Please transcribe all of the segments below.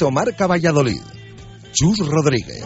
Directo Marca Valladolid. Chus Rodríguez.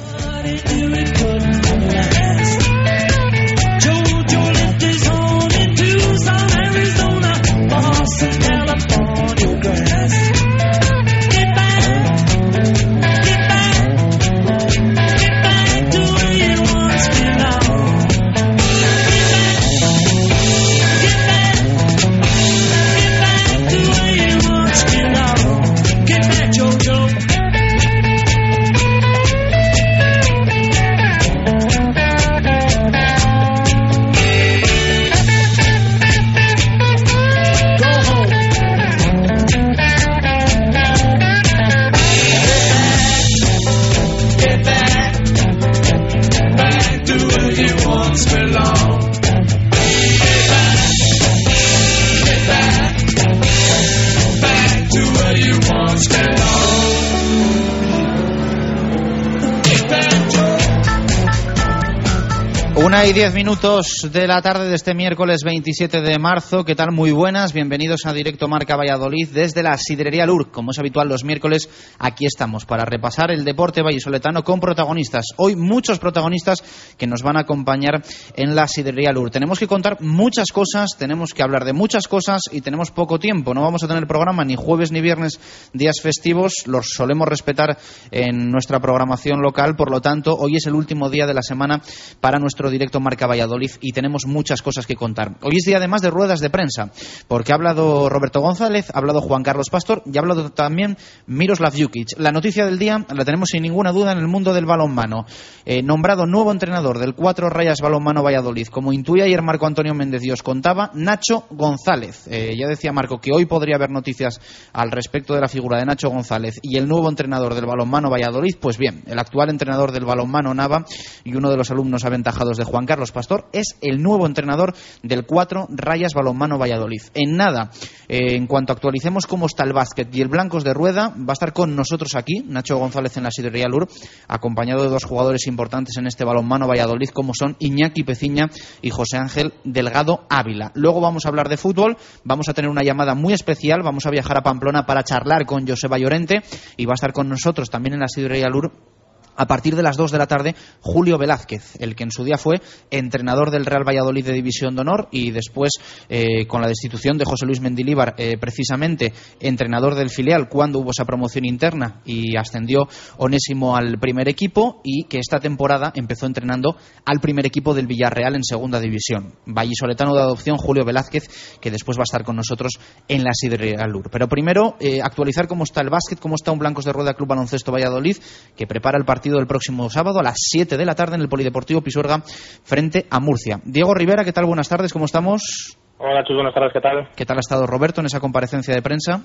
Y diez minutos de la tarde de este miércoles 27 de marzo. ¿Qué tal? Muy buenas. Bienvenidos a Directo Marca Valladolid desde la Sidrería Lur. Como es habitual los miércoles, aquí estamos para repasar el deporte vallisoletano con protagonistas. Hoy muchos protagonistas que nos van a acompañar en la Sidrería Lur. Tenemos que contar muchas cosas, tenemos que hablar de muchas cosas y tenemos poco tiempo. No vamos a tener programa ni jueves ni viernes, días festivos. Los solemos respetar en nuestra programación local. Por lo tanto, hoy es el último día de la semana para nuestro directo Marca Valladolid y tenemos muchas cosas que contar. Hoy es día además de ruedas de prensa, porque ha hablado Roberto González, ha hablado Juan Carlos Pastor y ha hablado también Miroslav Jukic. La noticia del día la tenemos sin ninguna duda en el mundo del balonmano. Eh, nombrado nuevo entrenador del Cuatro Rayas Balonmano Valladolid, como intuía ayer Marco Antonio Méndez Dios contaba, Nacho González. Eh, ya decía Marco que hoy podría haber noticias al respecto de la figura de Nacho González y el nuevo entrenador del balonmano Valladolid. Pues bien, el actual entrenador del balonmano Nava y uno de los alumnos aventajados de Juan Carlos Pastor, es el nuevo entrenador del Cuatro Rayas Balonmano Valladolid. En nada, eh, en cuanto actualicemos cómo está el básquet y el Blancos de Rueda, va a estar con nosotros aquí, Nacho González en la Sidrería Lur, acompañado de dos jugadores importantes en este balonmano Valladolid, como son Iñaki Peciña y José Ángel Delgado Ávila. Luego vamos a hablar de fútbol, vamos a tener una llamada muy especial, vamos a viajar a Pamplona para charlar con Joseba Llorente y va a estar con nosotros también en la Sidrería Lur a partir de las 2 de la tarde, Julio Velázquez, el que en su día fue entrenador del Real Valladolid de División de Honor y después, eh, con la destitución de José Luis Mendilíbar, eh, precisamente entrenador del filial cuando hubo esa promoción interna y ascendió Onésimo al primer equipo y que esta temporada empezó entrenando al primer equipo del Villarreal en Segunda División. Vallisoletano de adopción, Julio Velázquez, que después va a estar con nosotros en la Sidrería Lur. Pero primero, eh, actualizar cómo está el básquet, cómo está un Blancos de Rueda Club Baloncesto Valladolid, que prepara el partido partido del próximo sábado a las 7 de la tarde en el Polideportivo Pisuerga frente a Murcia. Diego Rivera, ¿qué tal? Buenas tardes, ¿cómo estamos? Hola, chicos, buenas tardes, ¿qué tal? ¿Qué tal ha estado Roberto en esa comparecencia de prensa?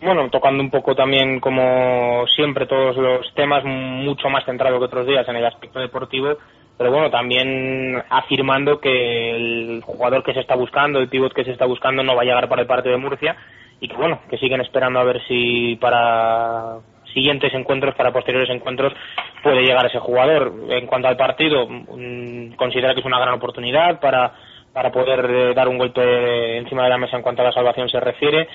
Bueno, tocando un poco también, como siempre, todos los temas, mucho más centrado que otros días en el aspecto deportivo, pero bueno, también afirmando que el jugador que se está buscando, el pivot que se está buscando, no va a llegar para el partido de Murcia y que bueno, que siguen esperando a ver si para siguientes encuentros, para posteriores encuentros, puede llegar ese jugador. En cuanto al partido, mm, considera que es una gran oportunidad para, para poder eh, dar un golpe encima de la mesa en cuanto a la salvación se refiere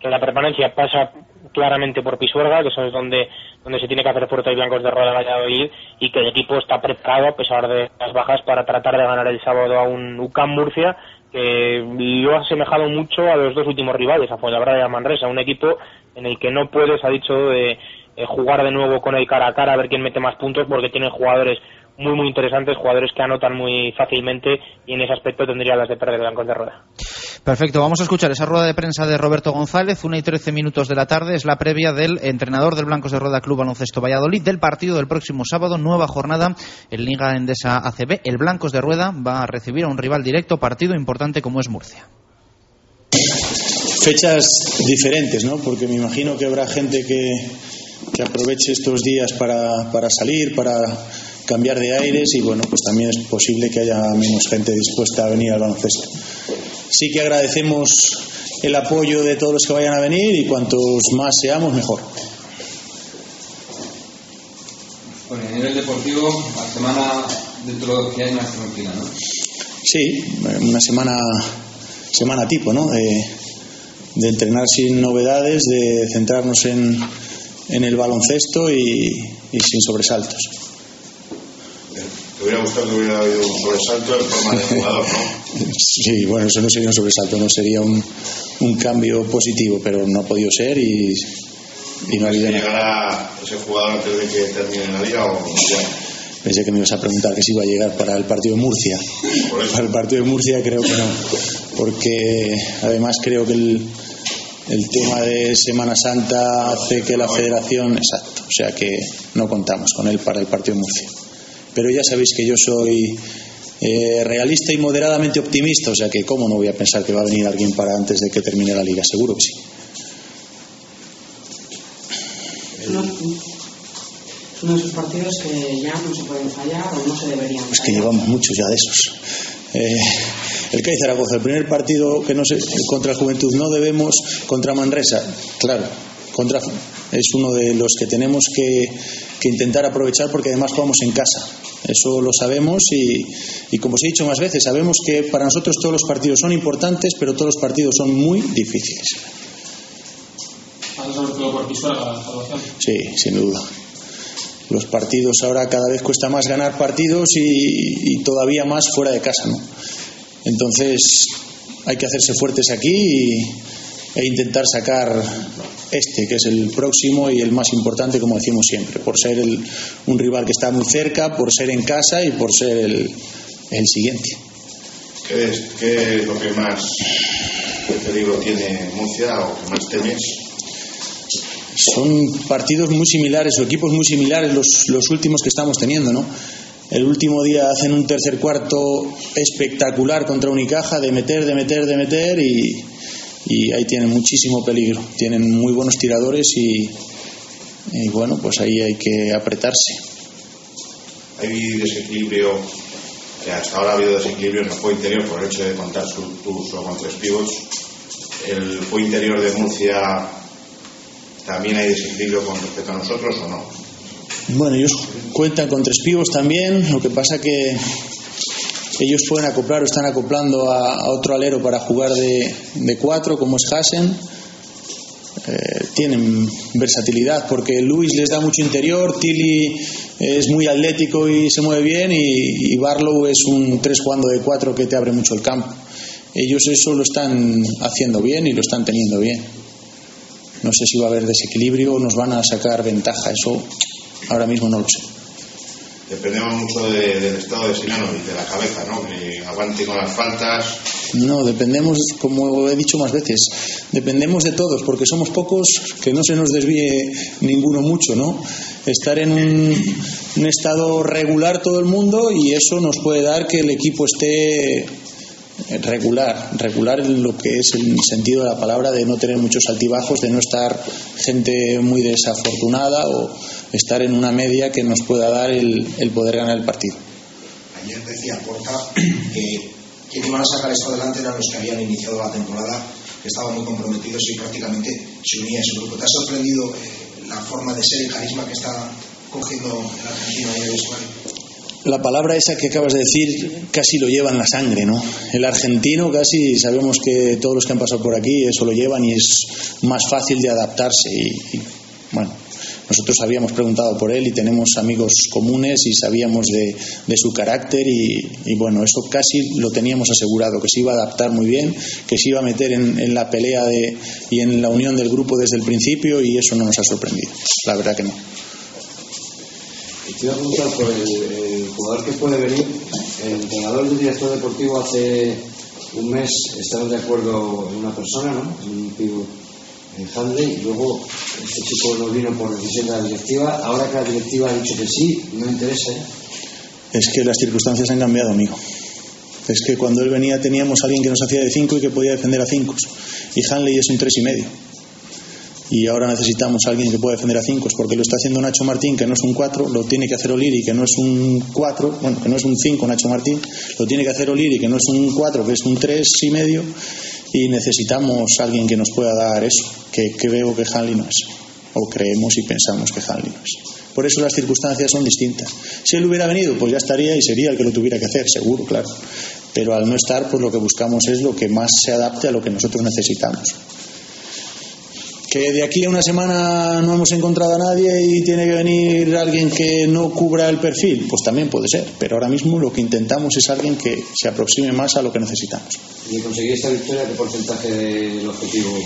que la permanencia pasa claramente por Pisuerga, que eso es donde, donde se tiene que hacer fuerte y blancos de rueda Valladolid, y que el equipo está preparado, a pesar de las bajas, para tratar de ganar el sábado a un UCAM Murcia, que lo ha asemejado mucho a los dos últimos rivales, a Fuenlabrada y a Manresa, un equipo en el que no puedes, ha dicho, de, eh, jugar de nuevo con el cara a cara a ver quién mete más puntos porque tiene jugadores muy muy interesantes, jugadores que anotan muy fácilmente y en ese aspecto tendría las de perder blancos de rueda. Perfecto, vamos a escuchar esa rueda de prensa de Roberto González, una y trece minutos de la tarde, es la previa del entrenador del Blancos de Rueda Club Baloncesto Valladolid del partido del próximo sábado, nueva jornada en Liga Endesa ACB. El Blancos de Rueda va a recibir a un rival directo, partido importante como es Murcia. Fechas diferentes, ¿no? Porque me imagino que habrá gente que que aproveche estos días para, para salir, para cambiar de aires y bueno, pues también es posible que haya menos gente dispuesta a venir al baloncesto. Sí que agradecemos el apoyo de todos los que vayan a venir y cuantos más seamos, mejor. Bueno, a nivel deportivo, la semana dentro de que hay más tranquila, ¿no? Sí, una semana, semana tipo, ¿no? De, de entrenar sin novedades, de centrarnos en, en el baloncesto y, y sin sobresaltos. ¿Te hubiera gustado que hubiera habido un sobresalto en forma de jugador, no? Sí, bueno, eso no sería un sobresalto, no sería un, un cambio positivo, pero no ha podido ser y, y no ha habido nada. ¿Llegará ese jugador antes de que termine la liga o ya? Pensé que me ibas a preguntar que si iba a llegar para el partido de Murcia. Para el partido de Murcia creo que no, porque además creo que el, el tema de Semana Santa hace que la federación, exacto, o sea que no contamos con él para el partido de Murcia. Pero ya sabéis que yo soy eh, realista y moderadamente optimista, o sea que cómo no voy a pensar que va a venir alguien para antes de que termine la liga, seguro que sí. Uno, uno de esos partidos que ya no se pueden fallar o no se deberían Es que fallar. llevamos muchos ya de esos. Eh, el CAI Zaragoza, el primer partido que no se, contra el Juventud no debemos, contra Manresa, claro, contra, es uno de los que tenemos que, que intentar aprovechar porque además jugamos en casa. Eso lo sabemos y, y como os he dicho más veces, sabemos que para nosotros todos los partidos son importantes, pero todos los partidos son muy difíciles. Sí, sin duda. Los partidos ahora cada vez cuesta más ganar partidos y, y todavía más fuera de casa, ¿no? Entonces hay que hacerse fuertes aquí y- e intentar sacar este, que es el próximo y el más importante, como decimos siempre, por ser el- un rival que está muy cerca, por ser en casa y por ser el, el siguiente. ¿Qué es, ¿Qué es lo que más peligro tiene Murcia o que más temes? son partidos muy similares o equipos muy similares los, los últimos que estamos teniendo, ¿no? El último día hacen un tercer cuarto espectacular contra Unicaja de meter, de meter, de meter y, y ahí tienen muchísimo peligro. Tienen muy buenos tiradores y, y bueno, pues ahí hay que apretarse. Hay desequilibrio, hasta ahora ha habido desequilibrio en el juego interior por el hecho de contar su, solo con tres pivots. El juego interior de Murcia también hay desequilibrio con respecto a nosotros o no. Bueno, ellos cuentan con tres pivos también, lo que pasa que ellos pueden acoplar o están acoplando a, otro alero para jugar de, cuatro, como es Hassen. Eh, tienen versatilidad porque Luis les da mucho interior, Tilly es muy atlético y se mueve bien y, y Barlow es un tres jugando de cuatro que te abre mucho el campo. Ellos eso lo están haciendo bien y lo están teniendo bien. No sé si va a haber desequilibrio o nos van a sacar ventaja, eso ahora mismo no lo sé. Dependemos mucho de- del estado de Sinano y de la cabeza, ¿no? Que aguante con las faltas. No, dependemos, como he dicho más veces, dependemos de todos, porque somos pocos, que no se nos desvíe ninguno mucho, ¿no? Estar en un estado regular todo el mundo y eso nos puede dar que el equipo esté regular, regular en lo que es el sentido de la palabra, de no tener muchos altibajos, de no estar gente muy desafortunada o estar en una media que nos pueda dar el, el poder ganar el partido. Ayer decía Porta que quienes iban a sacar esto adelante eran los que habían iniciado la temporada, que estaban muy comprometidos y prácticamente se unía a ese grupo. ¿Te ha sorprendido eh, la forma de ser y carisma que está cogiendo el argentino en el vestuario? La palabra esa que acabas de decir casi lo lleva en la sangre, ¿no? El argentino casi sabemos que todos los que han pasado por aquí eso lo llevan y es más fácil de adaptarse. Y, bueno, nosotros habíamos preguntado por él y tenemos amigos comunes y sabíamos de, su carácter y, bueno, eso casi lo teníamos asegurado, que se iba a adaptar muy bien, que se iba a meter en, la pelea de, y en la unión del grupo desde el principio y eso no nos ha sorprendido, la verdad que no. Te preguntar por el, el jugador que puede venir. El entrenador y el director deportivo hace un mes estaban de acuerdo en una persona, ¿no? En un pivo en Handley. Y luego este chico no vino por decisión de la directiva. Ahora que la directiva ha dicho que sí, no interesa. ¿eh? Es que las circunstancias han cambiado, amigo. Es que cuando él venía teníamos a alguien que nos hacía de 5 y que podía defender a 5. Y Hanley es un tres y medio. Y ahora necesitamos a alguien que pueda defender a 5 porque lo está haciendo Nacho Martín, que no es un 4, lo tiene que hacer Oliri, que no es un 4, bueno, que no es un 5 Nacho Martín, lo tiene que hacer Oliri, que no es un 4, que es un tres y medio, y necesitamos a alguien que nos pueda dar eso, que creo que Hanley no es, o creemos y pensamos que Hanley no es. Por eso las circunstancias son distintas. Si él hubiera venido, pues ya estaría y sería el que lo tuviera que hacer, seguro, claro. Pero al no estar, pues lo que buscamos es lo que más se adapte a lo que nosotros necesitamos. Que de aquí a una semana no hemos encontrado a nadie y tiene que venir alguien que no cubra el perfil, pues también puede ser. Pero ahora mismo lo que intentamos es alguien que se aproxime más a lo que necesitamos. ¿Y conseguir esta victoria qué porcentaje del objetivo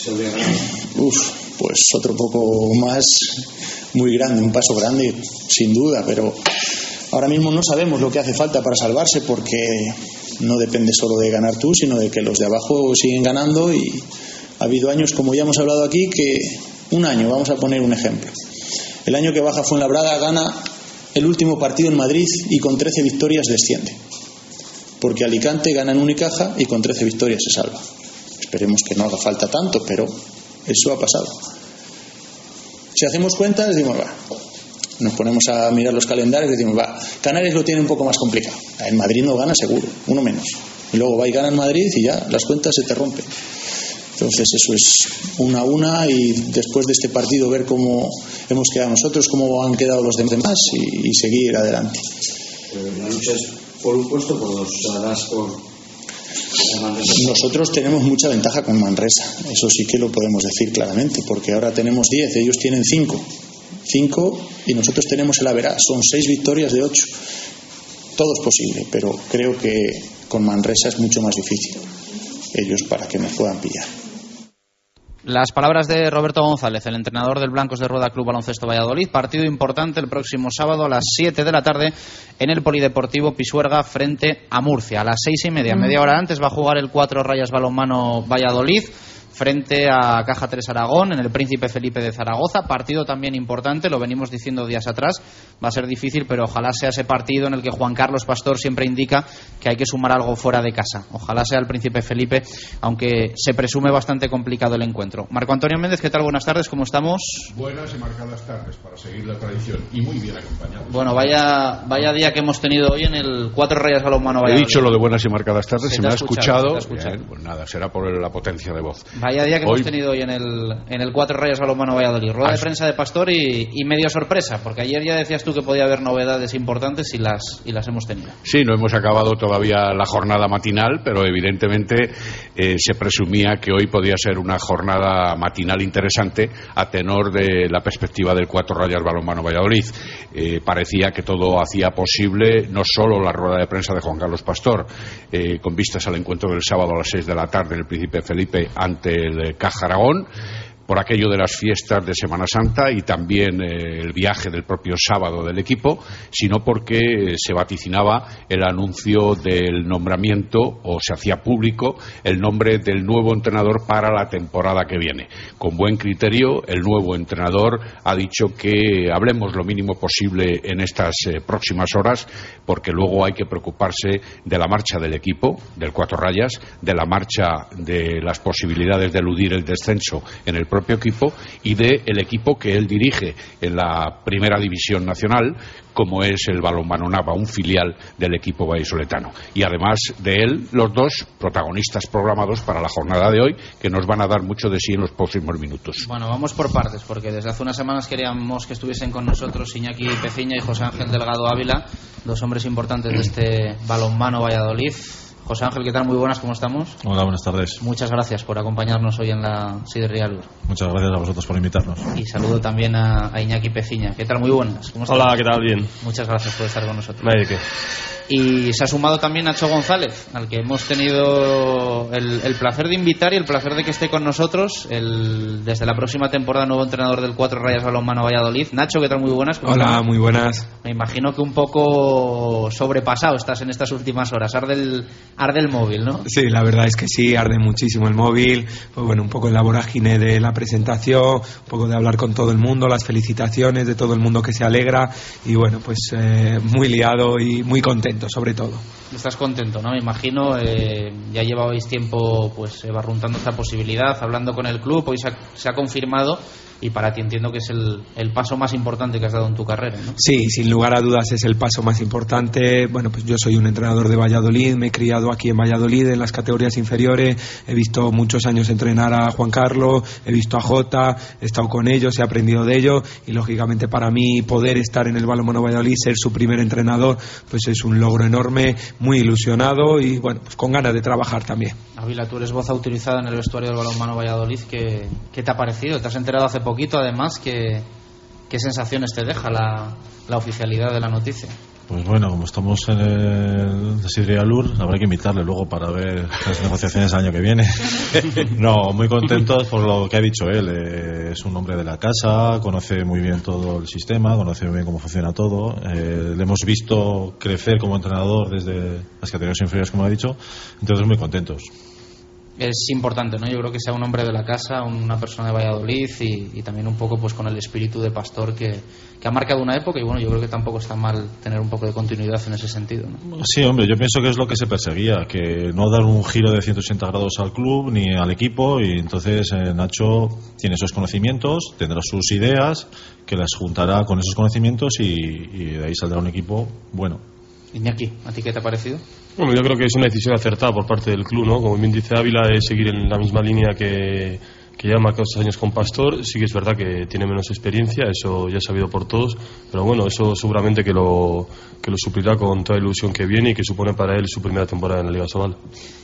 se habría ganado? Uf, pues otro poco más, muy grande, un paso grande, sin duda, pero ahora mismo no sabemos lo que hace falta para salvarse porque no depende solo de ganar tú, sino de que los de abajo siguen ganando y ha habido años, como ya hemos hablado aquí, que un año, vamos a poner un ejemplo. El año que baja Fuenlabrada gana el último partido en Madrid y con 13 victorias desciende. Porque Alicante gana en Unicaja y con 13 victorias se salva. Esperemos que no haga falta tanto, pero eso ha pasado. Si hacemos cuentas, decimos, va, nos ponemos a mirar los calendarios y decimos, va, Canarias lo tiene un poco más complicado. En Madrid no gana seguro, uno menos. Y luego va y gana en Madrid y ya las cuentas se te rompen. Entonces eso es una a una y después de este partido ver cómo hemos quedado nosotros, cómo han quedado los demás y, y seguir adelante. La lucha es por un puesto, por dos, por... Nosotros tenemos mucha ventaja con Manresa, eso sí que lo podemos decir claramente, porque ahora tenemos 10, ellos tienen 5. 5 y nosotros tenemos el Averá, son 6 victorias de 8. Todo es posible, pero creo que con Manresa es mucho más difícil. Ellos para que nos puedan pillar. Las palabras de Roberto González, el entrenador del Blancos de Rueda Club Baloncesto Valladolid. Partido importante el próximo sábado a las 7 de la tarde en el Polideportivo Pisuerga frente a Murcia. A las seis y media, media hora antes, va a jugar el 4 Rayas Balonmano Valladolid frente a Caja 3 Aragón en el Príncipe Felipe de Zaragoza. Partido también importante, lo venimos diciendo días atrás. Va a ser difícil, pero ojalá sea ese partido en el que Juan Carlos Pastor siempre indica que hay que sumar algo fuera de casa. Ojalá sea el Príncipe Felipe, aunque se presume bastante complicado el encuentro. Marco Antonio Méndez, ¿qué tal? Buenas tardes, ¿cómo estamos? Buenas y marcadas tardes para seguir la tradición y muy bien acompañados. Bueno, vaya, vaya día que hemos tenido hoy en el Cuatro Rayas Balonmano He dicho lo de buenas y marcadas tardes, Se me ha ha escuchado, escuchado. se te ha escuchado. Bien, pues nada, será por la potencia de voz. Vaya día que Hoy- hemos tenido hoy en el, en el Cuatro Rayas Balonmano Valladolid. Rueda de prensa de Pastor y, y medio sorpresa, porque ayer ya decías tú que podía haber novedades importantes y las, y las hemos tenido. Sí, no hemos acabado todavía la jornada matinal, pero evidentemente eh, se presumía que hoy podía ser una jornada matinal interesante a tenor de la perspectiva del Cuatro Rayas Balonmano Valladolid. Eh, parecía que todo hacía posible no solo la rueda de prensa de Juan Carlos Pastor, eh, con vistas al encuentro del sábado a las seis de la tarde en el Príncipe Felipe ante el Caja Aragón, por aquello de las fiestas de Semana Santa y también eh, el viaje del propio sábado del equipo, sino porque eh, se vaticinaba el anuncio del nombramiento o se hacía público el nombre del nuevo entrenador para la temporada que viene. Con buen criterio, el nuevo entrenador ha dicho que hablemos lo mínimo posible en estas eh, próximas horas, porque luego hay que preocuparse de la marcha del equipo, del Cuatro Rayas, de la marcha de las posibilidades de eludir el descenso en el propio equipo y de el equipo que él dirige en la primera división nacional, como es el Balonmano Nava, un filial del equipo vallisoletano. Y además de él, los dos protagonistas programados para la jornada de hoy, que nos van a dar mucho de sí en los próximos minutos. Bueno, vamos por partes, porque desde hace unas semanas queríamos que estuviesen con nosotros Iñaki Peciña y José Ángel Delgado Ávila, dos hombres importantes de este balonmano Valladolid. José Ángel, ¿qué tal? Muy buenas, ¿cómo estamos? Hola, buenas tardes. Muchas gracias por acompañarnos hoy en la Sidería Lur. Muchas gracias a vosotros por invitarnos. Y saludo también a, a Iñaki Peciña. ¿Qué tal? Muy buenas. ¿Cómo? Hola, ¿qué tal? Bien. Muchas gracias por estar con nosotros. De qué. Y se ha sumado también Nacho González, al que hemos tenido el, el placer de invitar y el placer de que esté con nosotros el, desde la próxima temporada nuevo entrenador del Cuatro Rayas Balonmano Valladolid. Nacho, ¿qué tal? Muy buenas. ¿cómo Hola, estás? muy buenas. Me imagino que un poco sobrepasado estás en estas últimas horas. Arde el, arde el móvil, ¿no? Sí, la verdad es que sí, arde muchísimo el móvil. Pues bueno, un poco en la vorágine de la presentación, un poco de hablar con todo el mundo, las felicitaciones de todo el mundo que se alegra. Y bueno, pues eh, muy liado y muy contento, sobre todo. Estás contento, ¿no? Me imagino, eh, ya llevabais tiempo pues eh, barruntando esta posibilidad, hablando con el club, hoy se ha, se ha confirmado y para ti entiendo que es el, el paso más importante que has dado en tu carrera. ¿no? Sí, sin lugar a dudas es el paso más importante. Bueno, pues yo soy un entrenador de Valladolid, me he criado aquí en Valladolid en las categorías inferiores, he visto muchos años entrenar a Juan Carlos, he visto a Jota, he estado con ellos, he aprendido de ellos y lógicamente para mí poder estar en el Balonmano Valladolid, ser su primer entrenador, pues es un logro enorme, muy ilusionado y bueno, pues con ganas de trabajar también. Ávila, tú eres voz autorizada en el vestuario del Balonmano Valladolid, ¿qué, qué te ha parecido? ¿Te has enterado hace poquito además? ¿Qué, qué sensaciones te deja la, la oficialidad de la noticia? Pues bueno, como estamos en el Sidria Lur, habrá que invitarle luego para ver las negociaciones el año que viene. no, muy contentos por lo que ha dicho él. Eh, es un hombre de la casa, conoce muy bien todo el sistema, conoce muy bien cómo funciona todo. Eh, le hemos visto crecer como entrenador desde las categorías inferiores, como ha dicho. Entonces, muy contentos es importante, ¿no? Yo creo que sea un hombre de la casa, una persona de Valladolid y, y también un poco pues con el espíritu de pastor que, que, ha marcado una época y bueno, yo creo que tampoco está mal tener un poco de continuidad en ese sentido, ¿no? Sí, hombre, yo pienso que es lo que se perseguía, que no dar un giro de 180 grados al club ni al equipo y entonces eh, Nacho tiene esos conocimientos, tendrá sus ideas, que las juntará con esos conocimientos y, y de ahí saldrá un equipo bueno. Iñaki, ¿a ti qué te ha parecido? Yo creo que es una decisión acertada por parte del club, ¿no? Como bien dice Ávila, es seguir en la misma línea que, que ya marcado estos años con Pastor. Sí que es verdad que tiene menos experiencia, eso ya es sabido por todos, pero bueno, eso seguramente que lo, que lo suplirá con toda la ilusión que viene y que supone para él su primera temporada en la Liga Sobal.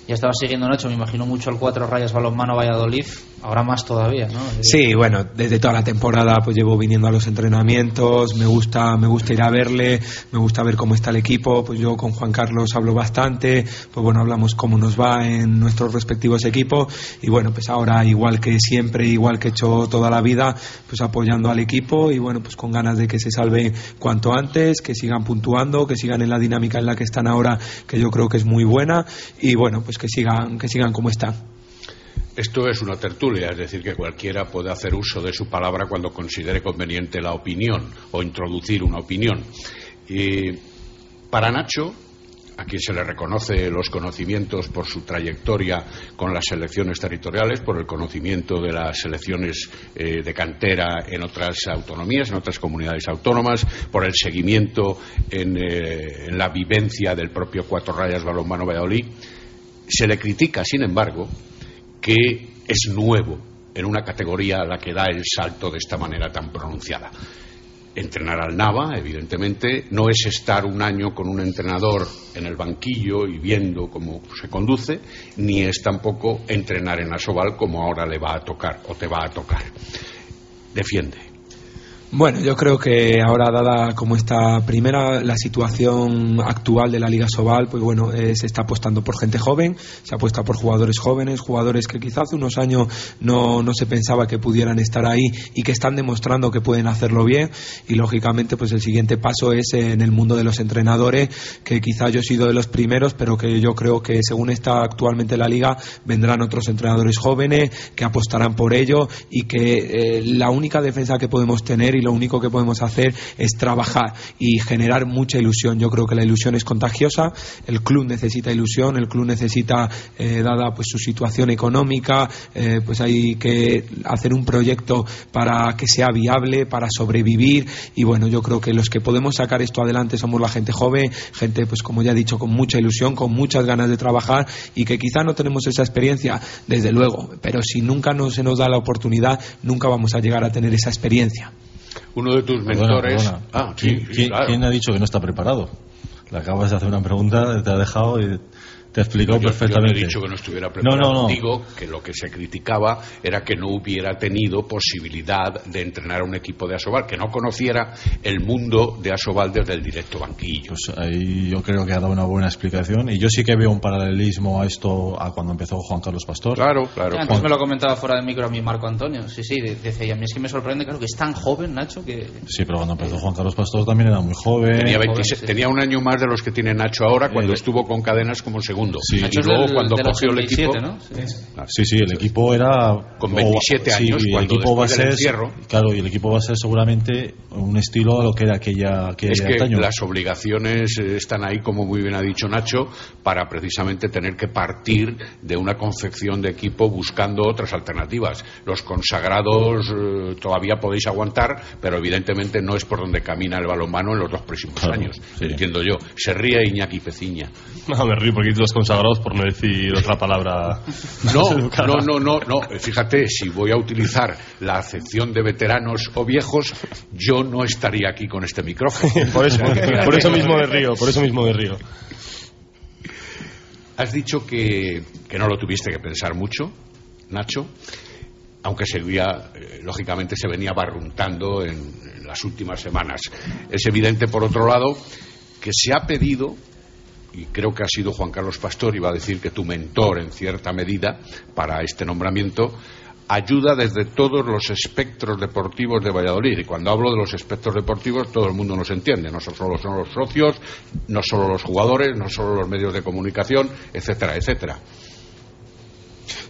Ya estaba siguiendo Nacho, me imagino mucho el cuatro rayas balonmano Valladolid, ahora más todavía, ¿no? Sí, bueno, desde toda la temporada pues llevo viniendo a los entrenamientos, me gusta, me gusta ir a verle, me gusta ver cómo está el equipo, pues yo con Juan Carlos hablo bastante, pues bueno, hablamos cómo nos va en nuestros respectivos equipos y bueno, pues ahora igual que siempre, igual que he hecho toda la vida, pues apoyando al equipo y bueno, pues con ganas de que se salve cuanto antes, que sigan puntuando, que sigan en la dinámica en la que están ahora, que yo creo que es muy buena y bueno, pues que sigan, que sigan como están. Esto es una tertulia, es decir, que cualquiera puede hacer uso de su palabra cuando considere conveniente la opinión o introducir una opinión. Y para Nacho, a quien se le reconoce los conocimientos por su trayectoria con las selecciones territoriales, por el conocimiento de las selecciones eh, de cantera en otras autonomías, en otras comunidades autónomas, por el seguimiento en, eh, en la vivencia del propio Cuatro Rayas Balonmano Valladolid. Se le critica, sin embargo, que es nuevo en una categoría a la que da el salto de esta manera tan pronunciada. Entrenar al Nava, evidentemente, no es estar un año con un entrenador en el banquillo y viendo cómo se conduce, ni es tampoco entrenar en Asobal como ahora le va a tocar o te va a tocar. Defiende. Bueno, yo creo que ahora dada como está primera la situación actual de la Liga Sobal, pues bueno, eh, se está apostando por gente joven, se apuesta por jugadores jóvenes, jugadores que quizás hace unos años no, no se pensaba que pudieran estar ahí y que están demostrando que pueden hacerlo bien. Y lógicamente pues el siguiente paso es en el mundo de los entrenadores, que quizás yo he sido de los primeros, pero que yo creo que según está actualmente la liga vendrán otros entrenadores jóvenes que apostarán por ello y que eh, la única defensa que podemos tener y lo único que podemos hacer es trabajar y generar mucha ilusión. Yo creo que la ilusión es contagiosa, el club necesita ilusión, el club necesita, eh, dada pues su situación económica, eh, pues hay que hacer un proyecto para que sea viable, para sobrevivir y bueno, yo creo que los que podemos sacar esto adelante somos la gente joven, gente pues como ya he dicho, con mucha ilusión, con muchas ganas de trabajar y que quizá no tenemos esa experiencia, desde luego, pero si nunca no se nos da la oportunidad, nunca vamos a llegar a tener esa experiencia uno de tus mentores. Perdona, perdona. Ah, ¿Quién, sí, ¿quién, claro. ¿quién, ha dicho que no está preparado? Le acabas de hacer una pregunta, te ha dejado y te explicó yo, perfectamente. Yo no he dicho que no estuviera preparado. No, no, no. Digo que lo que se criticaba era que no hubiera tenido posibilidad de entrenar a un equipo de Asobal, que no conociera el mundo de Asobal desde el directo banquillo. Pues ahí yo creo que ha dado una buena explicación y yo sí que veo un paralelismo a esto a cuando empezó Juan Carlos Pastor. Claro, claro. Sí, antes me lo comentaba fuera del micro a mi Marco Antonio. Sí, sí, decía, a mí es que me sorprende, claro, que es tan joven, Nacho, que... Sí, pero cuando empezó Juan Carlos Pastor también era muy joven. Tenía, 26, tenía un año más de los que tiene Nacho ahora, cuando Eh, estuvo con cadenas como segundo segundo. Sí, y luego cuando cogió el equipo. Sí, sí, el equipo era. Con 27 o- sí, años, y el cuando equipo va a del ser. Claro, y el equipo va a ser seguramente un estilo a lo que era aquella, aquella Es que antaño. las obligaciones eh, están ahí, como muy bien ha dicho Nacho, para precisamente tener que partir de una confección de equipo buscando otras alternativas. Los consagrados eh, todavía podéis aguantar, pero evidentemente no es por donde camina el balonmano en los dos próximos Claro, años. Entiendo yo. Se ríe Iñaki Peciña. No, me río porque los consagrados por no decir otra palabra. No, no, no, no, no. Fíjate, si voy a utilizar la acepción de veteranos o viejos, yo no estaría aquí con este micrófono. Por eso, por eso mismo de río, por eso mismo de río. Has dicho que, que no lo tuviste que pensar mucho, Nacho, aunque seguía, eh, lógicamente se venía barruntando en, en las últimas semanas. Es evidente, por otro lado, que se ha pedido, y creo que ha sido Juan Carlos Pastor, iba a decir que tu mentor en cierta medida para este nombramiento, ayuda desde todos los espectros deportivos de Valladolid. Y cuando hablo de los espectros deportivos, todo el mundo nos entiende. No solo son los socios, no solo los jugadores, no solo los medios de comunicación, etcétera, etcétera.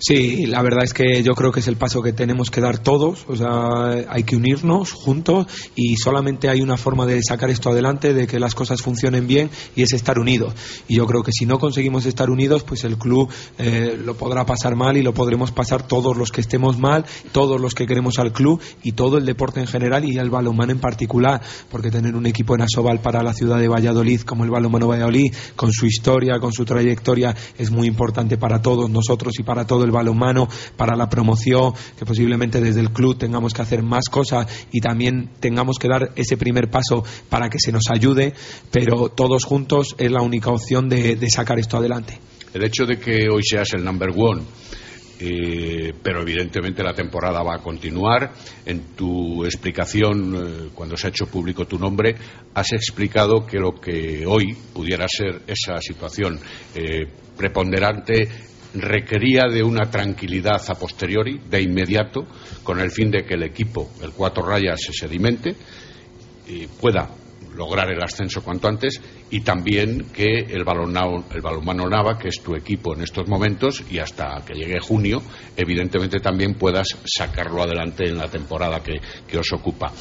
Sí, la verdad es que yo creo que es el paso que tenemos que dar todos, o sea, hay que unirnos juntos y solamente hay una forma de sacar esto adelante, de que las cosas funcionen bien y es estar unidos. Y yo creo que si no conseguimos estar unidos, pues el club eh, lo podrá pasar mal y lo podremos pasar todos los que estemos mal, todos los que queremos al club y todo el deporte en general y el balonmano en particular, porque tener un equipo en Asobal para la ciudad de Valladolid como el balonmano Valladolid, con su historia, con su trayectoria, es muy importante para todos nosotros y para todo el balonmano, para la promoción, que posiblemente desde el club tengamos que hacer más cosas y también tengamos que dar ese primer paso para que se nos ayude, pero todos juntos es la única opción de, sacar esto adelante. El hecho de que hoy seas el number one, eh, pero evidentemente la temporada va a continuar. En tu explicación, eh, cuando se ha hecho público tu nombre, has explicado que lo que hoy pudiera ser esa situación eh, preponderante requería de una tranquilidad a posteriori, de inmediato, con el fin de que el equipo, el cuatro rayas, se sedimente y pueda lograr el ascenso cuanto antes y también que el, el balonmano Nava, que es tu equipo en estos momentos y hasta que llegue junio, evidentemente también puedas sacarlo adelante en la temporada que os ocupa.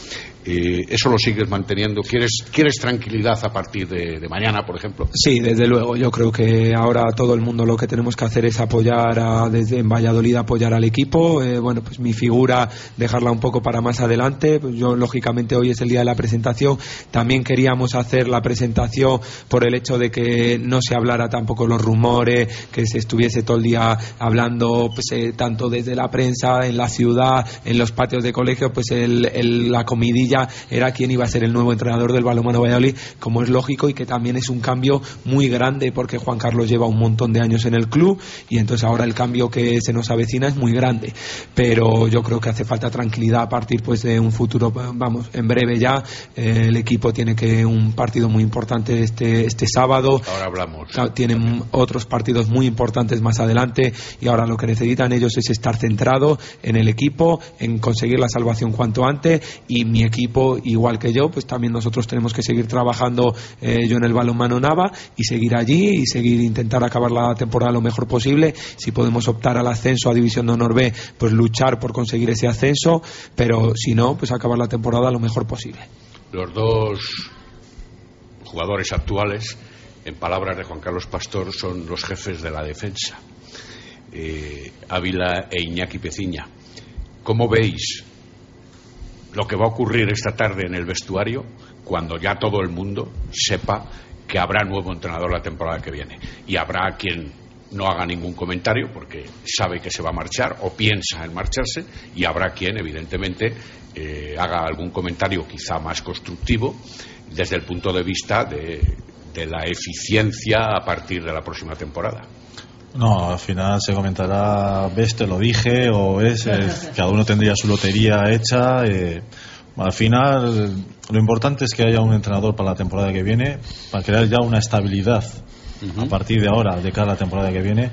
Eh, ¿Eso lo sigues manteniendo? ¿Quieres, ¿Quieres tranquilidad a partir de, mañana, por ejemplo? Sí, desde luego. Yo creo que ahora todo el mundo lo que tenemos que hacer es apoyar desde en Valladolid apoyar al equipo. Eh, bueno, pues mi figura dejarla un poco para más adelante. Pues yo lógicamente hoy es el día de la presentación. También queríamos hacer la presentación por el hecho de que no se hablara tampoco los rumores, que se estuviese todo el día hablando, pues eh, tanto desde la prensa, en la ciudad, en los patios de colegio, pues el- la comidilla era quién iba a ser el nuevo entrenador del balonmano Valladolid, como es lógico y que también es un cambio muy grande porque Juan Carlos lleva un montón de años en el club y entonces ahora el cambio que se nos avecina es muy grande. Pero yo creo que hace falta tranquilidad a partir pues de un futuro, vamos, en breve ya. Eh, el equipo tiene que un partido muy importante este, este sábado. Ahora hablamos. Tienen otros partidos muy importantes más adelante y ahora lo que necesitan ellos es estar centrados en el equipo, en conseguir la salvación cuanto antes y mi equipo, igual que yo, pues también nosotros tenemos que seguir trabajando eh, yo en el balonmano Nava y seguir allí y seguir intentar acabar la temporada lo mejor posible. Si podemos optar al ascenso a División de Honor B, pues luchar por conseguir ese ascenso, pero si no, pues acabar la temporada lo mejor posible. Los dos jugadores actuales, en palabras de Juan Carlos Pastor, son los jefes de la defensa, eh, Ávila e Iñaki Peciña. ¿Cómo veis lo que va a ocurrir esta tarde en el vestuario cuando ya todo el mundo sepa que habrá nuevo entrenador la temporada que viene? Y habrá quien no haga ningún comentario porque sabe que se va a marchar o piensa en marcharse y habrá quien evidentemente eh, haga algún comentario quizá más constructivo desde el punto de vista de, de la eficiencia a partir de la próxima temporada. No, al final se comentará, ves, te lo dije, o es, eh, cada uno tendría su lotería hecha. eh, al final, lo importante es que haya un entrenador para la temporada que viene, para crear ya una estabilidad a partir de ahora, de cara a la temporada que viene.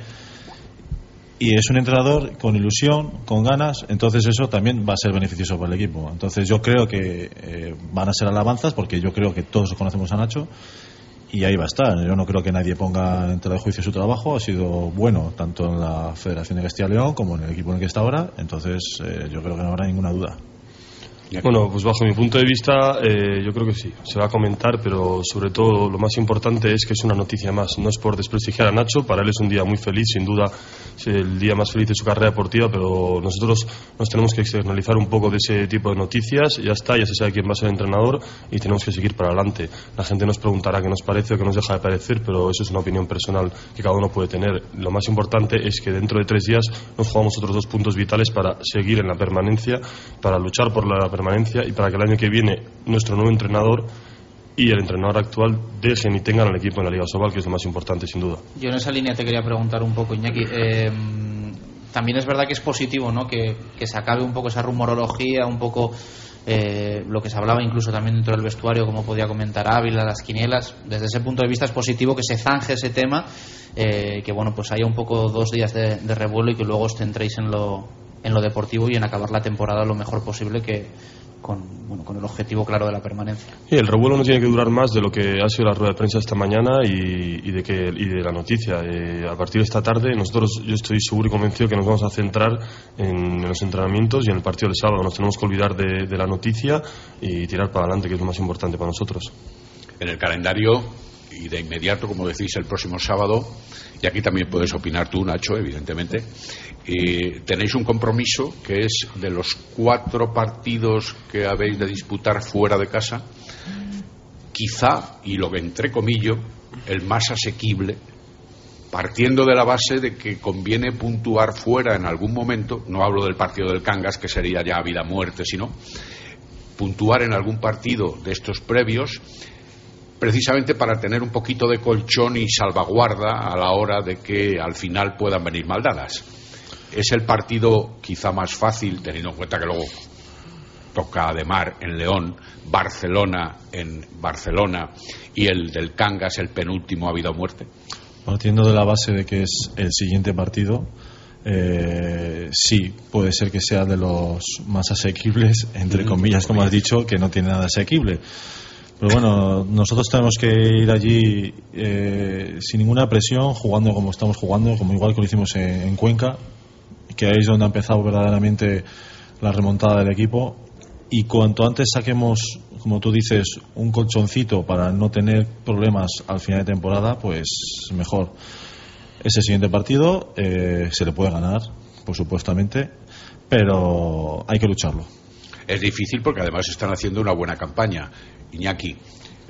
Y es un entrenador con ilusión, con ganas, entonces eso también va a ser beneficioso para el equipo. Entonces yo creo que eh, van a ser alabanzas, porque yo creo que todos conocemos a Nacho, y ahí va a estar. Yo no creo que nadie ponga en tela de juicio su trabajo. Ha sido bueno tanto en la Federación de Castilla y León como en el equipo en el que está ahora. Entonces, eh, yo creo que no habrá ninguna duda. Bueno, pues bajo mi punto de vista, eh, yo creo que sí, se va a comentar, pero sobre todo lo más importante es que es una noticia más. No es por desprestigiar a Nacho, para él es un día muy feliz, sin duda, es el día más feliz de su carrera deportiva, pero nosotros nos tenemos que externalizar un poco de ese tipo de noticias. Ya está, ya se sabe quién va a ser el entrenador y tenemos que seguir para adelante. La gente nos preguntará qué nos parece o qué nos deja de parecer, pero eso es una opinión personal que cada uno puede tener. Lo más importante es que dentro de tres días nos jugamos otros dos puntos vitales para seguir en la permanencia, para luchar por la permanencia permanencia y para que el año que viene nuestro nuevo entrenador y el entrenador actual dejen y tengan al equipo en la Liga Sobal, que es lo más importante, sin duda. Yo en esa línea te quería preguntar un poco, Iñaki. Eh, también es verdad que es positivo ¿no? que, que se acabe un poco esa rumorología, un poco eh, lo que se hablaba incluso también dentro del vestuario, como podía comentar Ávila, las quinielas. Desde ese punto de vista es positivo que se zanje ese tema, eh, que bueno, pues haya un poco dos días de, de revuelo y que luego os centréis en lo, en lo deportivo y en acabar la temporada lo mejor posible que con, bueno, con el objetivo claro de la permanencia. Y el revuelo no tiene que durar más de lo que ha sido la rueda de prensa esta mañana y, y de, que, y de la noticia. Eh, a partir de esta tarde, nosotros, yo estoy seguro y convencido que nos vamos a centrar en, los entrenamientos y en el partido de sábado. Nos tenemos que olvidar de, de la noticia y tirar para adelante, que es lo más importante para nosotros. En el calendario y de inmediato, como decís, el próximo sábado, y aquí también puedes opinar tú, Nacho, evidentemente, tenéis un compromiso que es de los cuatro partidos que habéis de disputar fuera de casa, quizá, y lo que entre comillo, el más asequible, partiendo de la base de que conviene puntuar fuera en algún momento, no hablo del partido del Cangas, que sería ya vida-muerte, sino puntuar en algún partido de estos previos precisamente para tener un poquito de colchón y salvaguarda a la hora de que al final puedan venir maldadas. Es el partido quizá más fácil, teniendo en cuenta que luego toca de mar en León, Barcelona en Barcelona y el del Cangas, el penúltimo, ha habido muerte. Partiendo de la base de que es el siguiente partido, eh, sí, puede ser que sea de los más asequibles, entre comillas, como has dicho, que no tiene nada asequible. Pero bueno, nosotros tenemos que ir allí eh, sin ninguna presión, jugando como estamos jugando, como igual que lo hicimos en, en, Cuenca, que ahí es donde ha empezado verdaderamente la remontada del equipo. Y cuanto antes saquemos, como tú dices, un colchoncito para no tener problemas al final de temporada, pues mejor. Ese siguiente partido eh, se le puede ganar, por supuestamente, pero hay que lucharlo. Es difícil porque además están haciendo una buena campaña Iñaki.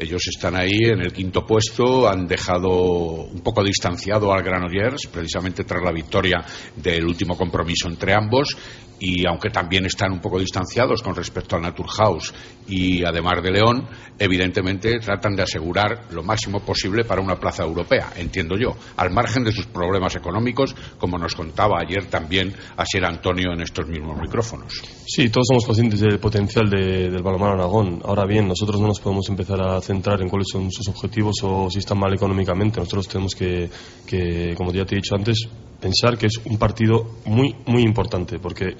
Ellos están ahí en el quinto puesto, han dejado un poco distanciado al Granollers, precisamente tras la victoria del último compromiso entre ambos, y aunque también están un poco distanciados con respecto al Naturhaus y además de León, evidentemente tratan de asegurar lo máximo posible para una plaza europea, entiendo yo, al margen de sus problemas económicos, como nos contaba ayer también Asier Antonio en estos mismos micrófonos. Sí, todos somos conscientes del potencial de, del balonmano Aragón. Ahora bien, nosotros no nos podemos empezar a centrar en cuáles son sus objetivos o si están mal económicamente. Nosotros tenemos que, que como ya te he dicho antes, pensar que es un partido muy, muy importante, porque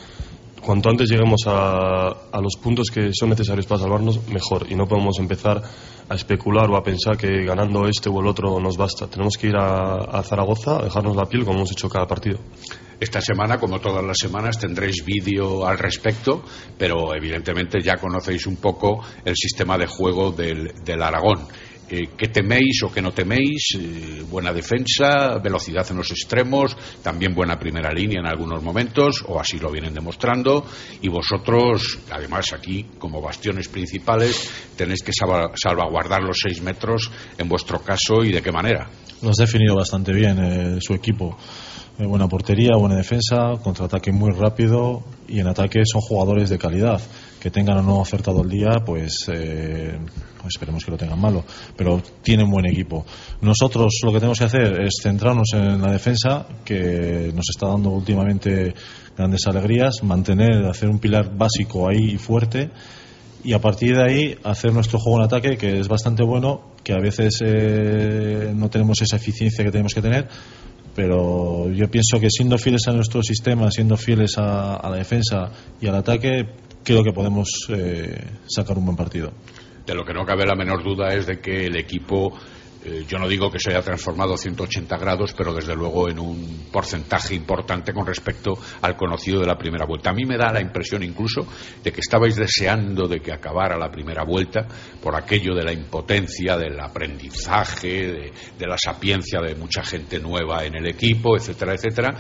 cuanto antes lleguemos a, los puntos que son necesarios para salvarnos, mejor. Y no podemos empezar a especular o a pensar que ganando este o el otro nos basta. Tenemos que ir a, a Zaragoza a dejarnos la piel como hemos hecho cada partido. Esta semana, como todas las semanas, tendréis vídeo al respecto, pero evidentemente ya conocéis un poco el sistema de juego del, del Aragón eh, que teméis o que no teméis, eh, buena defensa, velocidad en los extremos, también buena primera línea en algunos momentos, o así lo vienen demostrando, y vosotros, además aquí, como bastiones principales, tenéis que salvaguardar los seis metros en vuestro caso y de qué manera. Lo has definido bastante bien eh, su equipo. Buena portería, buena defensa, contraataque muy rápido y en ataque son jugadores de calidad que tengan o no acertado el día, pues, eh, pues esperemos que lo tengan malo. Pero tienen buen equipo. Nosotros lo que tenemos que hacer es centrarnos en la defensa, que nos está dando últimamente grandes alegrías, mantener, hacer un pilar básico ahí fuerte y a partir de ahí hacer nuestro juego en ataque, que es bastante bueno, que a veces eh, no tenemos esa eficiencia que tenemos que tener. Pero yo pienso que siendo fieles a nuestro sistema, siendo fieles a, la defensa y al ataque, creo que podemos eh, sacar un buen partido. De lo que no cabe la menor duda es de que el equipo eh, yo no digo que se haya transformado 180 grados, pero desde luego en un porcentaje importante con respecto al conocido de la primera vuelta. A mí me da la impresión incluso de que estabais deseando de que acabara la primera vuelta por aquello de la impotencia, del aprendizaje, de, la sapiencia de mucha gente nueva en el equipo, etcétera, etcétera,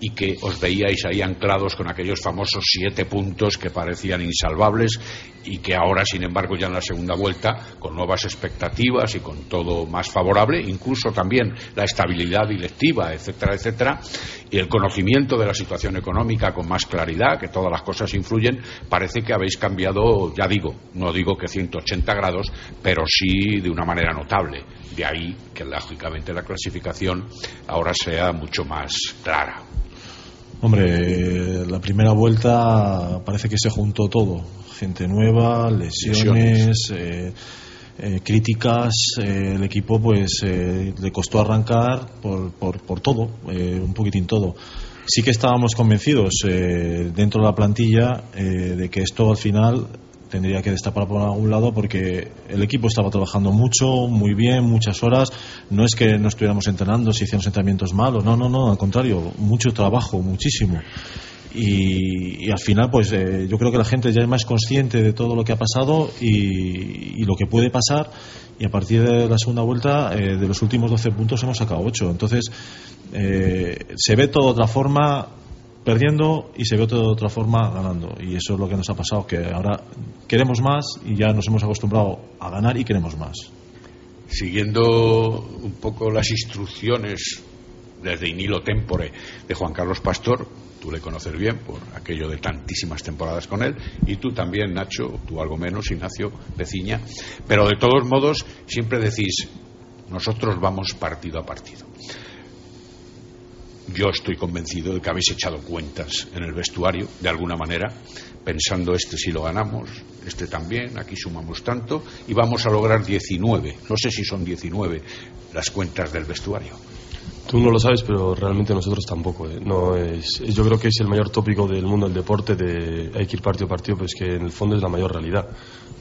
y que os veíais ahí anclados con aquellos famosos siete puntos que parecían insalvables y que ahora, sin embargo, ya en la segunda vuelta, con nuevas expectativas y con todo más favorable, incluso también la estabilidad directiva, etcétera, etcétera, y el conocimiento de la situación económica con más claridad, que todas las cosas influyen, parece que habéis cambiado, ya digo, no digo que 180 grados, pero sí de una manera notable. De ahí que, lógicamente, la clasificación ahora sea mucho más clara. Hombre, la primera vuelta parece que se juntó todo. Gente nueva, lesiones, eh, eh, críticas. Eh, el equipo pues le costó arrancar por, por, por todo, un poquitín todo. Sí que estábamos convencidos dentro de la plantilla de que esto al final tendría que destapar por algún lado porque el equipo estaba trabajando mucho, muy bien, muchas horas. No es que no estuviéramos entrenando, si hicimos entrenamientos malos, no, no, no, al contrario, mucho trabajo, muchísimo. Y, al final, pues eh, yo creo que la gente ya es más consciente de todo lo que ha pasado y, lo que puede pasar. Y a partir de la segunda vuelta, eh, de los últimos 12 puntos hemos sacado 8. Entonces, eh, se ve todo de otra forma perdiendo y se ve de otra forma ganando. Y eso es lo que nos ha pasado, que ahora queremos más y ya nos hemos acostumbrado a ganar y queremos más. Siguiendo un poco las instrucciones desde Inilo Tempore de Juan Carlos Pastor, tú le conoces bien por aquello de tantísimas temporadas con él, y tú también, Nacho, tú algo menos, Ignacio Peciña, pero de todos modos siempre decís, nosotros vamos partido a partido yo estoy convencido de que habéis echado cuentas en el vestuario, de alguna manera, pensando este si lo ganamos, este también, aquí sumamos tanto, y vamos a lograr 19, no sé si son 19 las cuentas del vestuario. Tú no lo sabes, pero realmente nosotros tampoco. ¿eh? No es, yo creo que es el mayor tópico del mundo del deporte, de hay que ir partido a partido, pero es que en el fondo es la mayor realidad.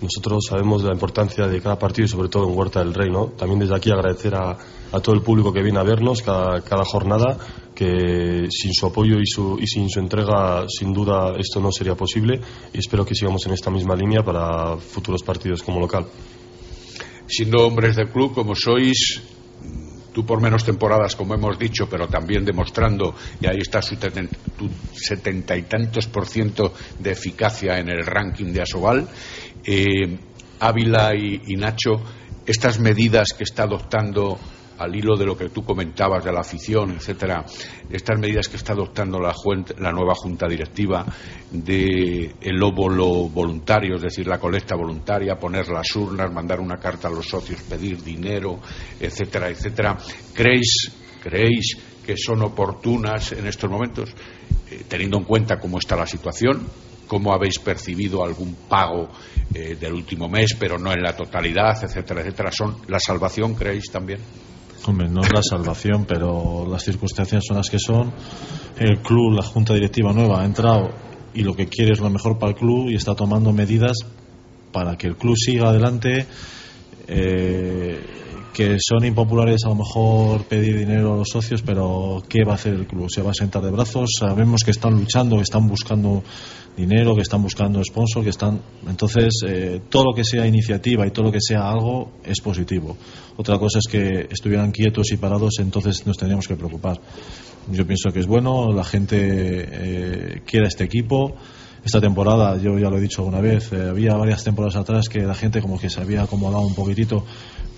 Nosotros sabemos la importancia de cada partido y sobre todo en Huerta del Rey. ¿no? También desde aquí agradecer a, a todo el público que viene a vernos cada, cada jornada, que sin su apoyo y, su, y sin su entrega, sin duda, esto no sería posible. Y espero que sigamos en esta misma línea para futuros partidos como local. Siendo hombres del club como sois, tú por menos temporadas, como hemos dicho, pero también demostrando, y ahí está su setenta y tantos por ciento de eficacia en el ranking de Asobal, eh, Ávila y Nacho, estas medidas que está adoptando al hilo de lo que tú comentabas de la afición, etcétera, estas medidas que está adoptando la, nueva junta directiva de el óvulo voluntario, es decir, la colecta voluntaria, poner las urnas, mandar una carta a los socios, pedir dinero, etcétera, etcétera, ¿creéis, creéis que son oportunas en estos momentos, eh, teniendo en cuenta cómo está la situación? cómo habéis percibido algún pago eh, del último mes, pero no en la totalidad, etcétera, etcétera. ¿Son la salvación, creéis también? No es la salvación, pero las circunstancias son las que son. El club, la junta directiva nueva, ha entrado y lo que quiere es lo mejor para el club y está tomando medidas para que el club siga adelante. Eh, que son impopulares a lo mejor pedir dinero a los socios, pero ¿qué va a hacer el club? ¿Se va a sentar de brazos? Sabemos que están luchando, están buscando dinero, que están buscando sponsor, que están. Entonces, eh, todo lo que sea iniciativa y todo lo que sea algo es positivo. Otra cosa es que estuvieran quietos y parados, entonces nos tendríamos que preocupar. Yo pienso que es bueno, la gente eh, quiere este equipo. Esta temporada, yo ya lo he dicho alguna vez, eh, había varias temporadas atrás que la gente como que se había acomodado un poquitito,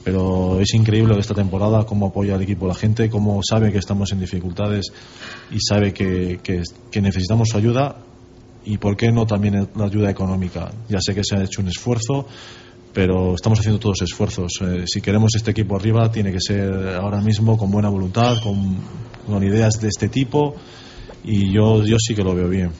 pero es increíble esta temporada cómo apoya al equipo la gente, cómo sabe que estamos en dificultades y sabe que, necesitamos su ayuda y por qué no también la ayuda económica. Ya sé que se ha hecho un esfuerzo, pero estamos haciendo todos esfuerzos. Eh, si queremos este equipo arriba, tiene que ser ahora mismo con buena voluntad, con, ideas de este tipo, y yo, yo sí que lo veo bien.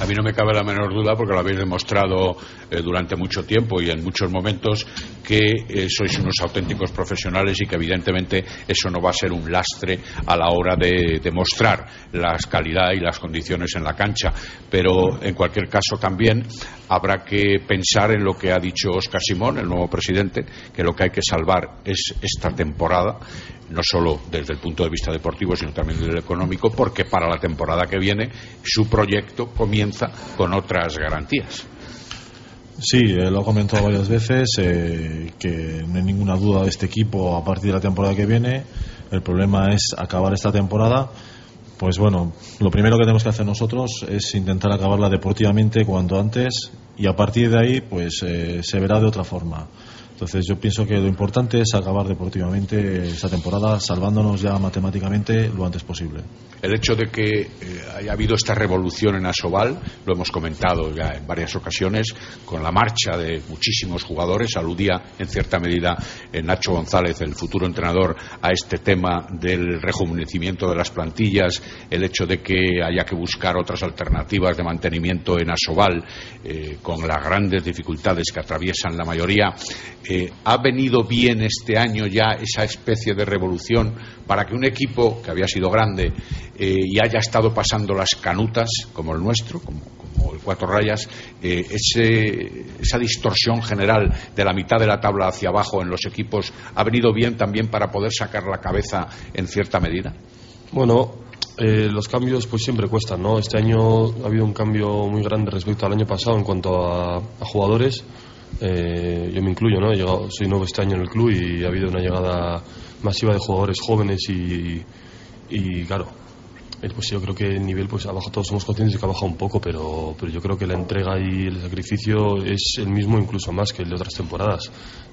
A mí no me cabe la menor duda, porque lo habéis demostrado eh, durante mucho tiempo y en muchos momentos, que eh, sois unos auténticos profesionales y que evidentemente eso no va a ser un lastre a la hora de demostrar la calidad y las condiciones en la cancha. Pero en cualquier caso también habrá que pensar en lo que ha dicho Oscar Simón, el nuevo presidente, que lo que hay que salvar es esta temporada no solo desde el punto de vista deportivo, sino también desde el económico, porque para la temporada que viene su proyecto comienza con otras garantías. Sí, lo he comentado varias veces, eh, que no hay ninguna duda de este equipo a partir de la temporada que viene. El problema es acabar esta temporada. Pues bueno, lo primero que tenemos que hacer nosotros es intentar acabarla deportivamente cuanto antes y a partir de ahí pues eh, se verá de otra forma. Entonces yo pienso que lo importante es acabar deportivamente esta temporada salvándonos ya matemáticamente lo antes posible. El hecho de que eh, haya habido esta revolución en Asobal, lo hemos comentado ya en varias ocasiones, con la marcha de muchísimos jugadores, aludía en cierta medida eh, Nacho González, el futuro entrenador, a este tema del rejuvenecimiento de las plantillas, el hecho de que haya que buscar otras alternativas de mantenimiento en Asobal, eh, con las grandes dificultades que atraviesan la mayoría ¿Ha venido bien este año ya esa especie de revolución para que un equipo que había sido grande eh, y haya estado pasando las canutas, como el nuestro, como, el Cuatro Rayas, eh, esa distorsión general de la mitad de la tabla hacia abajo en los equipos, ha venido bien también para poder sacar la cabeza en cierta medida? Bueno, eh, los cambios pues siempre cuestan, ¿no? Este año ha habido un cambio muy grande respecto al año pasado en cuanto a jugadores eh, yo me incluyo, ¿no? He llegado, soy nuevo este año en el club y ha habido una llegada masiva de jugadores jóvenes y, y claro, pues yo creo que el nivel pues abajo todos somos conscientes de que ha bajado un poco, pero, pero yo creo que la entrega y el sacrificio es el mismo, incluso más que el de otras temporadas.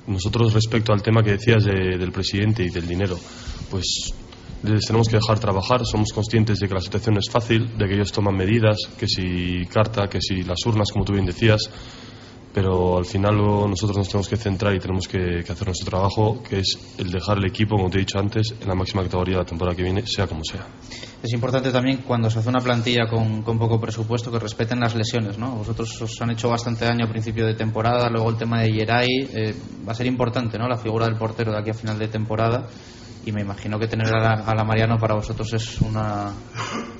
Nosotros respecto al tema que decías del presidente y del dinero, pues les tenemos que dejar trabajar, somos conscientes de que la situación es fácil, de que ellos toman medidas, que si carta, que si las urnas, como tú bien decías, pero al final nosotros nos tenemos que centrar y tenemos que, hacer nuestro trabajo, que es el dejar el equipo, como te he dicho antes, en la máxima categoría de la temporada que viene, sea como sea. Es importante también cuando se hace una plantilla con, poco presupuesto que respeten las lesiones, ¿no? Vosotros os han hecho bastante daño a principio de temporada, luego el tema de Yeray, eh, va a ser importante, ¿no? La figura del portero de aquí a final de temporada y me imagino que tener a la, Mariano para vosotros es una,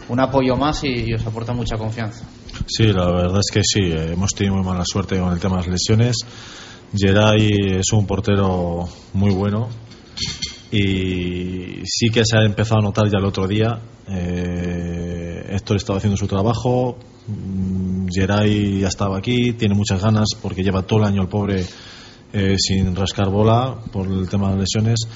un apoyo más y, os aporta mucha confianza. Sí, la verdad es que sí, eh, hemos tenido muy mala suerte con el tema de las lesiones. Geray es un portero muy bueno y sí que se ha empezado a notar ya el otro día. Eh, Héctor estaba haciendo su trabajo, mm, Geray ya estaba aquí, tiene muchas ganas porque lleva todo el año el pobre eh, sin rascar bola por el tema de las lesiones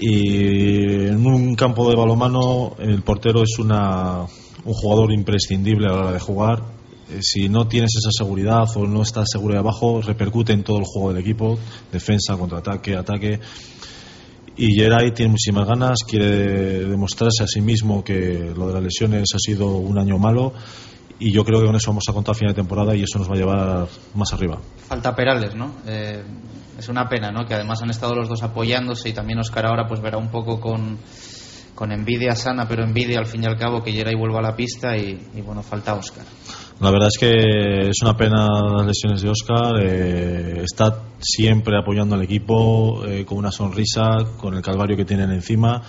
y en un campo de balomano el portero es una, un jugador imprescindible a la hora de jugar. Eh, si no tienes esa seguridad o no estás seguro de abajo, repercute en todo el juego del equipo, defensa, contraataque, ataque. Y Geray tiene muchísimas ganas, quiere demostrarse a sí mismo que lo de las lesiones ha sido un año malo y yo creo que con eso vamos a contar a final de temporada y eso nos va a llevar más arriba. Falta Perales, ¿no? Eh, es una pena, ¿no? Que además han estado los dos apoyándose y también Oscar ahora pues verá un poco con, con envidia sana, pero envidia al fin y al cabo que llega y vuelva a la pista y, bueno, falta Oscar. La verdad es que es una pena las lesiones de Oscar. Eh, está siempre apoyando al equipo eh, con una sonrisa, con el calvario que tienen encima.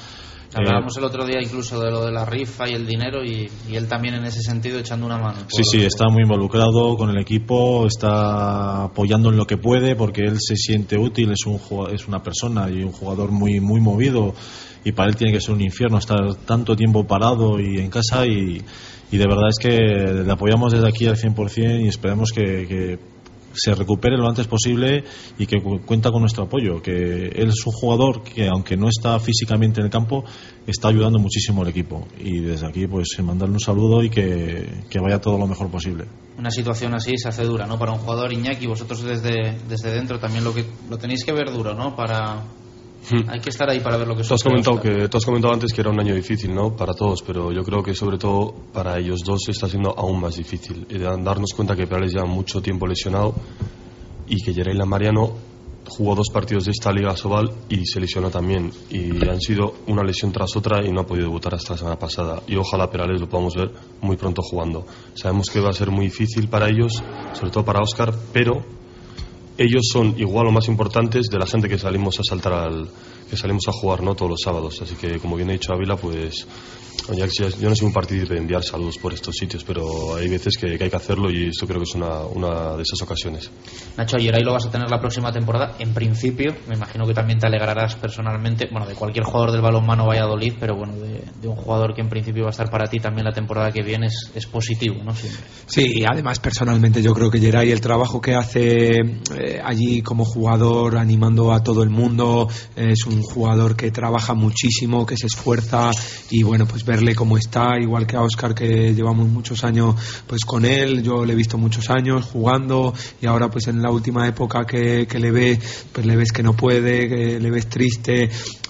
Hablábamos el otro día incluso de lo de la rifa y el dinero y, él también en ese sentido echando una mano. Sí, sí, está muy involucrado con el equipo, está apoyando en lo que puede porque él se siente útil, es, un, es una persona y un jugador muy, muy movido y para él tiene que ser un infierno estar tanto tiempo parado y en casa y, y de verdad es que le apoyamos desde aquí al 100% y esperemos que se recupere lo antes posible y que cuenta con nuestro apoyo. Que él es un jugador que, aunque no está físicamente en el campo, está ayudando muchísimo al equipo. Y desde aquí, pues, mandarle un saludo y que, que vaya todo lo mejor posible. Una situación así se hace dura, ¿no? Para un jugador Iñaki, vosotros desde, desde dentro también lo, que, lo tenéis que ver duro, ¿no? Para. Hay que estar ahí para ver lo que tú has comentado que Tú has comentado antes que era un año difícil, ¿no? Para todos, pero yo creo que sobre todo para ellos dos está siendo aún más difícil. Y darnos cuenta que Perales lleva mucho tiempo lesionado y que Yereila Mariano jugó dos partidos de esta Liga Sobal y se lesionó también. Y han sido una lesión tras otra y no ha podido debutar hasta la semana pasada. Y ojalá Perales lo podamos ver muy pronto jugando. Sabemos que va a ser muy difícil para ellos, sobre todo para Oscar, pero ellos son igual o más importantes de la gente que salimos a saltar al que salimos a jugar no todos los sábados así que como bien ha dicho Ávila pues yo no soy un partido de enviar saludos por estos sitios pero hay veces que, que hay que hacerlo y esto creo que es una, una de esas ocasiones Nacho, ayer ahí lo vas a tener la próxima temporada. En principio, me imagino que también te alegrarás personalmente, bueno, de cualquier jugador del balonmano Valladolid, pero bueno, de, de un jugador que en principio va a estar para ti también la temporada que viene es, es positivo, ¿no? Siempre. Sí, y además personalmente yo creo que Geray el trabajo que hace eh, allí como jugador animando a todo el mundo eh, es un jugador que trabaja muchísimo, que se esfuerza y bueno pues verle cómo está, igual que a Oscar que llevamos muchos años pues con él, yo le he visto muchos años jugando y ahora pues en la última época que, que le ve pues le ves que no puede, que le ves triste,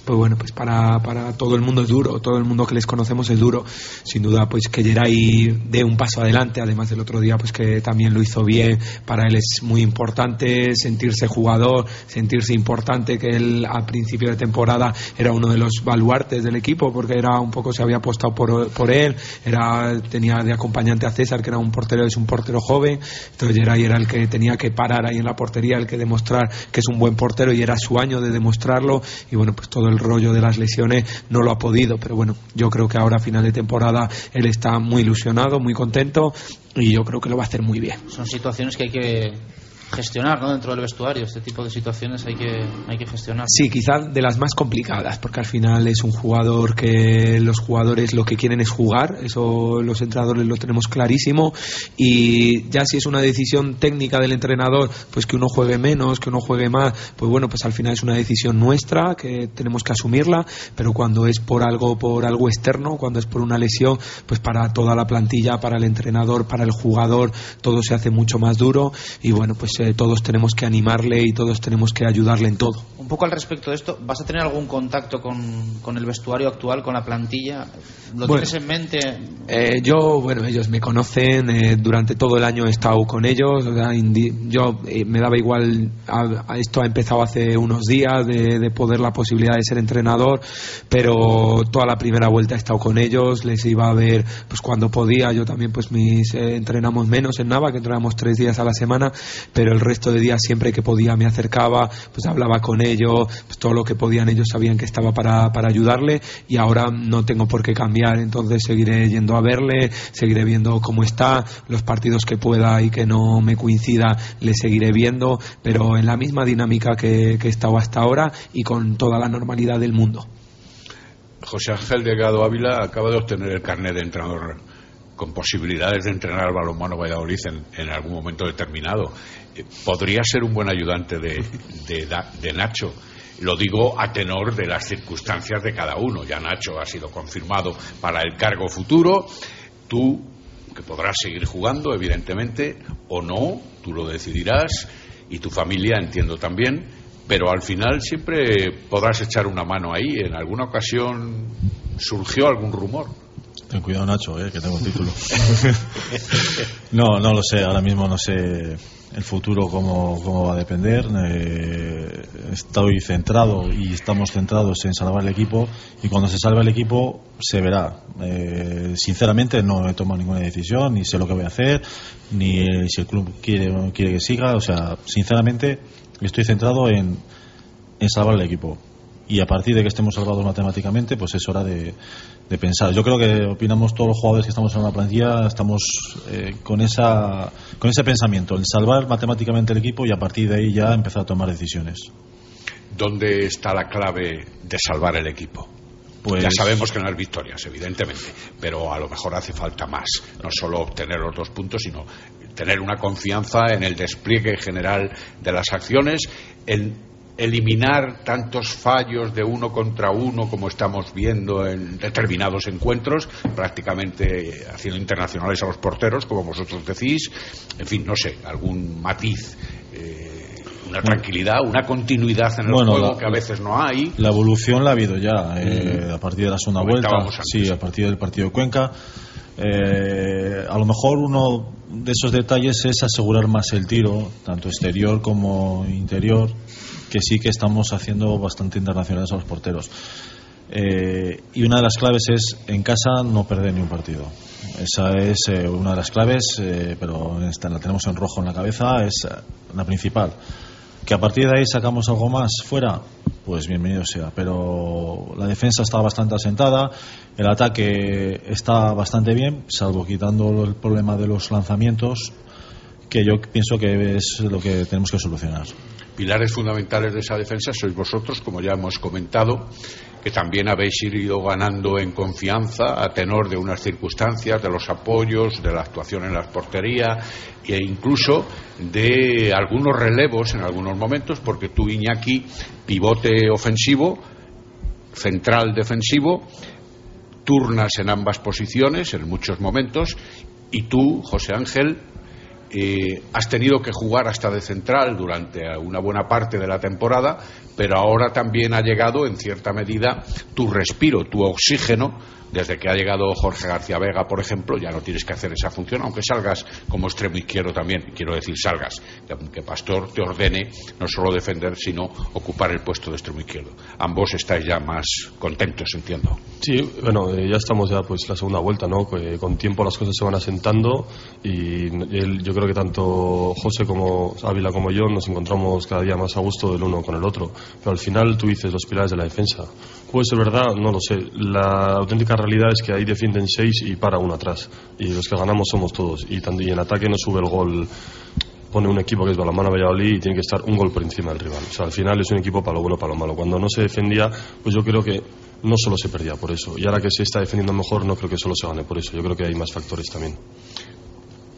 pues bueno, pues para, para todo el mundo es duro, todo el mundo que les conocemos es duro. Sin duda, pues que Geray dé un paso adelante, además del otro día, pues que también lo hizo bien. Para él es muy importante sentirse jugador, sentirse importante, que él a principio de temporada era uno de los baluartes del equipo, porque era un poco se había apostado por, por él, era, tenía de acompañante a César, que era un portero, es un portero joven. Entonces Geray era el que tenía que parar ahí en la portería, el que demostrar que es un buen portero y era su año de demostrarlo. Y bueno, pues todo el rollo de las lesiones no lo ha podido, pero bueno, yo creo que ahora a final de temporada él está muy ilusionado, muy contento y yo creo que lo va a hacer muy bien. Son situaciones que hay que gestionar ¿no? dentro del vestuario. Este tipo de situaciones hay que, hay que gestionar. Sí, quizás de las más complicadas, porque al final es un jugador que los jugadores lo que quieren es jugar, eso los entrenadores lo tenemos clarísimo, y ya si es una decisión técnica del entrenador, pues que uno juegue menos, que uno juegue más, pues bueno, pues al final es una decisión nuestra que tenemos que asumirla, pero cuando es por algo, por algo externo, cuando es por una lesión, pues para toda la plantilla, para el entrenador, para el jugador, todo se hace mucho más duro, y bueno, pues eh, todos tenemos que animarle y todos tenemos que ayudarle en todo. Un poco al respecto de esto, ¿vas a tener algún contacto con, con el vestuario actual, con la plantilla? ¿Lo Bueno. tienes en mente? Eh, yo, bueno, ellos me conocen, eh, durante todo el año he estado con ellos, o sea, indi- yo eh, me daba igual, a- a esto ha empezado hace unos días de, de poder la posibilidad de ser entrenador, pero toda la primera vuelta he estado con ellos, les iba a ver pues cuando podía, yo también pues mis eh, entrenamos menos en Nava, que entrenamos tres días a la semana, pero el resto de días siempre que podía me acercaba, pues hablaba con ellos, pues todo lo que podían ellos sabían que estaba para, para ayudarle y ahora no tengo por qué cambiar, entonces seguiré yendo a verle, seguiré viendo cómo está, los partidos que pueda y que no me coincida le seguiré viendo, pero en la misma dinámica que, que he estado hasta ahora y con toda la normalidad del mundo. José Ángel Delgado Ávila acaba de obtener el carnet de entrenador con posibilidades de entrenar al balonmano Valladolid en, en algún momento determinado. Eh, Podría ser un buen ayudante de, de, Nacho. Lo digo a tenor de las circunstancias de cada uno. Ya Nacho ha sido confirmado para el cargo futuro. Tú, que podrás seguir jugando, evidentemente, o no, tú lo decidirás. Y tu familia, entiendo también. Pero al final siempre podrás echar una mano ahí. En alguna ocasión surgió algún rumor. Ten cuidado, Nacho, eh, que tengo título. no, no lo sé. Ahora mismo no sé el futuro cómo, cómo va a depender. Eh, estoy centrado y estamos centrados en salvar el equipo. Y cuando se salve el equipo, se verá. Eh, sinceramente, no he tomado ninguna decisión, ni sé lo que voy a hacer, ni si el club quiere quiere que siga. O sea, sinceramente, estoy centrado en, en salvar el equipo. Y a partir de que estemos salvados matemáticamente, pues es hora de, de pensar. Yo creo que opinamos todos los jugadores que estamos en la plantilla, estamos eh, con, esa, con ese pensamiento, el salvar matemáticamente el equipo y a partir de ahí ya empezar a tomar decisiones. ¿Dónde está la clave de salvar el equipo? Pues- Ya sabemos que no es victorias, evidentemente, pero a lo mejor hace falta más. No solo obtener los dos puntos, sino tener una confianza en el despliegue general de las acciones, en eliminar tantos fallos de uno contra uno como estamos viendo en determinados encuentros, prácticamente haciendo internacionales a los porteros, como vosotros decís. En fin, no sé, algún matiz. eh, una tranquilidad, una continuidad en el Bueno, juego la- que a veces no hay. La evolución la ha habido ya eh, a partir de la segunda vuelta, antes. sí, a partir del partido de Cuenca. Eh, a lo mejor uno de esos detalles es asegurar más el tiro, tanto exterior como interior, que sí que estamos haciendo bastante internacionales a los porteros. Eh, y una de las claves es en casa no perder ni un partido. Esa es eh, una de las claves, eh, pero esta la tenemos en rojo en la cabeza, es la principal. Que a partir de ahí sacamos algo más fuera, pues bienvenido sea. Pero la defensa está bastante asentada, el ataque está bastante bien, salvo quitando el problema de los lanzamientos, que yo pienso que es lo que tenemos que solucionar. Pilares fundamentales de esa defensa sois vosotros, como ya hemos comentado, que también habéis ido ganando en confianza a tenor de unas circunstancias, de los apoyos, de la actuación en las porterías e incluso de algunos relevos en algunos momentos, porque tú, Iñaki, pivote ofensivo, central defensivo, turnas en ambas posiciones en muchos momentos, y tú, José Ángel, eh, has tenido que jugar hasta de central durante una buena parte de la temporada, pero ahora también ha llegado en cierta medida tu respiro, tu oxígeno desde que ha llegado Jorge García Vega, por ejemplo, ya no tienes que hacer esa función, aunque salgas como extremo izquierdo también, quiero decir salgas, que Pastor te ordene no solo defender, sino ocupar el puesto de extremo izquierdo. Ambos estáis ya más contentos, entiendo. Sí, bueno, eh, ya estamos ya pues la segunda vuelta, ¿no? con tiempo las cosas se van asentando y yo creo que tanto José como Ávila como yo nos encontramos cada día más a gusto del uno con el otro, pero al final tú dices los pilares de la defensa. Puede ser verdad, no lo sé. La auténtica realidad es que ahí defienden seis y para uno atrás. Y los que ganamos somos todos. Y, en ataque no sube el gol pone un equipo que es Balamana Valladolid y tiene que estar un gol por encima del rival. O sea, al final es un equipo para lo bueno, para lo malo. Cuando no se defendía, pues yo creo que no solo se perdía por eso. Y ahora que se está defendiendo mejor, no creo que solo se gane por eso. Yo creo que hay más factores también.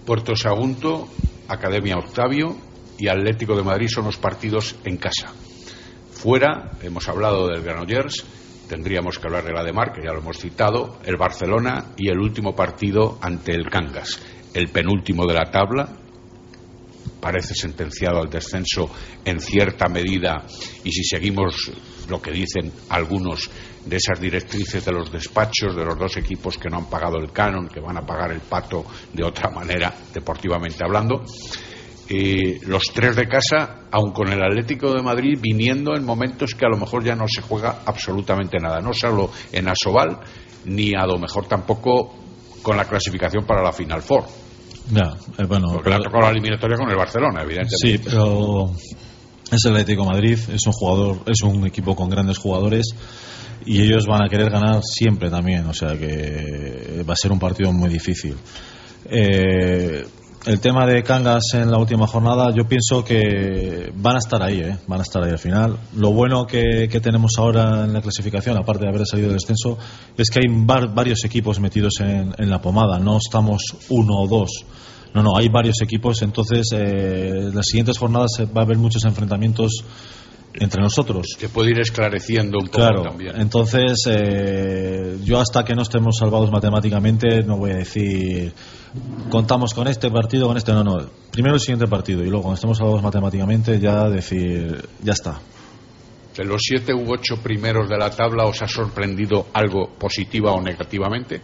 Puerto Sagunto, Academia Octavio y Atlético de Madrid son los partidos en casa. Fuera, hemos hablado del Granollers, tendríamos que hablar de la de Mar, que ya lo hemos citado, el Barcelona y el último partido ante el Cangas, el penúltimo de la tabla, parece sentenciado al descenso en cierta medida y si seguimos lo que dicen algunos de esas directrices de los despachos de los dos equipos que no han pagado el canon, que van a pagar el pato de otra manera, deportivamente hablando, los tres de casa, aun con el Atlético de Madrid viniendo en momentos que a lo mejor ya no se juega absolutamente nada, no solo en Asobal, ni a lo mejor tampoco con la clasificación para la Final Four. Ya, eh, bueno, Porque le ha tocado la eliminatoria con el Barcelona, evidentemente. Sí, pero es el Atlético de Madrid, es un jugador, es un equipo con grandes jugadores y ellos van a querer ganar siempre también, o sea que va a ser un partido muy difícil. Eh, el tema de Cangas en la última jornada, yo pienso que van a estar ahí, ¿eh? van a estar ahí al final. Lo bueno que, tenemos ahora en la clasificación, aparte de haber salido del descenso, es que hay varios equipos metidos en, la pomada, no estamos uno o dos. No, no, hay varios equipos, entonces eh, en las siguientes jornadas va a haber muchos enfrentamientos entre nosotros. Que puede ir esclareciendo un poco claro, también. Entonces, eh, yo hasta que no estemos salvados matemáticamente, no voy a decir contamos con este partido, con este. No, no. Primero el siguiente partido y luego, cuando estemos salvados matemáticamente, ya decir, ya está. ¿De los siete u ocho primeros de la tabla os ha sorprendido algo positiva o negativamente?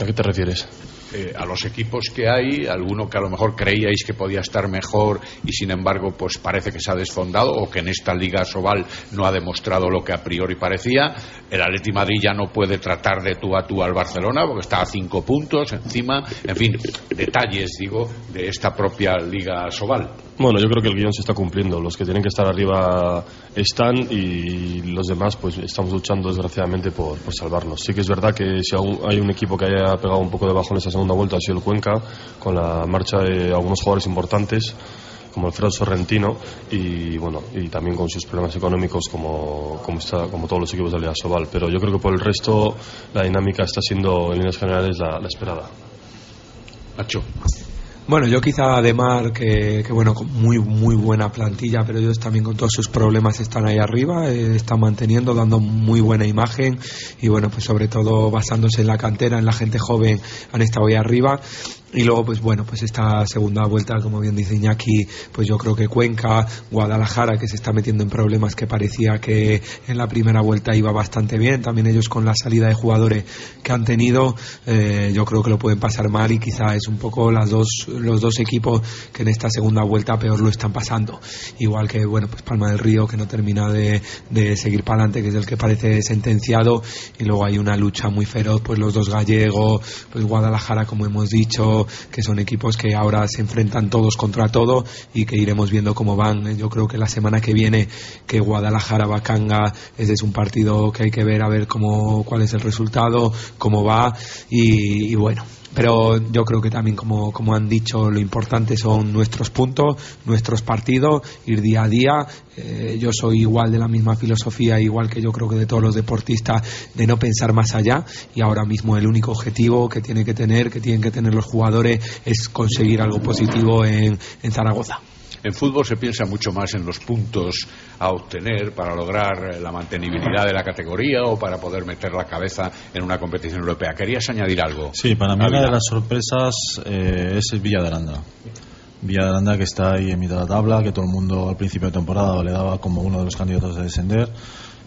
¿A qué te refieres? Eh, a los equipos que hay, alguno que a lo mejor creíais que podía estar mejor y sin embargo pues parece que se ha desfondado o que en esta Liga Sobal no ha demostrado lo que a priori parecía. El Atleti Madrid ya no puede tratar de tú a tú al Barcelona porque está a cinco puntos encima. En fin, detalles, digo, de esta propia Liga Sobal. Bueno, yo creo que el guion se está cumpliendo. Los que tienen que estar arriba están y los demás pues estamos luchando desgraciadamente por, salvarnos. Sí que es verdad que si hay un equipo que haya pegado un poco debajo en esa segunda vuelta ha sido el Cuenca, con la marcha de algunos jugadores importantes como Alfredo Sorrentino y bueno y también con sus problemas económicos como, como, está, como todos los equipos de la Liga Sobal. Pero yo creo que por el resto la dinámica está siendo en líneas generales la, la esperada. Nacho. Bueno, yo quizá Ademar, que, que bueno, con muy, muy buena plantilla, pero ellos también con todos sus problemas están ahí arriba, eh, están manteniendo, dando muy buena imagen y bueno, pues sobre todo basándose en la cantera, en la gente joven, han estado ahí arriba. Y luego, pues bueno, pues esta segunda vuelta, como bien dice Iñaki, pues yo creo que Cuenca, Guadalajara, que se está metiendo en problemas que parecía que en la primera vuelta iba bastante bien, también ellos con la salida de jugadores que han tenido, eh, yo creo que lo pueden pasar mal y quizá es un poco las dos, los dos equipos que en esta segunda vuelta peor lo están pasando. Igual que, bueno, pues Palma del Río, que no termina de, de seguir para adelante, que es el que parece sentenciado, y luego hay una lucha muy feroz, pues los dos gallegos, pues Guadalajara, como hemos dicho, que son equipos que ahora se enfrentan todos contra todo y que iremos viendo cómo van. Yo creo que la semana que viene que Guadalajara Bacanga ese es un partido que hay que ver a ver cómo cuál es el resultado, cómo va y bueno, pero yo creo que también como, como han dicho lo importante son nuestros puntos nuestros partidos ir día a día. Eh, yo soy igual de la misma filosofía igual que yo creo que de todos los deportistas de no pensar más allá. Y ahora mismo el único objetivo que tiene que tener que tienen que tener los jugadores es conseguir algo positivo en, en Zaragoza En fútbol se piensa mucho más en los puntos a obtener para lograr la mantenibilidad de la categoría o para poder meter la cabeza en una competición europea. ¿Querías añadir algo? Sí, para mí una de las sorpresas eh, es el Villa de Aranda. Villa de Aranda que está ahí en mitad de la tabla, que todo el mundo al principio de temporada le daba como uno de los candidatos a descender.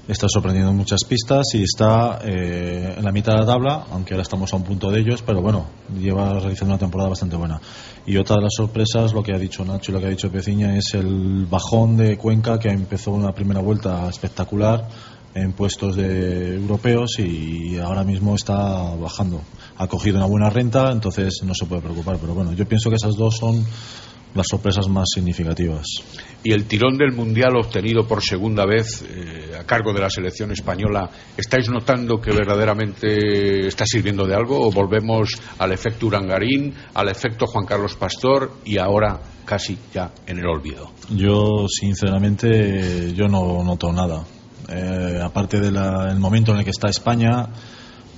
Está sorprendiendo en muchas pistas y está eh, en la mitad de la tabla, aunque ahora estamos a un punto de ellos, pero bueno, lleva realizando una temporada bastante buena. Y otra de las sorpresas, lo que ha dicho Nacho y lo que ha dicho Peciña, es el bajón de Cuenca, que empezó una primera vuelta espectacular en puestos de europeos y ahora mismo está bajando. Ha cogido una buena renta, entonces no se puede preocupar. Pero bueno, yo pienso que esas dos son las sorpresas más significativas. Y el tirón del Mundial obtenido por segunda vez eh, a cargo de la selección española, ¿estáis notando que verdaderamente está sirviendo de algo o volvemos al efecto Urangarín, al efecto Juan Carlos Pastor y ahora casi ya en el olvido? Yo, sinceramente, yo no noto nada. Eh, aparte del momento en el que está España,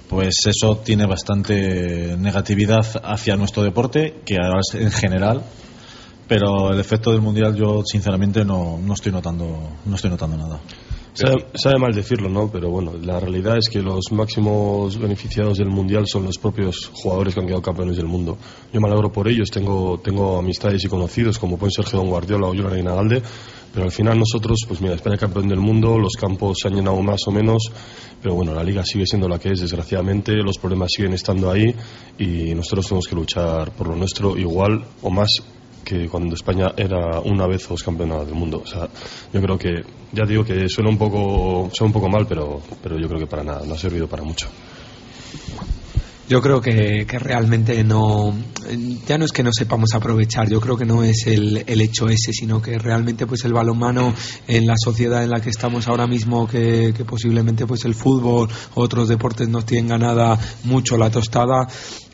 pues eso tiene bastante negatividad hacia nuestro deporte, que ahora es en general. Pero el efecto del mundial, yo sinceramente no, no estoy notando, no estoy notando nada. Sabe, sabe mal decirlo, ¿no? Pero bueno, la realidad es que los máximos beneficiados del Mundial son los propios jugadores que han quedado campeones del mundo. Yo me alegro por ellos, tengo, tengo amistades y conocidos como pueden ser Don Guardiola o Julián Aguinalde, pero al final nosotros, pues mira, España campeón del mundo, los campos se han llenado más o menos, pero bueno, la liga sigue siendo la que es, desgraciadamente, los problemas siguen estando ahí y nosotros tenemos que luchar por lo nuestro igual o más que cuando España era una vez dos campeonatos del mundo. O sea, yo creo que, ya digo que suena un poco, suena un poco mal, pero, pero yo creo que para nada, no ha servido para mucho. Yo creo que, que realmente no, ya no es que no sepamos aprovechar, yo creo que no es el, el hecho ese, sino que realmente pues el balonmano en la sociedad en la que estamos ahora mismo, que, que posiblemente pues el fútbol, otros deportes nos tienen ganada mucho la tostada,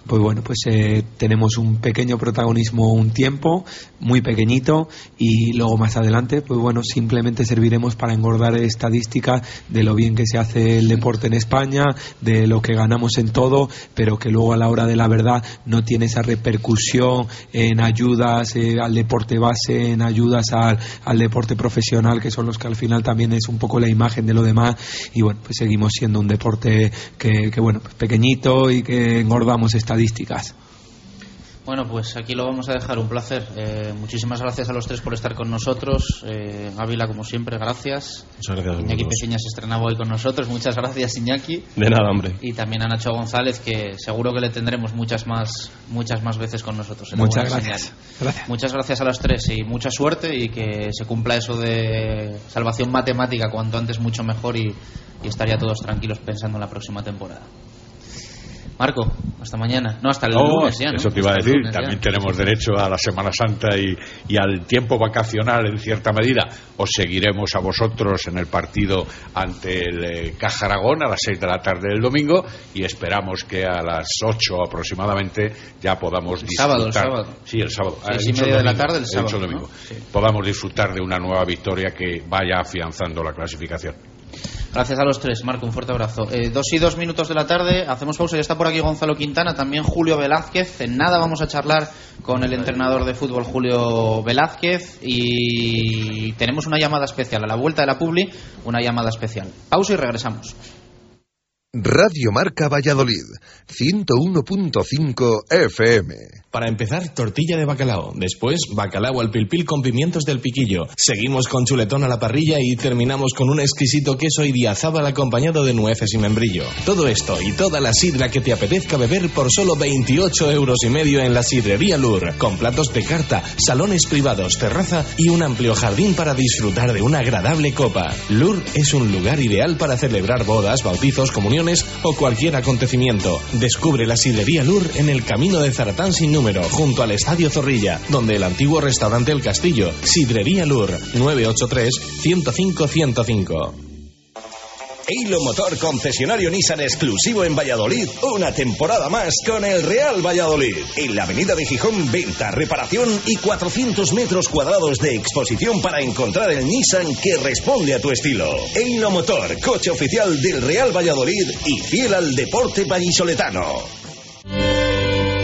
pues bueno, pues eh, tenemos un pequeño protagonismo un tiempo, muy pequeñito, y luego más adelante, pues bueno, simplemente serviremos para engordar estadísticas de lo bien que se hace el deporte en España, de lo que ganamos en todo, pero que luego a la hora de la verdad no tiene esa repercusión en ayudas eh, al deporte base, en ayudas al, deporte profesional, que son los que al final también es un poco la imagen de lo demás, y bueno, pues seguimos siendo un deporte que, que bueno, pues pequeñito y que engordamos estadísticas Bueno, pues aquí lo vamos a dejar. Un placer. Eh, muchísimas gracias a los tres por estar con nosotros. Eh, Ávila, como siempre, gracias. Muchas gracias Iñaki. Pequeña se estrenaba hoy con nosotros. Muchas gracias, Iñaki. De nada, hombre. Y también a Nacho González, que seguro que le tendremos muchas más, muchas más veces con nosotros. Será Muchas gracias. Muchas gracias a los tres y mucha suerte y que se cumpla eso de salvación matemática cuanto antes mucho mejor y, y estaría todos tranquilos pensando en la próxima temporada. Marco, hasta mañana. No, hasta el No, lunes ya. ¿no? Eso te iba a Hasta el decir. lunes ya. También tenemos derecho a la Semana Santa y, y al tiempo vacacional en cierta medida. Os seguiremos a vosotros en el partido ante el eh, Caja Aragón a las 6 de la tarde del domingo y esperamos que a las 8 aproximadamente ya podamos El disfrutar. sábado, el sábado. Sí, el sábado. Seis Ah, y de la tarde el sábado, domingo. ¿no? Sí. Podamos disfrutar de una nueva victoria que vaya afianzando la clasificación. Gracias a los tres, Marco, un fuerte abrazo. Eh, dos y dos minutos de la tarde, hacemos pausa. Ya está por aquí Gonzalo Quintana, también Julio Velázquez. En nada vamos a charlar con el entrenador de fútbol Julio Velázquez y tenemos una llamada especial. A la vuelta de la publi, una llamada especial. Pausa y regresamos. Radio Marca Valladolid, 101.5 FM. Para empezar, tortilla de bacalao. Después, bacalao al pilpil con pimientos del piquillo. Seguimos con chuletón a la parrilla y terminamos con un exquisito queso idiazábal acompañado de nueces y membrillo. Todo esto y toda la sidra que te apetezca beber por solo 28 euros y medio en la sidrería Lur. Con platos de carta, salones privados, terraza y un amplio jardín para disfrutar de una agradable copa. Lur es un lugar ideal para celebrar bodas, bautizos, o cualquier acontecimiento. Descubre la sidrería Lur en el camino de Zaratán sin número, junto al Estadio Zorrilla, donde el antiguo restaurante El Castillo. Sidrería Lur, 983 105 105. Eilo Motor, concesionario Nissan exclusivo en Valladolid, una temporada más con el Real Valladolid. En la avenida de Gijón, venta, reparación y 400 metros cuadrados de exposición para encontrar el Nissan que responde a tu estilo. Eilo Motor, coche oficial del Real Valladolid y fiel al deporte vallisoletano.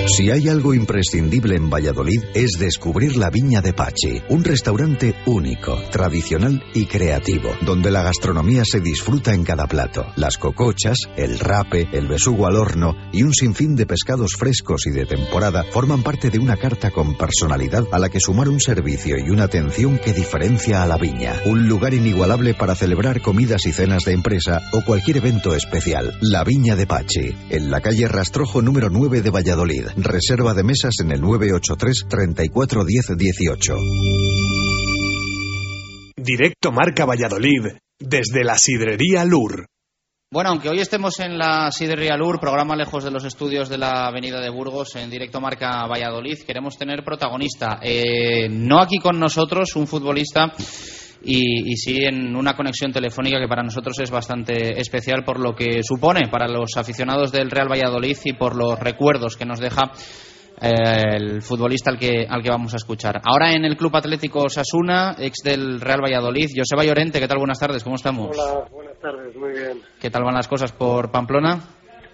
Si hay algo imprescindible en Valladolid es descubrir la Viña de Pachi, un restaurante único, tradicional y creativo, donde la gastronomía se disfruta en cada plato. Las cocochas, el rape, el besugo al horno y un sinfín de pescados frescos y de temporada forman parte de una carta con personalidad a la que sumar un servicio y una atención que diferencia a la Viña. Un lugar inigualable para celebrar comidas y cenas de empresa o cualquier evento especial. La Viña de Pachi, en la calle Rastrojo número 9 de Valladolid. Reserva de mesas en el 983 34 10 18. Directo Marca Valladolid, desde la Sidrería Lur. Bueno, aunque hoy estemos en la Sidrería Lur, programa lejos de los estudios de la Avenida de Burgos, en directo marca Valladolid, queremos tener protagonista. Eh, no aquí con nosotros, un futbolista, y, y, sí en una conexión telefónica que para nosotros es bastante especial por lo que supone para los aficionados del Real Valladolid y por los recuerdos que nos deja eh, el futbolista al que, al que vamos a escuchar. Ahora en el Club Atlético Sasuna, ex del Real Valladolid, Joseba Llorente, ¿qué tal? Buenas tardes, ¿cómo estamos? Hola, buenas tardes, muy bien. ¿Qué tal van las cosas por Pamplona?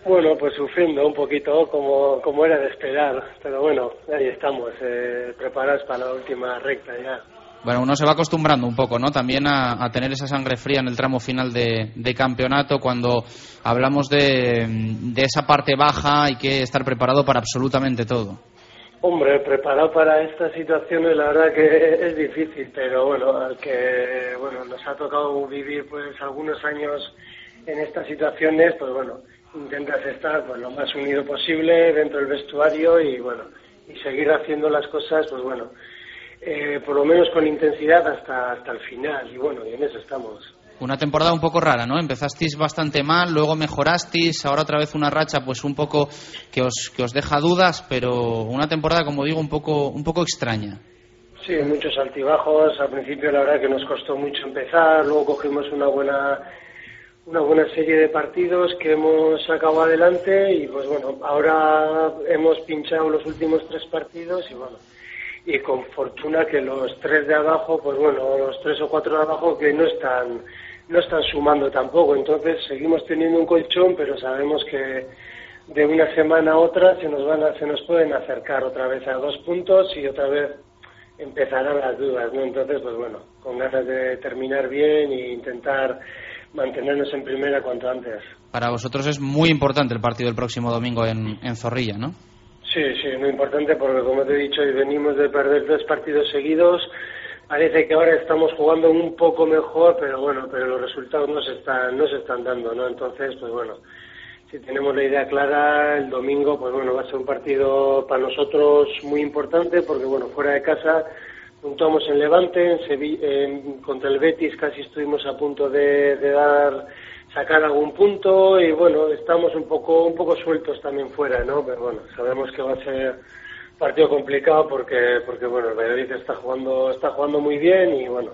Bueno, pues sufriendo un poquito, como, como era de esperar, pero bueno, ahí estamos, eh, preparados para la última recta ya. Bueno, uno se va acostumbrando un poco, ¿no? También a, tener esa sangre fría en el tramo final de, campeonato cuando hablamos de, de, esa parte baja hay que estar preparado para absolutamente todo. Hombre, preparado para estas situaciones la verdad que es difícil, pero bueno, al que bueno nos ha tocado vivir pues algunos años en estas situaciones, pues bueno, intentas estar pues lo más unido posible dentro del vestuario y bueno, y seguir haciendo las cosas, pues bueno, eh, por lo menos con intensidad hasta, hasta el final. Y bueno, y en eso estamos. Una temporada un poco rara, ¿no? Empezasteis bastante mal, luego mejorasteis, ahora otra vez una racha, pues un poco que os, que os deja dudas, pero una temporada, como digo, un poco, un poco extraña. Sí, muchos altibajos. Al principio, la verdad que nos costó mucho empezar, luego cogimos una buena una buena serie de partidos que hemos sacado adelante y pues bueno, ahora hemos pinchado los últimos tres partidos y bueno, y con fortuna que los tres de abajo, pues bueno, los tres o cuatro de abajo que no están no están sumando tampoco, entonces seguimos teniendo un colchón, pero sabemos que de una semana a otra se nos van a, se nos pueden acercar otra vez a dos puntos y otra vez empezarán las dudas, ¿no? Entonces, pues bueno, con ganas de terminar bien e intentar mantenernos en primera cuanto antes. Para vosotros es muy importante el partido del próximo domingo en, en Zorrilla, ¿no? Sí, sí, muy importante porque como te he dicho, venimos de perder tres partidos seguidos. Parece que ahora estamos jugando un poco mejor, pero bueno, pero los resultados no se están, no se están dando, ¿no? Entonces, pues bueno, si tenemos la idea clara, el domingo, pues bueno, va a ser un partido para nosotros muy importante porque bueno, fuera de casa puntuamos en Levante, en Sevilla, contra el Betis casi estuvimos a punto de, de dar sacar algún punto y bueno, estamos un poco un poco sueltos también fuera, ¿no? Pero bueno, sabemos que va a ser partido complicado porque porque bueno, el Valladolid está jugando está jugando muy bien y bueno,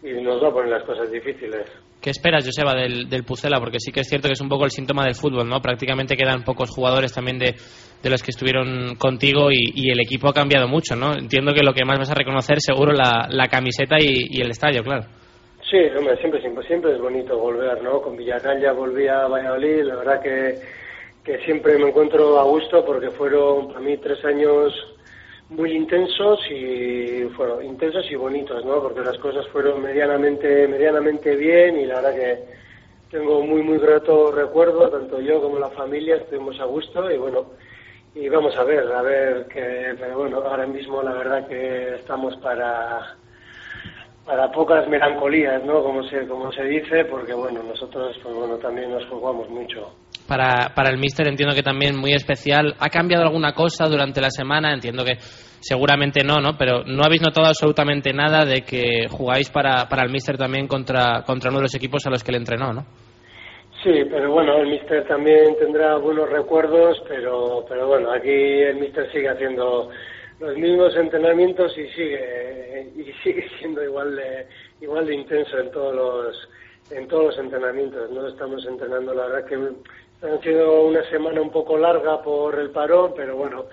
y nos va a poner las cosas difíciles. ¿Qué esperas, Joseba, del, Pucela? Porque sí que es cierto que es un poco el síntoma del fútbol, ¿no? Prácticamente quedan pocos jugadores también de, de los que estuvieron contigo y, y, el equipo ha cambiado mucho, ¿no? Entiendo que lo que más vas a reconocer seguro la, la camiseta y, y el estadio, claro. Sí, hombre, siempre, siempre, siempre es bonito volver, ¿no? Con Villarreal ya volví a Valladolid, la verdad que, que siempre me encuentro a gusto porque fueron para mí tres años muy intensos y fueron intensos y bonitos, ¿no? Porque las cosas fueron medianamente medianamente bien y la verdad que, tengo muy, muy grato recuerdo, tanto yo como la familia estuvimos a gusto y bueno, y vamos a ver, a ver que, pero bueno, ahora mismo la verdad que estamos para para pocas melancolías, ¿no? Como se como se dice, porque bueno, nosotros pues bueno, también nos jugamos mucho. Para, para el Mister entiendo que también muy especial. ¿Ha cambiado alguna cosa durante la semana? Entiendo que seguramente no, ¿no? Pero no habéis notado absolutamente nada de que jugáis para, para el Mister también contra, contra uno de los equipos a los que le entrenó, ¿no? Sí, pero bueno, el Mister también tendrá buenos recuerdos, pero, pero bueno, aquí el Mister sigue haciendo los mismos entrenamientos y sigue y sigue siendo igual de igual de intenso en todos los en todos los entrenamientos. No estamos entrenando, la verdad que ha sido una semana un poco larga por el parón, pero bueno,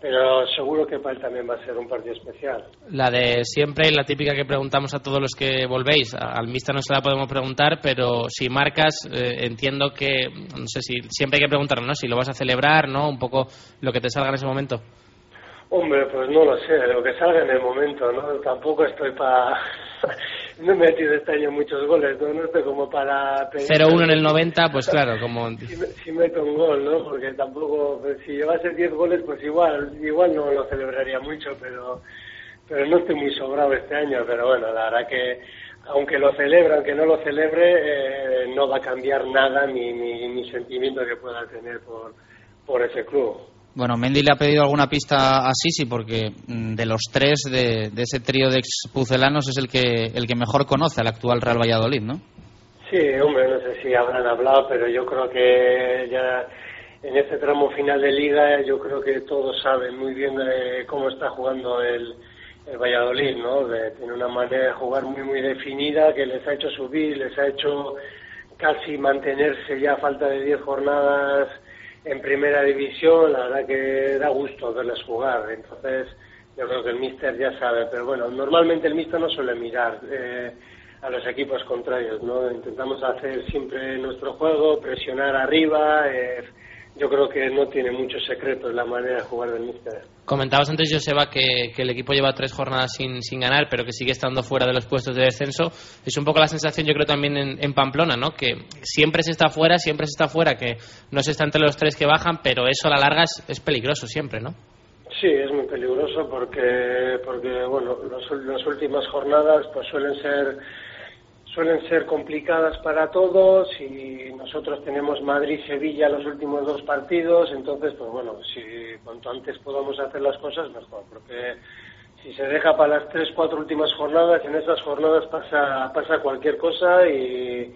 pero seguro que para él también va a ser un partido especial. La de siempre, la típica que preguntamos a todos los que volvéis. Al Mister no se la podemos preguntar, pero si marcas, eh, entiendo que, no sé si siempre hay que preguntarlo, ¿no? Si lo vas a celebrar, ¿no? Un poco lo que te salga en ese momento. Hombre, pues no lo sé, lo que salga en el momento, ¿no? Tampoco estoy para... no he metido este año muchos goles, ¿no? No estoy como para... 0-1 en el 90, pues claro, como... Si, si, meto un gol, ¿no? Porque tampoco... Pues, si llevase 10 goles, pues igual, igual no lo celebraría mucho, pero... Pero no estoy muy sobrado este año, pero bueno, la verdad que aunque lo celebre, aunque no lo celebre, eh, no va a cambiar nada mi, mi, mi sentimiento que pueda tener por, por ese club. Bueno, Mendy le ha pedido alguna pista a Sisi porque mm, de los tres de, ese trío de expuzelanos es el que el que mejor conoce al actual Real Valladolid, ¿no? Sí, hombre, no sé si habrán hablado, pero yo creo que ya en este tramo final de liga yo creo que todos saben muy bien eh, cómo está jugando el, el Valladolid, ¿no? De, tiene una manera de jugar muy muy definida que les ha hecho subir, les ha hecho casi mantenerse ya a falta de 10 jornadas en primera división, la verdad que da gusto verles jugar. Entonces, yo creo que el míster ya sabe, pero bueno, normalmente el míster no suele mirar eh, a los equipos contrarios, ¿no? Intentamos hacer siempre nuestro juego, presionar arriba. Eh, yo creo que no tiene muchos secretos la manera de jugar del míster. Comentabas antes, Joseba, que, que el equipo lleva tres jornadas sin, sin ganar, pero que sigue estando fuera de los puestos de descenso. Es un poco la sensación, yo creo, también en, en, Pamplona, ¿no? Que siempre se está fuera, siempre se está fuera, que no se está entre los tres que bajan, pero eso a la larga es, es peligroso siempre, ¿no? Sí, es muy peligroso porque, porque bueno, los, las últimas jornadas pues suelen ser suelen ser complicadas para todos y nosotros tenemos Madrid-Sevilla los últimos dos partidos, entonces, pues bueno, si cuanto antes podamos hacer las cosas, mejor, porque si se deja para las tres, cuatro últimas jornadas, en esas jornadas pasa, pasa cualquier cosa y,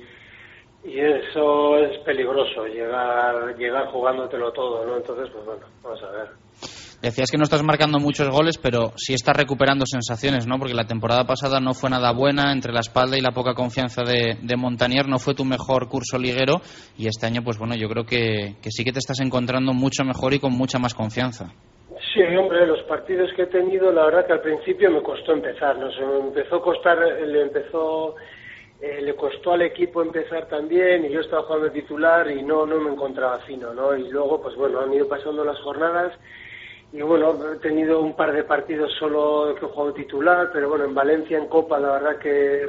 y eso es peligroso, llegar, llegar jugándotelo todo, ¿no? Entonces, pues bueno, vamos a ver. Decías que no estás marcando muchos goles, pero sí estás recuperando sensaciones, ¿no? Porque la temporada pasada no fue nada buena, entre la espalda y la poca confianza de, de Montanier no fue tu mejor curso liguero y este año, pues bueno, yo creo que, sí que te estás encontrando mucho mejor y con mucha más confianza. Sí, hombre, los partidos que he tenido, la verdad que al principio me costó empezar, ¿no? Se me empezó a costar, le empezó eh, le costó al equipo empezar también y yo estaba jugando de titular y no no me encontraba fino, ¿no? Y luego, pues bueno, han ido pasando las jornadas y bueno, he tenido un par de partidos solo que he jugado titular, pero bueno, en Valencia, en Copa, la verdad que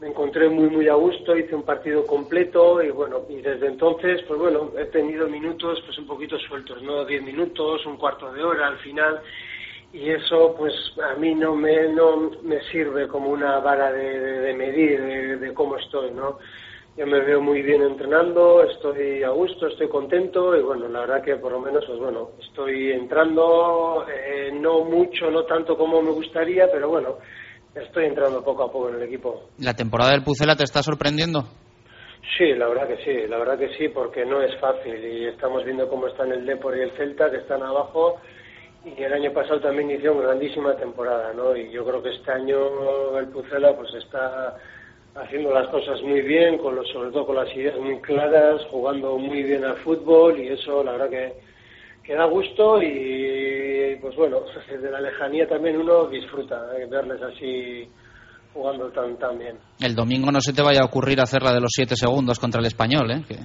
me encontré muy, muy a gusto, hice un partido completo y bueno, y desde entonces, pues bueno, he tenido minutos pues un poquito sueltos, ¿no? Diez minutos, un cuarto de hora al final y eso pues a mí no me, no me sirve como una vara de, de, de medir de, de cómo estoy, ¿no? Yo me veo muy bien entrenando, estoy a gusto, estoy contento y bueno, la verdad que por lo menos, pues bueno, estoy entrando, eh, no mucho, no tanto como me gustaría, pero bueno, estoy entrando poco a poco en el equipo. ¿La temporada del Pucela te está sorprendiendo? Sí, la verdad que sí, la verdad que sí, porque no es fácil y estamos viendo cómo están el Depor y el Celta, que están abajo y el año pasado también inició una grandísima temporada, ¿no? Y yo creo que este año el Pucela pues está haciendo las cosas muy bien, con los, sobre todo con las ideas muy claras, jugando muy bien al fútbol y eso la verdad que, que da gusto y pues bueno, desde la lejanía también uno disfruta de verles así jugando tan, tan bien. El domingo no se te vaya a ocurrir hacer la de los siete segundos contra el español, ¿eh? Que...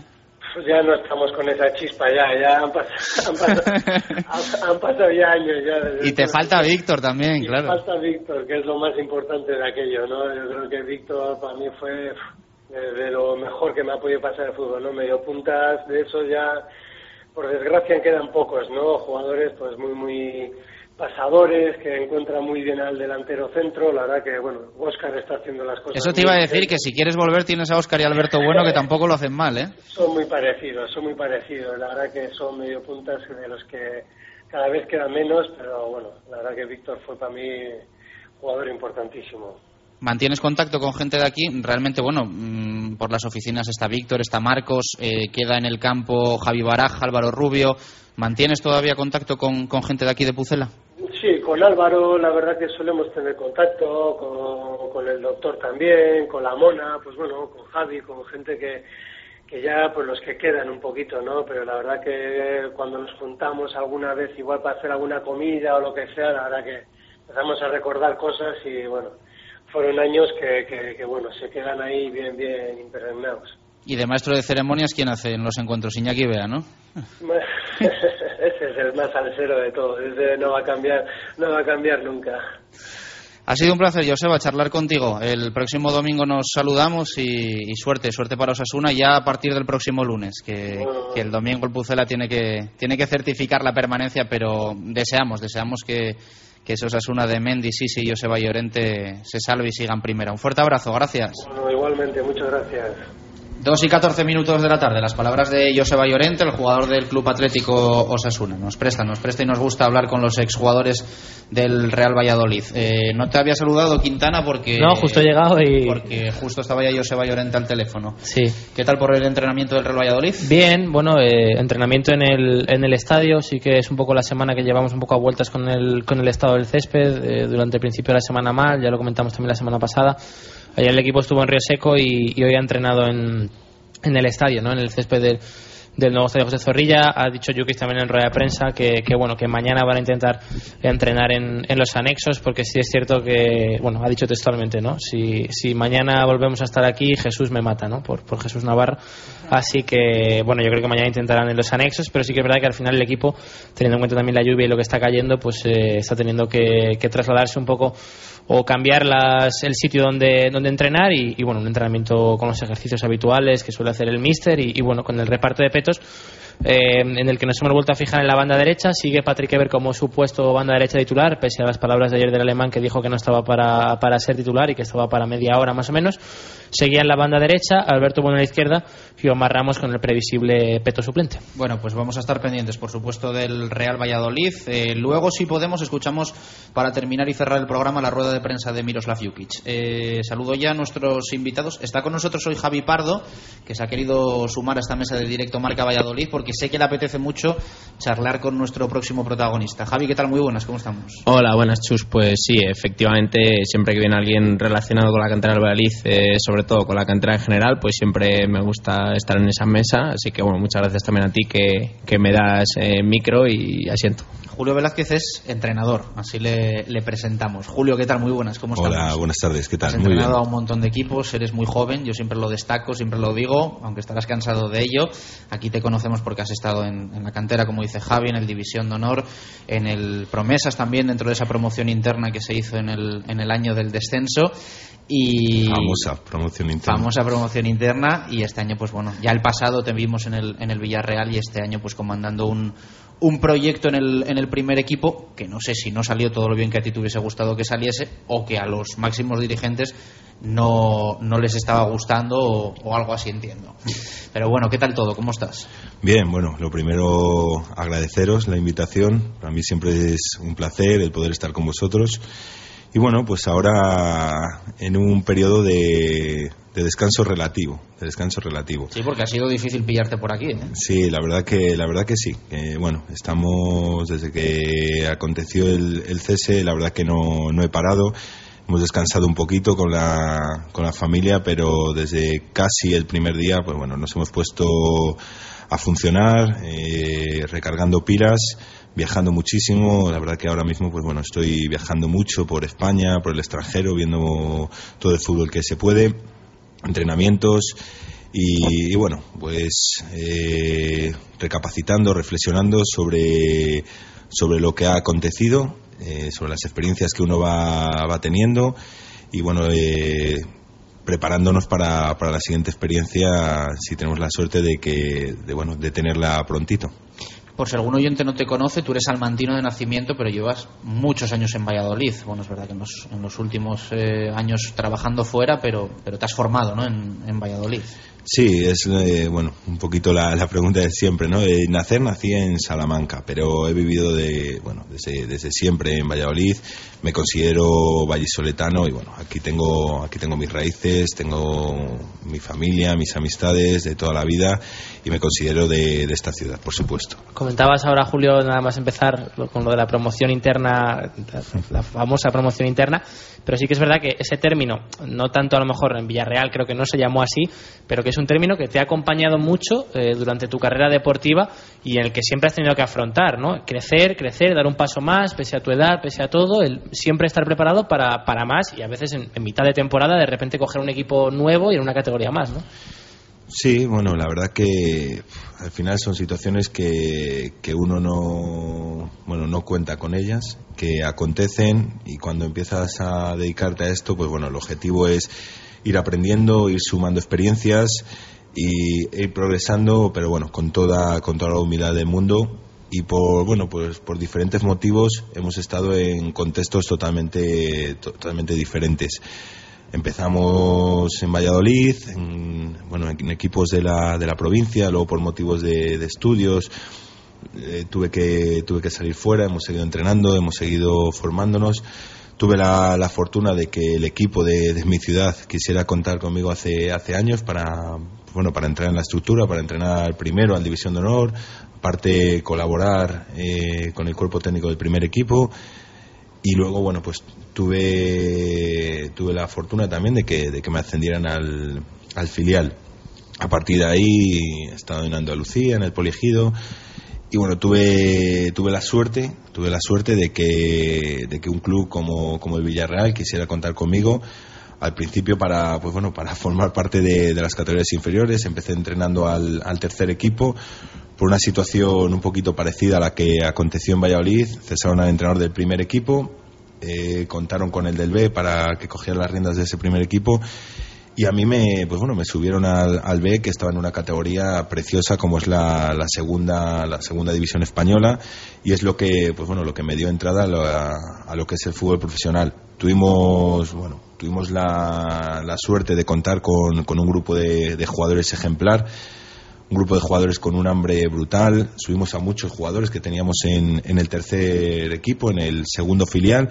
Pues ya no estamos con esa chispa ya, ya han pasado, han pasado, han, han pasado ya años ya. Y te falta Víctor también, y claro. falta Víctor, que es lo más importante de aquello, ¿no? Yo creo que Víctor para mí fue de, de lo mejor que me ha podido pasar el fútbol, ¿no? Medio puntas, de eso ya, por desgracia quedan pocos, ¿no? Jugadores pues muy, muy pasadores, que encuentran muy bien al delantero centro, la verdad que, bueno, Oscar está haciendo las cosas. Eso te iba a decir bien. que si quieres volver tienes a Oscar y Alberto Bueno que tampoco lo hacen mal, ¿eh? Son muy parecidos, son muy parecidos. La verdad que son medio puntas de los que cada vez quedan menos, pero bueno, la verdad que Víctor fue para mí jugador importantísimo. ¿Mantienes contacto con gente de aquí? Realmente, bueno, mm, por las oficinas está Víctor, está Marcos, eh, queda en el campo Javi Baraja, Álvaro Rubio. ¿Mantienes todavía contacto con, con gente de aquí de Pucela? Con Álvaro la verdad que solemos tener contacto, con, con el doctor también, con la Mona, pues bueno, con Javi, con gente que, que ya pues los que quedan un poquito, ¿no? Pero la verdad que cuando nos juntamos alguna vez igual para hacer alguna comida o lo que sea, la verdad que empezamos a recordar cosas y bueno, fueron años que, que, que, bueno, se quedan ahí bien, bien impregnados. Y de maestro de ceremonias, ¿quién hace en los encuentros? Iñaki Bea, ¿no? Ese es el más salsero de todos, ese no va a cambiar, no va a cambiar nunca. Ha sido un placer, Joseba, charlar contigo. El próximo domingo nos saludamos y, y suerte, suerte para Osasuna ya a partir del próximo lunes, que, que el domingo el Pucela tiene que, tiene que certificar la permanencia, pero deseamos, deseamos que, que ese Osasuna de Mendy, Sisi y Joseba Llorente se salve y siga en primera. Un fuerte abrazo, gracias. Bueno, igualmente, muchas gracias. Dos y 14 minutos de la tarde, las palabras de Joseba Llorente, el jugador del Club Atlético Osasuna. Nos presta, nos presta y nos gusta hablar con los exjugadores del Real Valladolid. Eh, no te había saludado Quintana porque... No, justo he llegado y... Porque justo estaba ya Joseba Llorente al teléfono. Sí. ¿Qué tal por el entrenamiento del Real Valladolid? Bien, bueno, eh, entrenamiento en el, en el estadio, sí que es un poco la semana que llevamos un poco a vueltas con el, con el estado del césped, eh, durante el principio de la semana mal, ya lo comentamos también la semana pasada. Ayer el equipo estuvo en Río Seco y, hoy ha entrenado en, en el estadio, ¿no? en el césped del, del nuevo estadio José Zorrilla. Ha dicho Yukis también en rueda de prensa que, bueno que mañana van a intentar entrenar en, los anexos porque sí es cierto que, bueno, ha dicho textualmente, ¿no? Si, si mañana volvemos a estar aquí, Jesús me mata, ¿no? Por, por Jesús Navarro. Así que, bueno, yo creo que mañana intentarán en los anexos, pero sí que es verdad que al final el equipo, teniendo en cuenta también la lluvia y lo que está cayendo, pues eh, está teniendo que, trasladarse un poco o cambiar el sitio donde, donde entrenar y, bueno, un entrenamiento con los ejercicios habituales que suele hacer el míster y, y bueno, con el reparto de eh, en el que nos hemos vuelto a fijar en la banda derecha. Sigue Patrick Eber como supuesto banda derecha titular, pese a las palabras de ayer del alemán que dijo que no estaba para, para ser titular y que estaba para media hora más o menos. Seguía en la banda derecha, Alberto Bueno la izquierda y Omar Ramos con el previsible peto suplente. Bueno, pues vamos a estar pendientes, por supuesto, del Real Valladolid. Eh, luego, si podemos, escuchamos para terminar y cerrar el programa la rueda de prensa de Miroslav Jukic. Eh, saludo ya a nuestros invitados. Está con nosotros hoy Javi Pardo, que se ha querido sumar a esta mesa de directo Marca Valladolid, porque sé que le apetece mucho charlar con nuestro próximo protagonista. Javi, ¿qué tal? Muy buenas, ¿cómo estamos? Hola, buenas, Chus. Pues sí, efectivamente, siempre que viene alguien relacionado con la cantera del Valladolid, eh, sobre todo con la cantera en general, pues siempre me gusta estar en esa mesa. Así que, bueno, muchas gracias también a ti que, que me das eh, micro y asiento. Julio Velázquez es entrenador, así le, le, presentamos. Julio, ¿qué tal? Muy buenas, ¿cómo estás? Hola, buenas tardes, ¿qué tal? Has muy entrenado bien. a un montón de equipos, eres muy joven, yo siempre lo destaco, siempre lo digo, aunque estarás cansado de ello. Aquí te conocemos porque has estado en, en la cantera, como dice Javi, en el División de Honor, en el Promesas también, dentro de esa promoción interna que se hizo en el, en el año del descenso. Y famosa promoción interna. Famosa promoción interna y este año, pues bueno, ya el pasado te vimos en el, en el Villarreal y este año pues comandando un, un proyecto en el, en el primer equipo que no sé si no salió todo lo bien que a ti te hubiese gustado que saliese o que a los máximos dirigentes no, no les estaba gustando o, o, algo así entiendo. Pero bueno, ¿qué tal todo? ¿Cómo estás? Bien, bueno, lo primero agradeceros la invitación. Para mí siempre es un placer el poder estar con vosotros. Y bueno, pues ahora en un periodo de, de descanso relativo, de descanso relativo. Sí, porque ha sido difícil pillarte por aquí. ¿eh? Sí, la verdad que la verdad que sí. Eh, bueno, estamos desde que aconteció el, el, cese, la verdad que no, no he parado. Hemos descansado un poquito con la, con la familia, pero desde casi el primer día, pues bueno, nos hemos puesto a funcionar, eh, recargando pilas viajando muchísimo. La verdad que ahora mismo, pues bueno, estoy viajando mucho por España, por el extranjero, viendo todo el fútbol que se puede, entrenamientos. Y, y bueno, pues eh, recapacitando, reflexionando sobre, sobre lo que ha acontecido, eh, sobre las experiencias que uno va, va teniendo. Y bueno, eh, preparándonos para, para la siguiente experiencia si tenemos la suerte de que de, bueno de tenerla prontito por si algún oyente no te conoce, tú eres almantino de nacimiento, pero llevas muchos años en Valladolid. Bueno, es verdad que en los, en los últimos eh, años trabajando fuera, pero, pero te has formado ¿no? en, en Valladolid. Sí, es eh, bueno un poquito la, pregunta de siempre, ¿no? De nacer nací en Salamanca, pero he vivido de bueno desde, desde siempre en Valladolid. Me considero vallisoletano y bueno aquí tengo aquí tengo mis raíces, tengo mi familia, mis amistades de toda la vida y me considero de, de esta ciudad, por supuesto. Comentabas ahora Julio nada más empezar con lo de la promoción interna, la famosa promoción interna, pero sí que es verdad que ese término, no tanto a lo mejor en Villarreal creo que no se llamó así, pero que es un término que te ha acompañado mucho eh, durante tu carrera deportiva y en el que siempre has tenido que afrontar, ¿no? Crecer, crecer, dar un paso más, pese a tu edad, pese a todo, siempre estar preparado para, para más y a veces en, en, mitad de temporada de repente coger un equipo nuevo y en una categoría más, ¿no? Sí, bueno, la verdad que al final son situaciones que, que uno no, bueno, no cuenta con ellas, que acontecen y cuando empiezas a dedicarte a esto, pues bueno, el objetivo es ir aprendiendo, ir sumando experiencias y e ir progresando, pero bueno, con toda, con toda la humildad del mundo. Y por bueno pues por diferentes motivos hemos estado en contextos totalmente totalmente diferentes. Empezamos en Valladolid en, bueno en equipos de la, de la provincia luego por motivos de, de estudios eh, tuve que tuve que salir fuera hemos seguido entrenando hemos seguido formándonos tuve la, la fortuna de que el equipo de, de, mi ciudad quisiera contar conmigo hace hace años para bueno para entrar en la estructura para entrenar primero al división de honor parte colaborar eh, con el cuerpo técnico del primer equipo. Y luego bueno pues tuve tuve la fortuna también de que, de que me ascendieran al, al filial. A partir de ahí he estado en Andalucía en el Poligido y bueno tuve tuve la suerte tuve la suerte de que de que un club como, como el Villarreal quisiera contar conmigo al principio para pues bueno para formar parte de, de las categorías inferiores empecé entrenando al, al tercer equipo por una situación un poquito parecida a la que aconteció en Valladolid. Cesaron al entrenador del primer equipo, eh, contaron con el del B para que cogiera las riendas de ese primer equipo y a mí me pues bueno me subieron al, al B que estaba en una categoría preciosa como es la, la, segunda la segunda división española y es lo que pues bueno lo que me dio entrada a lo, a, lo que es el fútbol profesional tuvimos bueno tuvimos la, la suerte de contar con, con un grupo de, de jugadores ejemplar un grupo de jugadores con un hambre brutal. Subimos a muchos jugadores que teníamos en, en, el tercer equipo, en el segundo filial.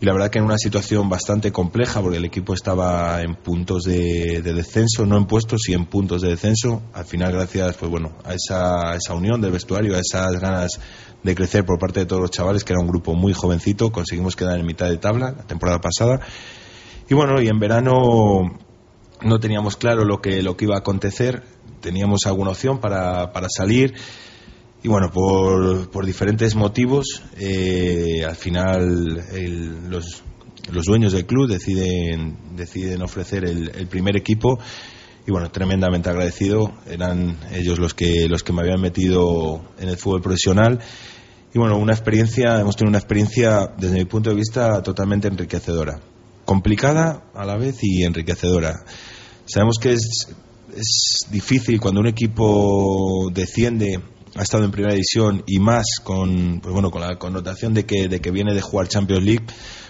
Y la verdad que en una situación bastante compleja, porque el equipo estaba en puntos de, de descenso, no en puestos, sí en puntos de descenso. Al final, gracias pues bueno, a esa, esa unión del vestuario, a esas ganas de crecer por parte de todos los chavales, que era un grupo muy jovencito, conseguimos quedar en mitad de tabla la temporada pasada. Y bueno, y en verano no teníamos claro lo que, lo que iba a acontecer teníamos alguna opción para, para salir y bueno, por, por diferentes motivos, eh, al final el, los, los dueños del club deciden, deciden ofrecer el, el, primer equipo y bueno, tremendamente agradecido. Eran ellos los que, los que me habían metido en el fútbol profesional. Y bueno, una experiencia, hemos tenido una experiencia desde mi punto de vista totalmente enriquecedora. Complicada a la vez y enriquecedora. Sabemos que es es difícil cuando un equipo desciende ha estado en primera división y más con pues bueno con la connotación de que de que viene de jugar Champions League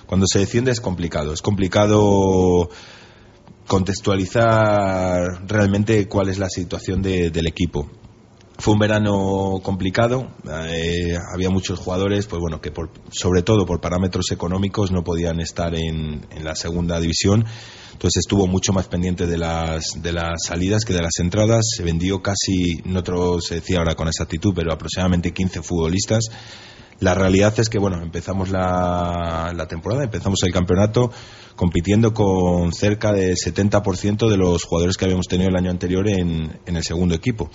cuando se desciende es complicado. Es complicado contextualizar realmente cuál es la situación de, del equipo fue un verano complicado eh, había muchos jugadores pues bueno que por, sobre todo por parámetros económicos no podían estar en, la segunda división entonces estuvo mucho más pendiente de las, de las salidas que de las entradas. Se vendió casi, no otro se decía ahora con exactitud, pero aproximadamente 15 futbolistas. La realidad es que, bueno, empezamos la, temporada, empezamos el campeonato compitiendo con cerca del 70% de los jugadores que habíamos tenido el año anterior en el segundo equipo.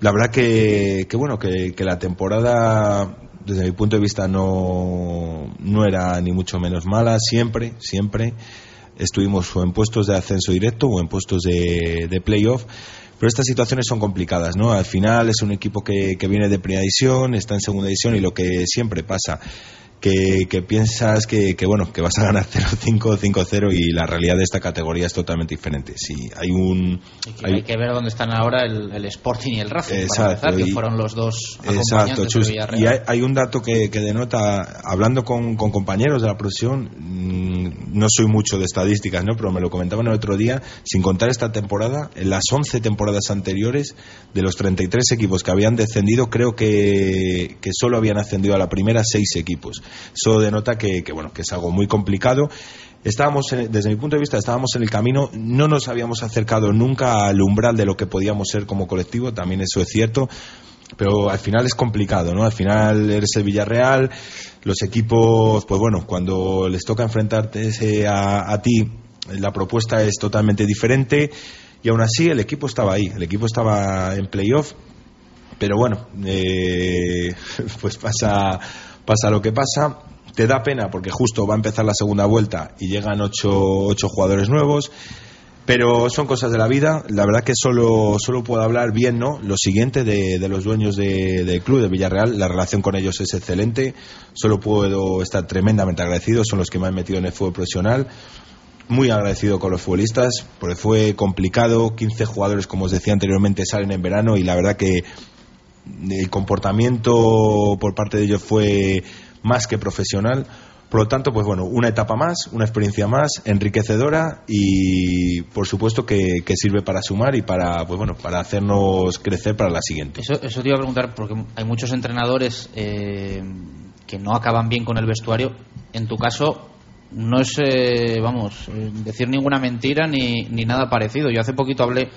La verdad que, que bueno, que, la temporada desde mi punto de vista no, no era ni mucho menos mala, siempre, siempre estuvimos o en puestos de ascenso directo o en puestos de, de playoff. Pero estas situaciones son complicadas, ¿no? Al final es un equipo que, que viene de primera división, está en segunda división y lo que siempre pasa, que, que piensas que, que, bueno que vas a ganar 0-5 5-0 y la realidad de esta categoría es totalmente diferente. Si hay un que hay, que ver dónde están ahora el, el Sporting y el Racing exacto, para empezar, que fueron los dos exacto Chus, y hay, hay, un dato que, que denota hablando con, con, compañeros de la profesión mmm, no soy mucho de estadísticas no pero me lo comentaban el otro día sin contar esta temporada en las 11 temporadas anteriores de los 33 equipos que habían descendido creo que, que solo habían ascendido a la primera seis equipos eso denota que, bueno, que es algo muy complicado. Estábamos, en, desde mi punto de vista, estábamos en el camino, no nos habíamos acercado nunca al umbral de lo que podíamos ser como colectivo, también eso es cierto, pero al final es complicado, ¿no? Al final eres el Villarreal, los equipos, pues bueno, cuando les toca enfrentarte a, a ti, la propuesta es totalmente diferente y aún así el equipo estaba ahí, el equipo estaba en playoff, pero bueno, eh, pues pasa pasa lo que pasa. Te da pena porque justo va a empezar la segunda vuelta y llegan ocho, ocho jugadores nuevos. Pero son cosas de la vida. La verdad que solo, solo puedo hablar bien, ¿no? Lo siguiente de, de los dueños de, del club de Villarreal. La relación con ellos es excelente. Solo puedo estar tremendamente agradecido. Son los que me han metido en el fútbol profesional. Muy agradecido con los futbolistas, porque fue complicado. 15 jugadores, como os decía anteriormente, salen en verano y la verdad que el comportamiento por parte de ellos fue más que profesional. Por lo tanto, pues bueno, una etapa más, una experiencia más, enriquecedora y por supuesto que, sirve para sumar y para, pues bueno, para hacernos crecer para la siguiente. Eso, eso te iba a preguntar porque hay muchos entrenadores eh, que no acaban bien con el vestuario. En tu caso, no es, eh, vamos, decir ninguna mentira ni, ni nada parecido. Yo hace poquito hablé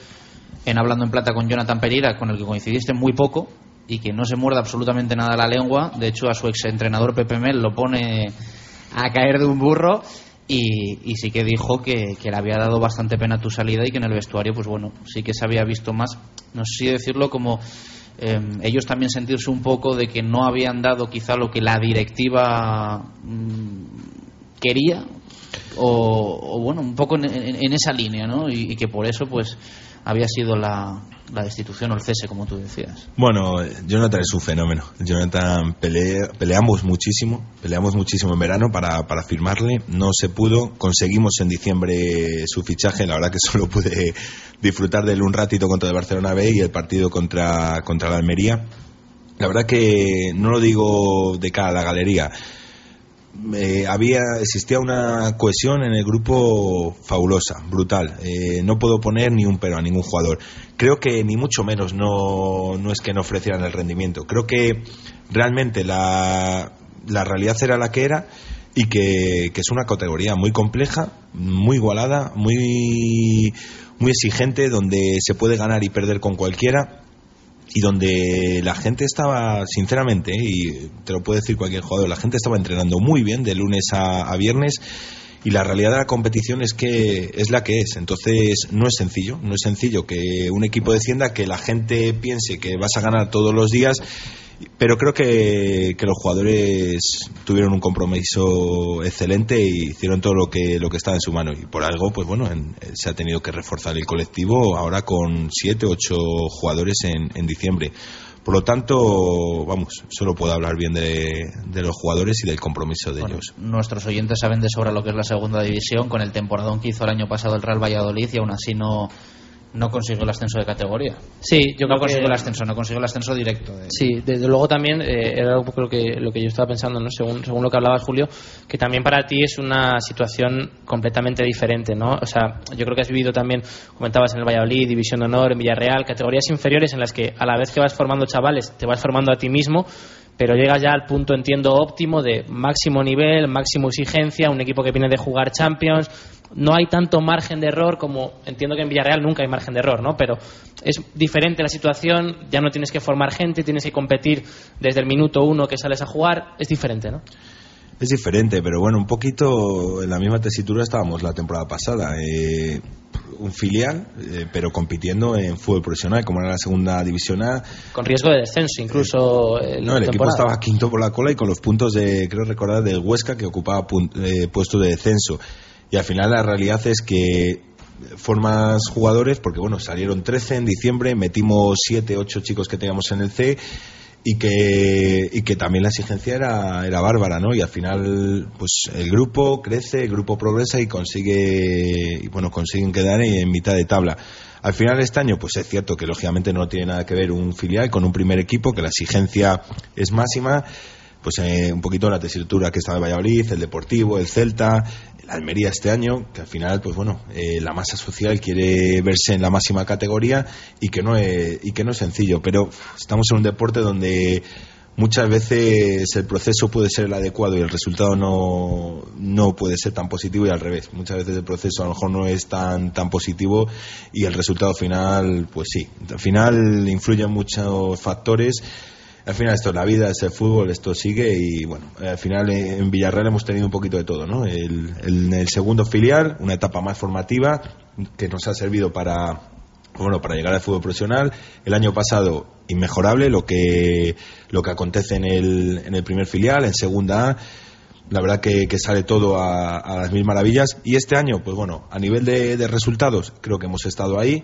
en Hablando en Plata con Jonathan Pereira, con el que coincidiste muy poco y que no se muerde absolutamente nada la lengua. De hecho, a su ex entrenador Pepe Mel lo pone a caer de un burro. Y, y sí que dijo que, le había dado bastante pena tu salida y que en el vestuario, pues bueno, sí que se había visto más, no sé si decirlo como eh, ellos también sentirse un poco de que no habían dado quizá lo que la directiva mmm, quería o, bueno, un poco en, en, en esa línea, ¿no? Y, que por eso, pues había sido la, destitución o el cese, como tú decías. Bueno, Jonathan es un fenómeno. Jonathan pelea, peleamos muchísimo, peleamos muchísimo en verano para, para firmarle, no se pudo, conseguimos en diciembre su fichaje, la verdad que solo pude disfrutar de él un ratito contra el Barcelona B y el partido contra, contra la Almería. La verdad que no lo digo de cara a la galería, eh, había existía una cohesión en el grupo fabulosa, brutal. Eh, no puedo poner ni un pero a ningún jugador. Creo que ni mucho menos no, no es que no ofrecieran el rendimiento. Creo que realmente la, la realidad era la que era y que, que, es una categoría muy compleja, muy igualada, muy, muy exigente, donde se puede ganar y perder con cualquiera y donde la gente estaba, sinceramente, y te lo puede decir cualquier jugador, la gente estaba entrenando muy bien de lunes a, a, viernes y la realidad de la competición es que es la que es. Entonces no es sencillo, no es sencillo que un equipo descienda, que la gente piense que vas a ganar todos los días pero creo que, que, los jugadores tuvieron un compromiso excelente y hicieron todo lo que lo que estaba en su mano y por algo pues bueno en, se ha tenido que reforzar el colectivo ahora con siete ocho jugadores en, en diciembre por lo tanto, vamos, solo puedo hablar bien de, de los jugadores y del compromiso de bueno, ellos. Nuestros oyentes saben de sobra lo que es la segunda división, con el temporadón que hizo el año pasado el Real Valladolid y aún así no, no consiguió el ascenso de categoría. Sí, yo no creo consiguió que... el ascenso, no consiguió el ascenso directo. De... Sí, desde luego también eh, era un poco lo que, lo que yo estaba pensando, ¿no? según, según lo que hablabas, Julio, que también para ti es una situación completamente diferente, ¿no? O sea, yo creo que has vivido también, comentabas en el Valladolid, División de Honor, en Villarreal, categorías inferiores en las que a la vez que vas formando chavales, te vas formando a ti mismo pero llegas ya al punto, entiendo, óptimo de máximo nivel, máximo exigencia, un equipo que viene de jugar Champions. No hay tanto margen de error como entiendo que en Villarreal nunca hay margen de error, ¿no? Pero es diferente la situación, ya no tienes que formar gente, tienes que competir desde el minuto uno que sales a jugar, es diferente, ¿no? Es diferente, pero bueno, un poquito en la misma tesitura estábamos la temporada pasada. Eh, un filial, eh, pero compitiendo en fútbol profesional, como era la segunda división A. Con riesgo de descenso, incluso. Eh, no, el equipo estaba quinto por la cola y con los puntos de, creo recordar, del Huesca que ocupaba eh, puesto de descenso. Y al final la realidad es que formas jugadores, porque bueno, salieron 13 en diciembre, metimos 7, 8 chicos que teníamos en el C y que, y que también la exigencia era, era bárbara, ¿no? Y al final, pues el grupo crece, el grupo progresa y consigue, y bueno, consiguen quedar en mitad de tabla. Al final este año, pues es cierto que lógicamente no tiene nada que ver un filial con un primer equipo, que la exigencia es máxima, pues eh, un poquito la tesitura que está de Valladolid, el Deportivo, el Celta, la Almería este año, que al final, pues bueno, eh, la masa social quiere verse en la máxima categoría y que no es, y que no es sencillo, pero estamos en un deporte donde muchas veces el proceso puede ser el adecuado y el resultado no, no puede ser tan positivo y al revés. Muchas veces el proceso a lo mejor no es tan, tan positivo y el resultado final, pues sí. Al final influyen muchos factores. Al final esto es la vida, es el fútbol, esto sigue y bueno, al final en Villarreal hemos tenido un poquito de todo, ¿no? El, el, el segundo filial, una etapa más formativa que nos ha servido para bueno, para llegar al fútbol profesional. El año pasado, inmejorable lo que, lo que acontece en el, en el primer filial, en segunda. La verdad que, sale todo a, las mil maravillas. Y este año, pues bueno, a nivel de resultados, creo que hemos estado ahí.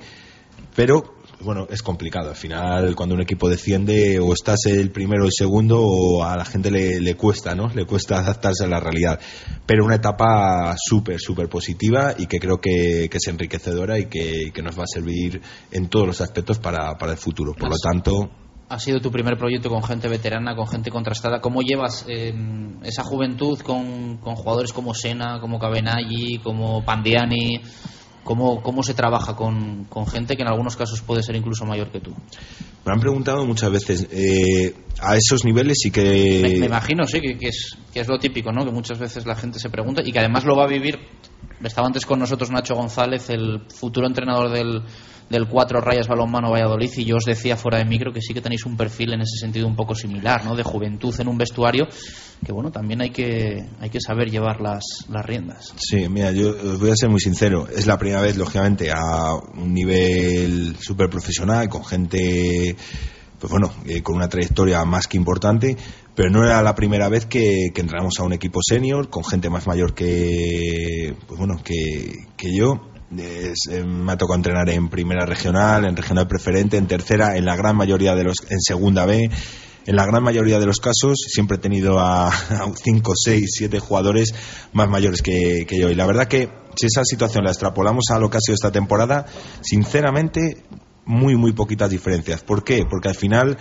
Pero bueno, es complicado. Al final, cuando un equipo desciende, o estás el primero o el segundo, o a la gente le, le cuesta, ¿no? Le cuesta adaptarse a la realidad. Pero una etapa súper, súper positiva y que creo que, que es enriquecedora y que, que, nos va a servir en todos los aspectos para, para el futuro. Por lo tanto, ha sido tu primer proyecto con gente veterana, con gente contrastada. ¿Cómo llevas eh, esa juventud con, con, jugadores como Sena, como Cabenaggi, como Pandiani? ¿Cómo, cómo se trabaja con, con, gente que en algunos casos puede ser incluso mayor que tú? Me han preguntado muchas veces eh, a esos niveles y que... Me, me imagino, sí, que, que, es, que es lo típico, ¿no? Que muchas veces la gente se pregunta y que además lo va a vivir. Estaba antes con nosotros Nacho González, el futuro entrenador del, del Cuatro Rayas Balonmano Valladolid y yo os decía fuera de micro que sí que tenéis un perfil en ese sentido un poco similar, ¿no? De juventud en un vestuario que bueno, también hay que hay que saber llevar las, las riendas. Sí, mira, yo os voy a ser muy sincero, es la primera vez lógicamente a un nivel súper profesional con gente pues bueno, eh, con una trayectoria más que importante, pero no era la primera vez que, que entramos a un equipo senior con gente más mayor que pues bueno, que, que yo es, eh, me ha tocado entrenar en primera regional, en regional preferente, en tercera, en la gran mayoría de los, en segunda B. En la gran mayoría de los casos siempre he tenido a 5, 6, 7 jugadores más mayores que, que, yo. Y la verdad que si esa situación la extrapolamos a lo que ha sido esta temporada, sinceramente, muy, muy poquitas diferencias. ¿Por qué? Porque al final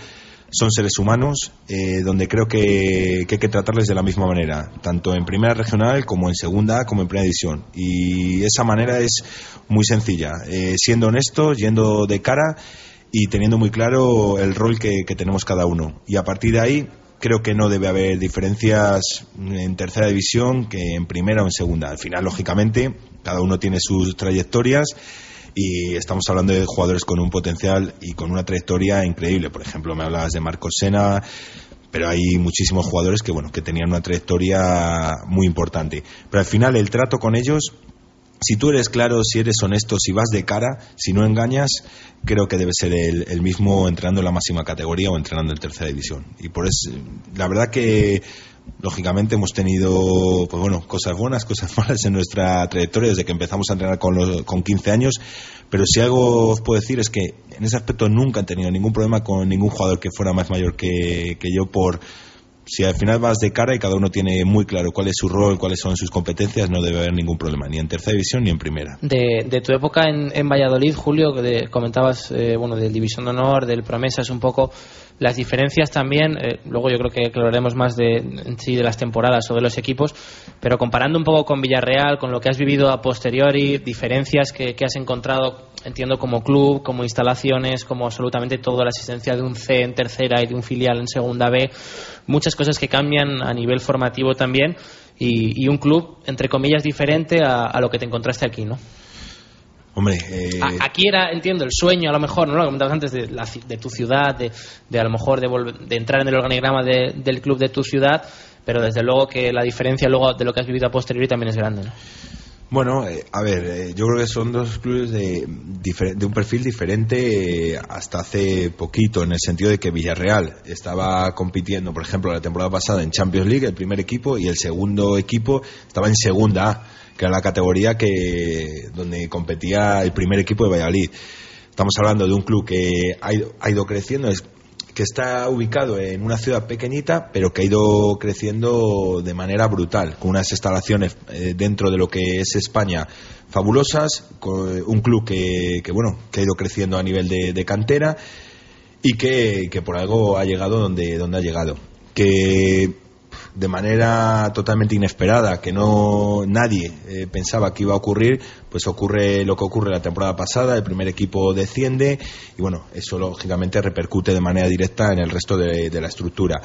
son seres humanos eh, donde creo que, que, hay que tratarles de la misma manera, tanto en primera regional como en segunda como en primera división. Y esa manera es muy sencilla, eh, siendo honestos, yendo de cara y teniendo muy claro el rol que, que tenemos cada uno. Y a partir de ahí creo que no debe haber diferencias en tercera división que en primera o en segunda. Al final, lógicamente, cada uno tiene sus trayectorias y estamos hablando de jugadores con un potencial y con una trayectoria increíble. Por ejemplo, me hablabas de Marcos Sena, pero hay muchísimos jugadores que bueno que tenían una trayectoria muy importante. Pero al final el trato con ellos si tú eres claro, si eres honesto, si vas de cara, si no engañas, creo que debe ser el, el, mismo entrenando en la máxima categoría o entrenando en tercera división. Y por eso, la verdad que lógicamente hemos tenido pues bueno cosas buenas cosas malas en nuestra trayectoria desde que empezamos a entrenar con, los, con 15 años. Pero si algo os puedo decir es que en ese aspecto nunca he tenido ningún problema con ningún jugador que fuera más mayor que, que yo por si al final vas de cara y cada uno tiene muy claro cuál es su rol, cuáles son sus competencias, no debe haber ningún problema, ni en tercera división ni en primera. De, tu época en, en, Valladolid, Julio, comentabas, eh, bueno, del División de Honor, del Promesas, un poco las diferencias también, eh, luego yo creo que hablaremos más de, sí, de las temporadas o de los equipos, pero comparando un poco con Villarreal, con lo que has vivido a posteriori, diferencias que, que has encontrado, entiendo, como club, como instalaciones, como absolutamente toda la asistencia de un C en tercera y de un filial en segunda B, muchas cosas que cambian a nivel formativo también y, y un club, entre comillas, diferente a, a lo que te encontraste aquí, ¿no? Hombre, eh... aquí era, entiendo, el sueño a lo mejor, ¿no? Lo comentabas antes de, la, de tu ciudad, de, de, a lo mejor de, volver, de entrar en el organigrama de, del club de tu ciudad, pero desde luego que la diferencia luego de lo que has vivido a posteriori también es grande, ¿no? Bueno, eh, a ver, eh, yo creo que son dos clubes de, de un perfil diferente eh, hasta hace poquito, en el sentido de que Villarreal estaba compitiendo, por ejemplo, la temporada pasada en Champions League, el primer equipo, y el segundo equipo estaba en segunda A que era la categoría que donde competía el primer equipo de Valladolid. Estamos hablando de un club que ha ido, ha ido creciendo, que está ubicado en una ciudad pequeñita, pero que ha ido creciendo de manera brutal, con unas instalaciones eh, dentro de lo que es España fabulosas, con un club que, que, bueno, que ha ido creciendo a nivel de, cantera y que, que por algo ha llegado donde, donde ha llegado. De manera totalmente inesperada, que no nadie eh, pensaba que iba a ocurrir, pues ocurre lo que ocurre la temporada pasada, el primer equipo desciende y bueno, eso lógicamente repercute de manera directa en el resto de, de la estructura.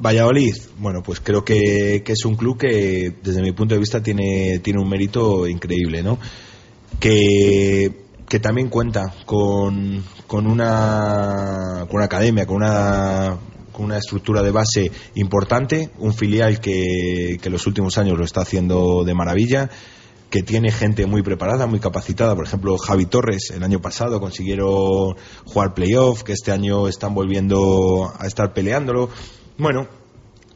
Valladolid, bueno, pues creo que, que, es un club que desde mi punto de vista tiene, tiene un mérito increíble, ¿no? Que, que también cuenta con, con, una, con una academia, con una una estructura de base importante, un filial que, que los últimos años lo está haciendo de maravilla, que tiene gente muy preparada, muy capacitada. Por ejemplo, Javi Torres, el año pasado consiguieron jugar playoff, que este año están volviendo a estar peleándolo. Bueno,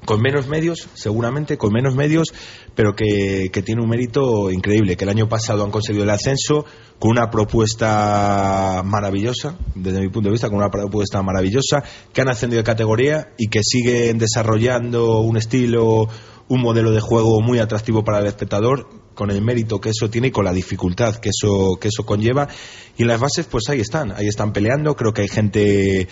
con menos medios, seguramente, con menos medios, pero que, que, tiene un mérito increíble, que el año pasado han conseguido el ascenso con una propuesta maravillosa, desde mi punto de vista, con una propuesta maravillosa, que han ascendido de categoría y que siguen desarrollando un estilo, un modelo de juego muy atractivo para el espectador, con el mérito que eso tiene y con la dificultad que eso, que eso conlleva. Y las bases, pues ahí están, ahí están peleando, creo que hay gente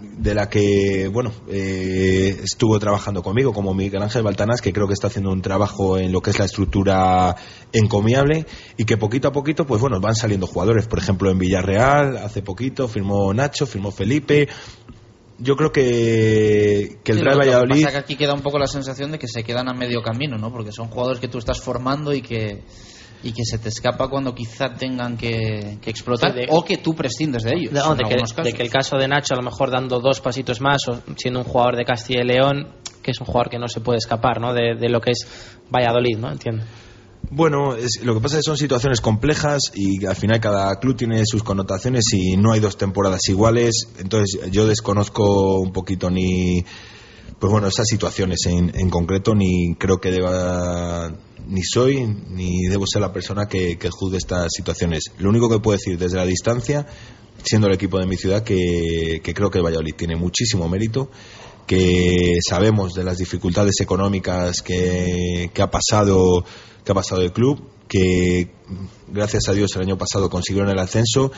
de la que bueno eh, estuvo trabajando conmigo como Miguel Ángel Baltanás que creo que está haciendo un trabajo en lo que es la estructura encomiable y que poquito a poquito pues bueno van saliendo jugadores. Por ejemplo en Villarreal hace poquito firmó Nacho firmó Felipe. Yo creo que, que el sí, Real Valladolid pasa que aquí queda un poco la sensación de que se quedan a medio camino no porque son jugadores que tú estás formando y que y que se te escapa cuando quizá tengan que, que explotar Sí, de- o que tú prescindes de ellos. No, de, que el caso de Nacho, a lo mejor dando dos pasitos más, o siendo un jugador de Castilla y León, que es un jugador que no se puede escapar ¿no? de, de lo que es Valladolid, ¿no? Entiendo. Bueno, es- lo que pasa es que son situaciones complejas y al final cada club tiene sus connotaciones y no hay dos temporadas iguales. Entonces yo desconozco un poquito ni, pues bueno, esas situaciones en, en concreto ni creo que deba, ni soy ni debo ser la persona que, que juzgue estas situaciones. Lo único que puedo decir desde la distancia, siendo el equipo de mi ciudad, que, que creo que el Valladolid tiene muchísimo mérito que sabemos de las dificultades económicas que, que ha pasado que ha pasado el club que gracias a Dios el año pasado consiguieron el ascenso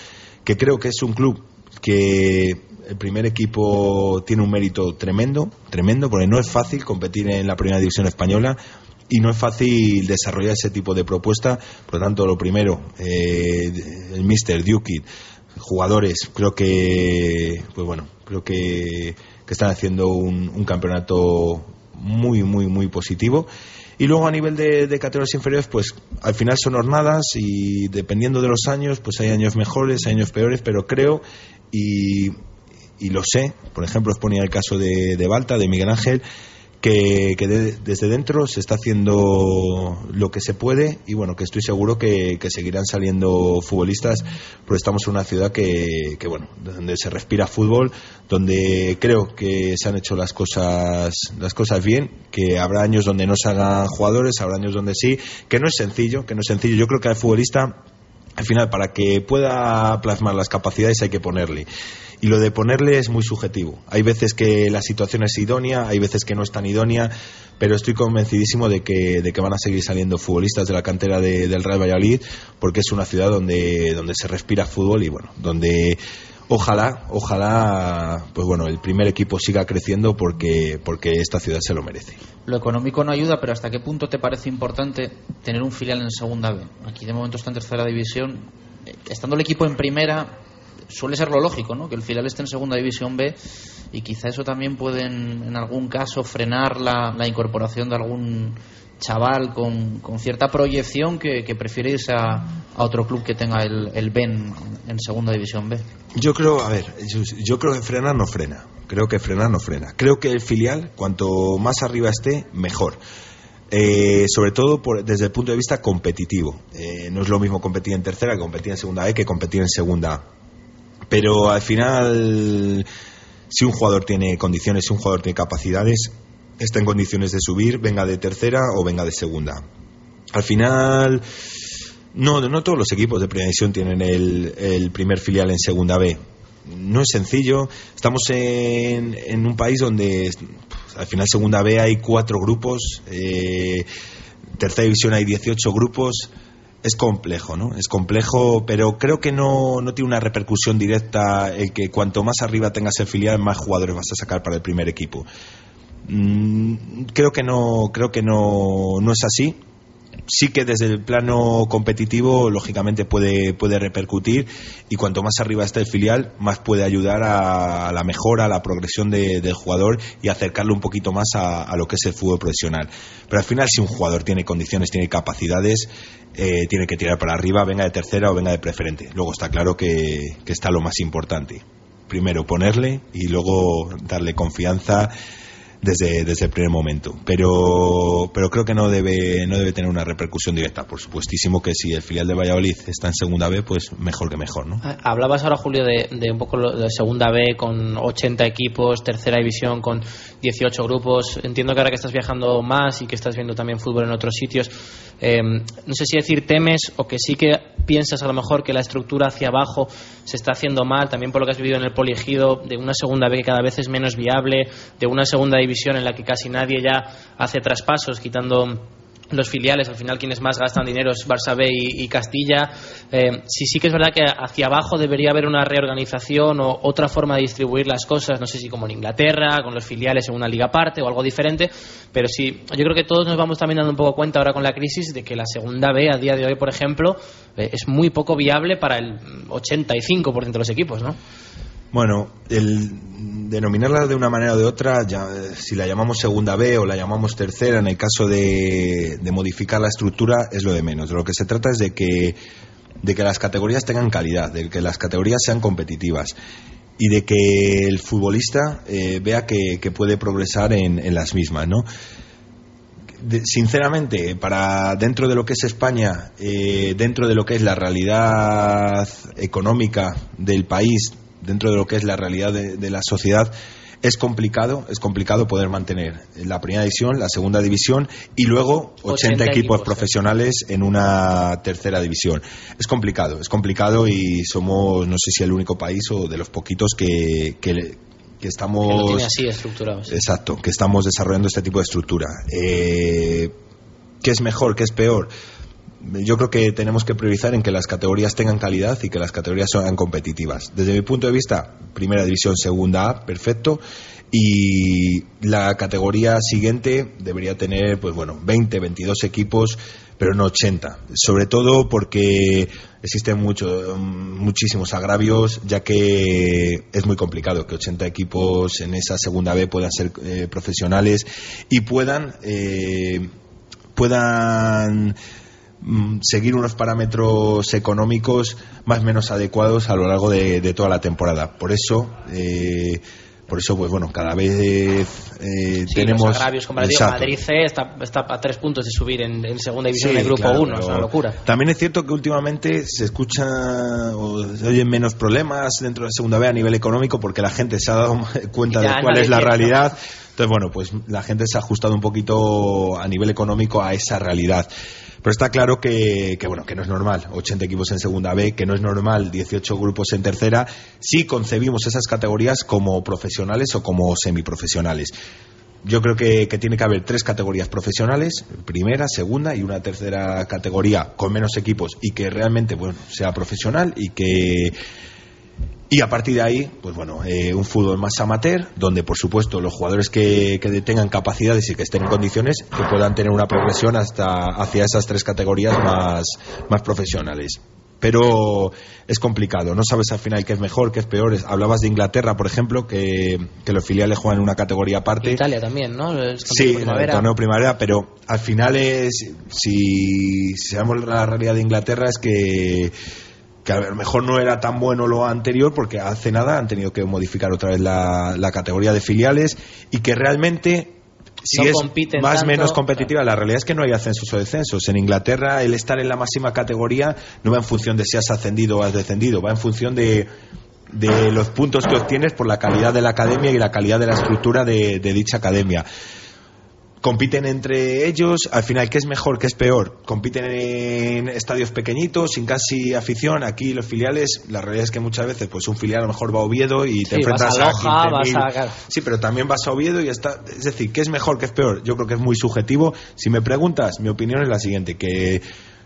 que creo que es un club que el primer equipo tiene un mérito tremendo tremendo porque no es fácil competir en la primera división española y no es fácil desarrollar ese tipo de propuesta por lo tanto lo primero eh, el Mr. Duke jugadores creo que pues bueno creo que, que están haciendo un, campeonato muy muy muy positivo y luego a nivel de, de categorías inferiores pues al final son jornadas y dependiendo de los años pues hay años mejores hay años peores pero creo y, y lo sé por ejemplo os ponía el caso de, de Balta de Miguel Ángel que, que de- desde dentro se está haciendo lo que se puede y bueno, que estoy seguro que, seguirán saliendo futbolistas porque estamos en una ciudad que, que, bueno, donde se respira fútbol, donde creo que se han hecho las cosas, las cosas bien, que habrá años donde no se hagan jugadores, habrá años donde sí, que no es sencillo, que no es sencillo. Yo creo que al futbolista al final, para que pueda plasmar las capacidades hay que ponerle. Y lo de ponerle es muy subjetivo. Hay veces que la situación es idónea, hay veces que no es tan idónea, pero estoy convencidísimo de que, de que van a seguir saliendo futbolistas de la cantera de- del Real Valladolid, porque es una ciudad donde, donde se respira fútbol y bueno, donde ojalá, ojalá, pues bueno, el primer equipo siga creciendo porque, porque esta ciudad se lo merece. Lo económico no ayuda, pero ¿hasta qué punto te parece importante tener un filial en segunda B? Aquí de momento está en tercera división. Eh, Estando el equipo en primera, suele ser lo lógico, ¿no? Que el filial esté en segunda división B y quizá eso también puede en, en algún caso frenar la, la incorporación de algún chaval con, cierta proyección que, que prefiere irse a, otro club que tenga el, el B en, segunda división B. Yo creo, a ver, yo, creo que frenar no frena. Creo que frenar no frena. Creo que el filial, cuanto más arriba esté, mejor. Eh, sobre todo por- desde el punto de vista competitivo. Eh, no es lo mismo competir en tercera que competir en segunda E que competir en segunda A. Pero al final, si un jugador tiene condiciones, si un jugador tiene capacidades, está en condiciones de subir, venga de tercera o venga de segunda. Al final, no, no todos los equipos de primera división tienen el, el primer filial en segunda B. no es sencillo. Estamos en, en un país donde al final segunda B hay cuatro grupos, eh, tercera división hay 18 grupos. Es complejo, ¿no? Es complejo, pero creo que no, no tiene una repercusión directa el que cuanto más arriba tengas el filial, más jugadores vas a sacar para el primer equipo. Mm, creo que no, creo que no, no es así sí que desde el plano competitivo, lógicamente puede, puede repercutir y cuanto más arriba está el filial, más puede ayudar a, la mejora, a la progresión del jugador y acercarlo un poquito más a, lo que es el fútbol profesional. Pero al final, si un jugador tiene condiciones, tiene capacidades, eh, tiene que tirar para arriba, venga de tercera o venga de preferente. Luego está claro que, que está lo más importante. Primero ponerle y luego darle confianza desde, desde el primer momento. Pero, pero creo que no debe, no debe tener una repercusión directa. Por supuestísimo que si el filial de Valladolid está en segunda B, pues mejor que mejor. ¿no? Ah, hablabas ahora, Julio, de, de un poco de segunda B con 80 equipos, tercera división con 18 grupos. Entiendo que ahora que estás viajando más y que estás viendo también fútbol en otros sitios, eh, no sé si decir temes o que sí que piensas a lo mejor que la estructura hacia abajo se está haciendo mal, también por lo que has vivido en el poligido, de una segunda B que cada vez es menos viable, de una segunda división en la que casi nadie ya hace traspasos, quitando los filiales, al final quienes más gastan dinero es Barça B y, Castilla. Eh, sí, sí que es verdad que hacia abajo debería haber una reorganización o otra forma de distribuir las cosas, no sé si como en Inglaterra, con los filiales en una liga aparte o algo diferente, pero sí, yo creo que todos nos vamos también dando un poco cuenta ahora con la crisis de que la segunda B a día de hoy, por ejemplo, eh, es muy poco viable para el 85% de los equipos, ¿no? Bueno, el denominarla de una manera o de otra, ya, si la llamamos segunda B o la llamamos tercera, en el caso de, modificar la estructura, es lo de menos. De lo que se trata es de que, de que las categorías tengan calidad, de que las categorías sean competitivas y de que el futbolista eh, vea que, puede progresar en, las mismas, ¿no? sinceramente, para dentro de lo que es España, eh, dentro de lo que es la realidad económica del país, dentro de lo que es la realidad de, la sociedad, es complicado, es complicado poder mantener la primera división, la segunda división y luego 80, equipos, profesionales en una tercera división. Es complicado, es complicado y somos, no sé si el único país o de los poquitos que, que, estamos. así estructurado. Exacto, que estamos desarrollando este tipo de estructura. Eh, ¿Qué es mejor? ¿Qué es peor? Yo creo que tenemos que priorizar en que las categorías tengan calidad y que las categorías sean competitivas. Desde mi punto de vista, primera división, segunda A, perfecto. Y la categoría siguiente debería tener, pues bueno, 20, 22 equipos, pero no 80. Sobre todo porque existen mucho, muchísimos agravios, ya que es muy complicado que 80 equipos en esa segunda B puedan ser eh, profesionales y puedan, eh, puedan seguir unos parámetros económicos más o menos adecuados a lo largo de, toda la temporada. Por eso, eh, por eso, pues bueno, cada vez eh, tenemos. Los agravios comparativos. Madrid C está, está, a tres puntos de subir en, segunda división de Grupo 1, es una locura. También es cierto que últimamente se escucha o se oyen menos problemas dentro de la segunda B a nivel económico porque la gente se ha dado cuenta de cuál es la realidad. Entonces, bueno, pues la gente se ha ajustado un poquito a nivel económico a esa realidad. Pero está claro que, bueno, que no es normal. 80 equipos en segunda B, que no es normal. 18 grupos en tercera, si concebimos esas categorías como profesionales o como semiprofesionales. Yo creo que, que, tiene que haber tres categorías profesionales, primera, segunda y una tercera categoría con menos equipos y que realmente bueno, sea profesional y que y a partir de ahí, pues bueno, eh, un fútbol más amateur, donde por supuesto los jugadores que, que, tengan capacidades y que estén en condiciones, que puedan tener una progresión hasta hacia esas tres categorías más, más profesionales. Pero es complicado, no sabes al final qué es mejor, qué es peor. Hablabas de Inglaterra, por ejemplo, que, que los filiales juegan en una categoría aparte. Italia también, ¿no? sí, primavera. el torneo primavera, pero al final es, si, si sabemos la realidad de Inglaterra, es que que a lo mejor no era tan bueno lo anterior porque hace nada han tenido que modificar otra vez la, categoría de filiales y que realmente si es más o menos competitiva, la realidad es que no hay ascensos o descensos. En Inglaterra el estar en la máxima categoría no va en función de si has ascendido o has descendido, va en función de, de los puntos que obtienes por la calidad de la academia y la calidad de la estructura de dicha academia compiten entre ellos, al final, ¿qué es mejor, qué es peor? Compiten en estadios pequeñitos, sin casi afición, aquí los filiales, la realidad es que muchas veces, pues un filial a lo mejor va a Oviedo y te Sí, enfrentas vas a Loja, 15.000. vas a- Sí, pero también vas a Oviedo y está, es decir, ¿qué es mejor, qué es peor? Yo creo que es muy subjetivo. Si me preguntas, mi opinión es la siguiente, que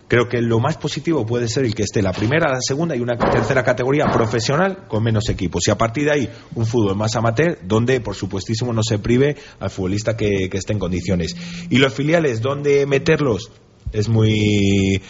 creo que lo más positivo puede ser el que esté la primera, la segunda y una tercera categoría profesional con menos equipos. Y a partir de ahí, un fútbol más amateur, donde, por supuestísimo, no se prive al futbolista que, que esté en condiciones. Y los filiales, ¿dónde meterlos? Es muy...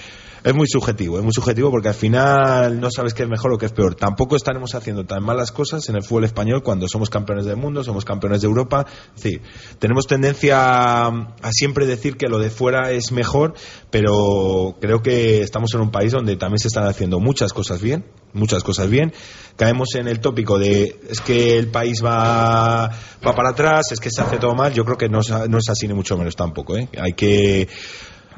Es muy subjetivo, es muy subjetivo porque al final no sabes qué es mejor o qué es peor. Tampoco estaremos haciendo tan malas cosas en el fútbol español cuando somos campeones del mundo, somos campeones de Europa. Es decir, tenemos tendencia a, siempre decir que lo de fuera es mejor, pero creo que estamos en un país donde también se están haciendo muchas cosas bien, muchas cosas bien. Caemos en el tópico de es que el país va, va para atrás, es que se hace todo mal. Yo creo que no, no es así ni mucho menos tampoco. ¿eh? Hay que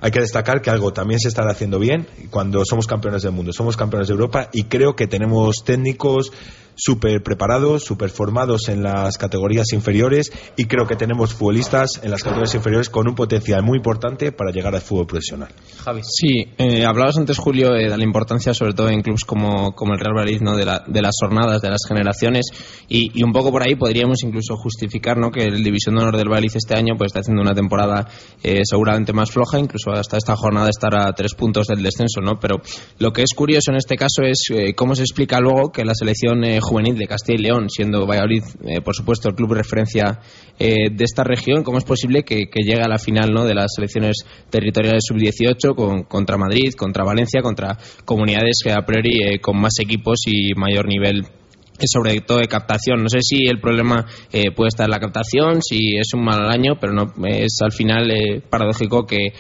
hay que destacar que algo también se está haciendo bien cuando somos campeones del mundo, somos campeones de Europa y creo que tenemos técnicos súper preparados, súper formados en las categorías inferiores y creo que tenemos futbolistas en las categorías inferiores con un potencial muy importante para llegar al fútbol profesional. Sí, eh, hablabas antes, Julio, eh, de la importancia, sobre todo en clubes como, como el Real Madrid, ¿no? de, la- de las jornadas, de las generaciones, y, y un poco por ahí podríamos incluso justificar ¿no? que el División de Honor del Madrid este año pues, está haciendo una temporada eh, seguramente más floja, incluso hasta esta jornada estará a tres puntos del descenso, ¿no? Pero lo que es curioso en este caso es eh, cómo se explica luego que la selección eh, juvenil de Castilla y León, siendo Valladolid, eh, por supuesto, el club referencia eh, de esta región, cómo es posible que, llegue a la final ¿no? de las selecciones territoriales sub-18 con- contra Madrid, contra Valencia, contra comunidades que a priori eh, con más equipos y mayor nivel sobre todo de captación. No sé si el problema eh, puede estar en la captación, si es un mal año, pero no es al final eh, paradójico que,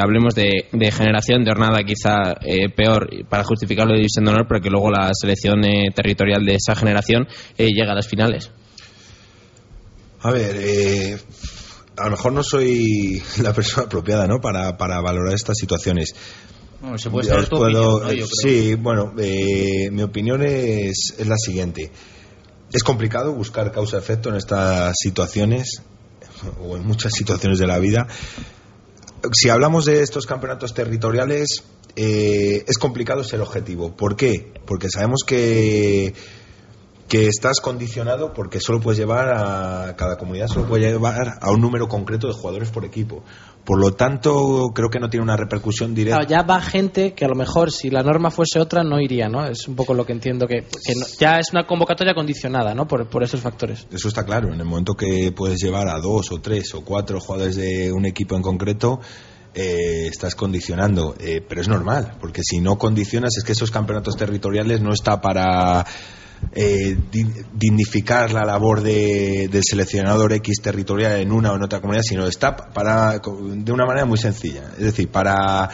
hablemos de, de generación de jornada quizá eh, peor para justificarlo de división de honor, pero que luego la selección eh, territorial de esa generación eh, llega a las finales. A ver, eh, a lo mejor no soy la persona apropiada ¿no? para, para valorar estas situaciones. Bueno, se puede Ya saber os tu puedo- opinión, ¿no? Yo creo. Sí, bueno, eh, mi opinión es, es la siguiente. Es complicado buscar causa-efecto en estas situaciones, o en muchas situaciones de la vida. Si hablamos de estos campeonatos territoriales, eh, es complicado ser objetivo. ¿Por qué? Porque sabemos que que estás condicionado porque solo puedes llevar a cada comunidad solo puede llevar a un número concreto de jugadores por equipo. Por lo tanto, creo que no tiene una repercusión directa. Claro, ya va gente que a lo mejor si la norma fuese otra no iría, ¿no? Es un poco lo que entiendo que, que no- ya es una convocatoria condicionada, ¿no? Por, por esos factores. Eso está claro. En el momento que puedes llevar a dos o tres o cuatro jugadores de un equipo en concreto, eh, estás condicionando. Eh, pero es normal, porque si no condicionas es que esos campeonatos territoriales no está para eh, di- dignificar la labor de- del seleccionador X territorial en una o en otra comunidad, sino está para de una manera muy sencilla. Es decir, para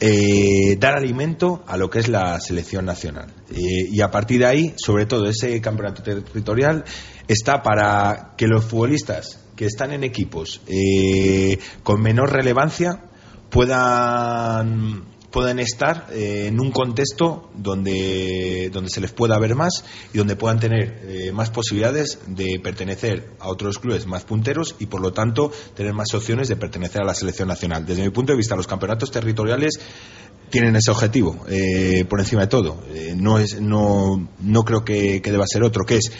eh, dar alimento a lo que es la selección nacional. Eh, y a partir de ahí, sobre todo ese campeonato territorial, está para que los futbolistas que están en equipos eh, con menor relevancia puedan puedan estar eh, en un contexto donde, donde se les pueda ver más y donde puedan tener eh, más posibilidades de pertenecer a otros clubes más punteros y por lo tanto tener más opciones de pertenecer a la selección nacional. Desde mi punto de vista, los campeonatos territoriales tienen ese objetivo eh, por encima de todo. Eh, no, es, no, no creo que, que deba ser otro, que es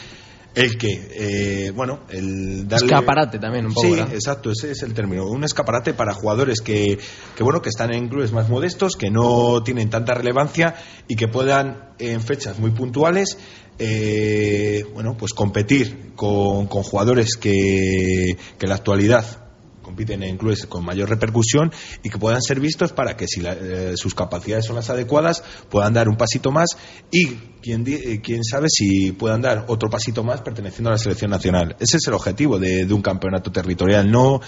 el que, eh, bueno, el darle... Escaparate también, un poco, Sí, ¿verdad? exacto, ese es el término. Un escaparate para jugadores que, que, bueno, que están en clubes más modestos, que no tienen tanta relevancia y que puedan, en fechas muy puntuales, eh, bueno, pues competir con, con jugadores que, que en la actualidad compiten en clubes con mayor repercusión y que puedan ser vistos para que si la- eh, sus capacidades son las adecuadas puedan dar un pasito más y quién, eh, quién sabe si puedan dar otro pasito más perteneciendo a la selección nacional. Ese es el objetivo de, de un campeonato territorial, no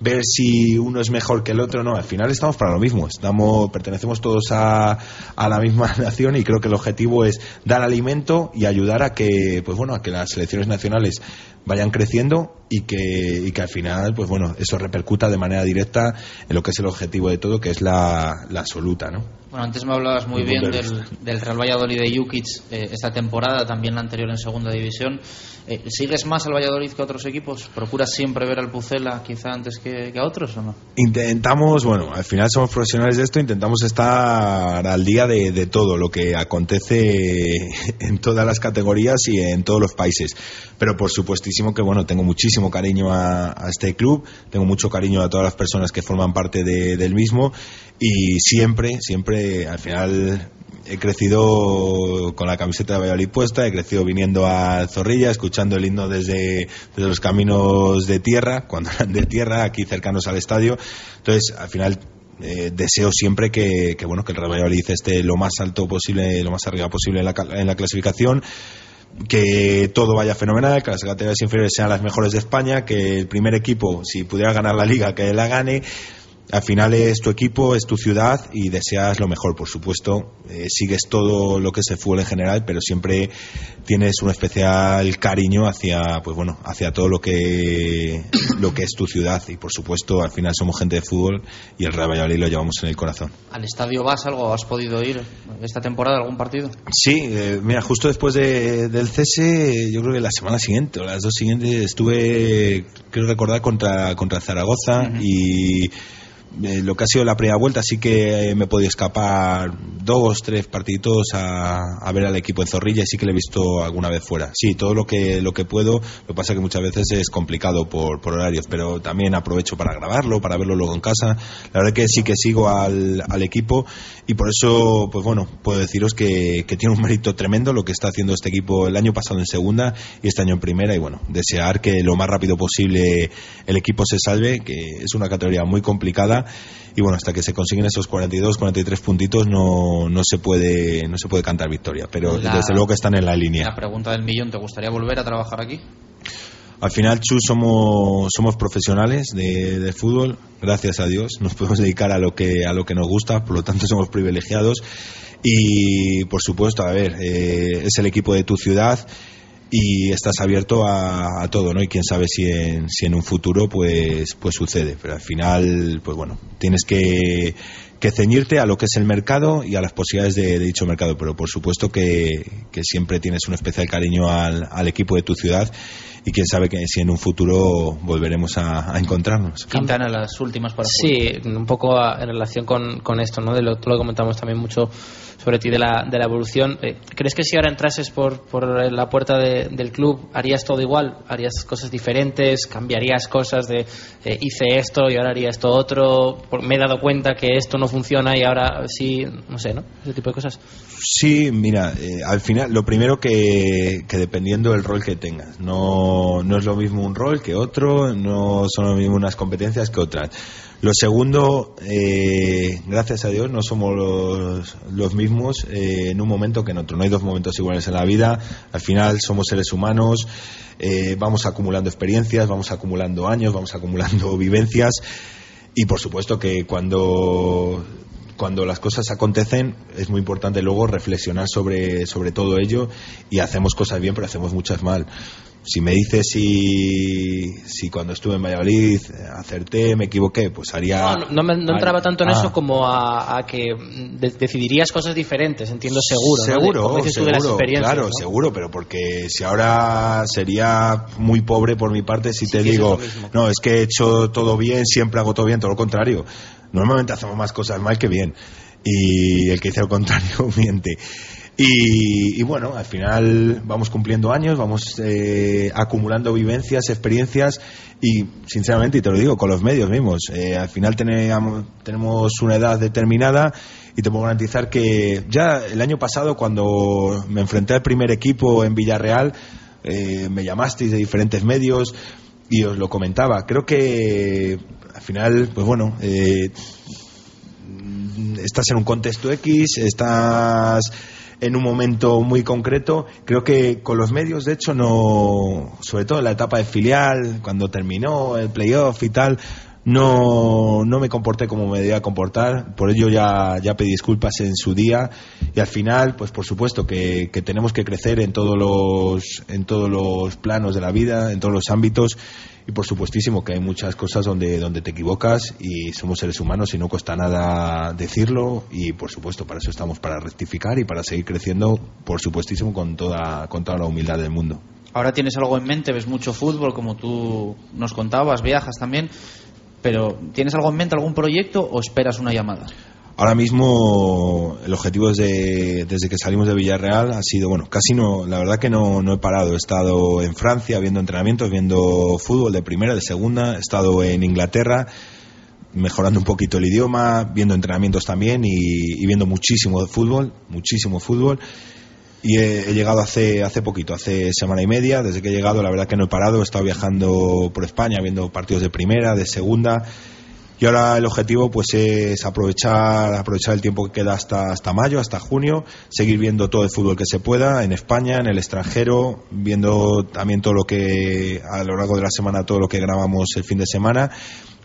ver si uno es mejor que el otro, no, al final estamos para lo mismo, estamos, pertenecemos todos a, a la misma nación y creo que el objetivo es dar alimento y ayudar a que, pues bueno, a que las selecciones nacionales vayan creciendo y que, y que al final, pues bueno, eso repercuta de manera directa en lo que es el objetivo de todo, que es la, la absoluta, ¿no? Bueno, antes me hablabas muy bien del, del Real Valladolid de Jukic eh, esta temporada, también la anterior en segunda división. Eh, ¿Sigues más al Valladolid que a otros equipos? ¿Procuras siempre ver al Pucela quizá antes que, que a otros o no? Intentamos, bueno, al final somos profesionales de esto, intentamos estar al día de, de todo lo que acontece en todas las categorías y en todos los países. Pero por supuestísimo que, bueno, tengo muchísimo cariño a, a este club, tengo mucho cariño a todas las personas que forman parte de- del mismo y siempre, siempre, al final he crecido con la camiseta de Valladolid puesta, he crecido viniendo a Zorrilla, escuchando el himno desde, desde los caminos de tierra, cuando eran de tierra, aquí cercanos al estadio. Entonces, al final eh, deseo siempre que, que, bueno que el Real Valladolid esté lo más alto posible, lo más arriba posible en la, en la clasificación que todo vaya fenomenal, que las categorías inferiores sean las mejores de España, que el primer equipo, si pudiera ganar la liga, que la gane. Al final es tu equipo, es tu ciudad y deseas lo mejor, por supuesto. Eh, sigues todo lo que es el fútbol en general, pero siempre tienes un especial cariño hacia, pues bueno, hacia todo lo que lo que es tu ciudad y por supuesto al final somos gente de fútbol y el Real Valladolid lo llevamos en el corazón. ¿Al estadio vas algo? ¿Has podido ir esta temporada a algún partido? Sí, eh, mira, justo después de- del cese, yo creo que la semana siguiente o las dos siguientes estuve, quiero recordar, contra, contra Zaragoza y eh, lo que ha sido la primera vuelta sí que me he podido escapar dos, tres partiditos a, a ver al equipo en Zorrilla y sí que le he visto alguna vez fuera. Sí, todo lo que, lo que puedo, lo que pasa que muchas veces es complicado por, por horarios, pero también aprovecho para grabarlo, para verlo luego en casa. La verdad que sí que sigo al, al equipo y por eso, pues bueno, puedo deciros que, que tiene un mérito tremendo lo que está haciendo este equipo el año pasado en segunda y este año en primera y bueno, desear que lo más rápido posible el equipo se salve, que es una categoría muy complicada y bueno, hasta que se consiguen esos 42, 43 puntitos no, no se puede no se puede cantar victoria, pero La- desde luego que están en la línea. La pregunta del millón, ¿te gustaría volver a trabajar aquí? Al final, Chu, somos, somos profesionales de, de fútbol, gracias a Dios. Nos podemos dedicar a lo, que, a lo que nos gusta, por lo tanto somos privilegiados. Y, por supuesto, a ver, eh, es el equipo de tu ciudad y estás abierto a, a todo, ¿no? Y quién sabe si en, si en un futuro pues, pues sucede. Pero al final, pues bueno, tienes que, que ceñirte a lo que es el mercado y a las posibilidades de, de dicho mercado. Pero por supuesto que, que siempre tienes un especial cariño al, al equipo de tu ciudad y quién sabe que si en un futuro volveremos a, a encontrarnos. Quintana, las últimas para Sí, un poco a- en relación con, con esto, ¿no? De lo, tú lo comentamos también mucho sobre ti de la, de la evolución. Eh, ¿Crees que si ahora entrases por, por la puerta de- del club harías todo igual? ¿Harías cosas diferentes? ¿Cambiarías cosas de eh, hice esto y ahora haría esto otro? Por- me he dado cuenta que esto no funciona y ahora sí, no sé, ¿no? Ese tipo de cosas. Sí, mira, eh, al final lo primero que, que dependiendo del rol que tengas, no, no es lo mismo un rol que otro, no son lo mismo unas competencias que otras. Lo segundo, eh, gracias a Dios, no somos los, los mismos eh, en un momento que en otro. No hay dos momentos iguales en la vida. Al final somos seres humanos, eh, vamos acumulando experiencias, vamos acumulando años, vamos acumulando vivencias. Y por supuesto que cuando cuando las cosas acontecen es muy importante luego reflexionar sobre, sobre todo ello y hacemos cosas bien pero hacemos muchas mal. Si me dices si, si cuando estuve en Valladolid acerté, me equivoqué, pues haría... No, no, me- no entraba tanto en Ah. eso como a, a que de- decidirías cosas diferentes, entiendo seguro. ¿no? De- Seguro, como dices tú, de las seguro, claro, ¿no? seguro, pero porque si ahora sería muy pobre por mi parte si te digo, es no, es que he hecho todo bien, siempre hago todo bien, todo lo contrario. Normalmente hacemos más cosas mal que bien. Y el que dice lo contrario miente. Y, bueno, al final vamos cumpliendo años, vamos eh, acumulando vivencias, experiencias y sinceramente, y te lo digo, con los medios mismos, eh, al final teníamos- tenemos una edad determinada y te puedo garantizar que ya el año pasado cuando me enfrenté al primer equipo en Villarreal, eh, me llamasteis de diferentes medios y os lo comentaba. Creo que al final, pues bueno, eh, estás en un contexto X, estás en un momento muy concreto. Creo que con los medios, de hecho, no, sobre todo en la etapa de filial, cuando terminó el playoff y tal, no, no me comporté como me debía comportar, por ello ya, ya pedí disculpas en su día. Y al final, pues por supuesto que, que tenemos que crecer en todos, los, en todos los planos de la vida, en todos los ámbitos y por supuestísimo que hay muchas cosas donde, donde te equivocas y somos seres humanos y no cuesta nada decirlo y por supuesto para eso estamos, para rectificar y para seguir creciendo, por supuestísimo, con toda, con toda la humildad del mundo. Ahora tienes algo en mente, ves mucho fútbol, como tú nos contabas, viajas también, pero ¿tienes algo en mente, algún proyecto o esperas una llamada? Ahora mismo el objetivo desde, desde que salimos de Villarreal ha sido, bueno, casi no, la verdad que no, no he parado. He estado en Francia viendo entrenamientos, viendo fútbol de primera, de segunda, he estado en Inglaterra mejorando un poquito el idioma, viendo entrenamientos también y, viendo muchísimo fútbol, muchísimo fútbol. Y he, he, llegado hace, hace poquito, hace semana y media. Desde que he llegado, la verdad que no he parado. He estado viajando por España, viendo partidos de primera, de segunda. Y ahora el objetivo pues es aprovechar, aprovechar el tiempo que queda hasta, hasta mayo, hasta junio, seguir viendo todo el fútbol que se pueda en España, en el extranjero, viendo también todo lo que a lo largo de la semana, todo lo que grabamos el fin de semana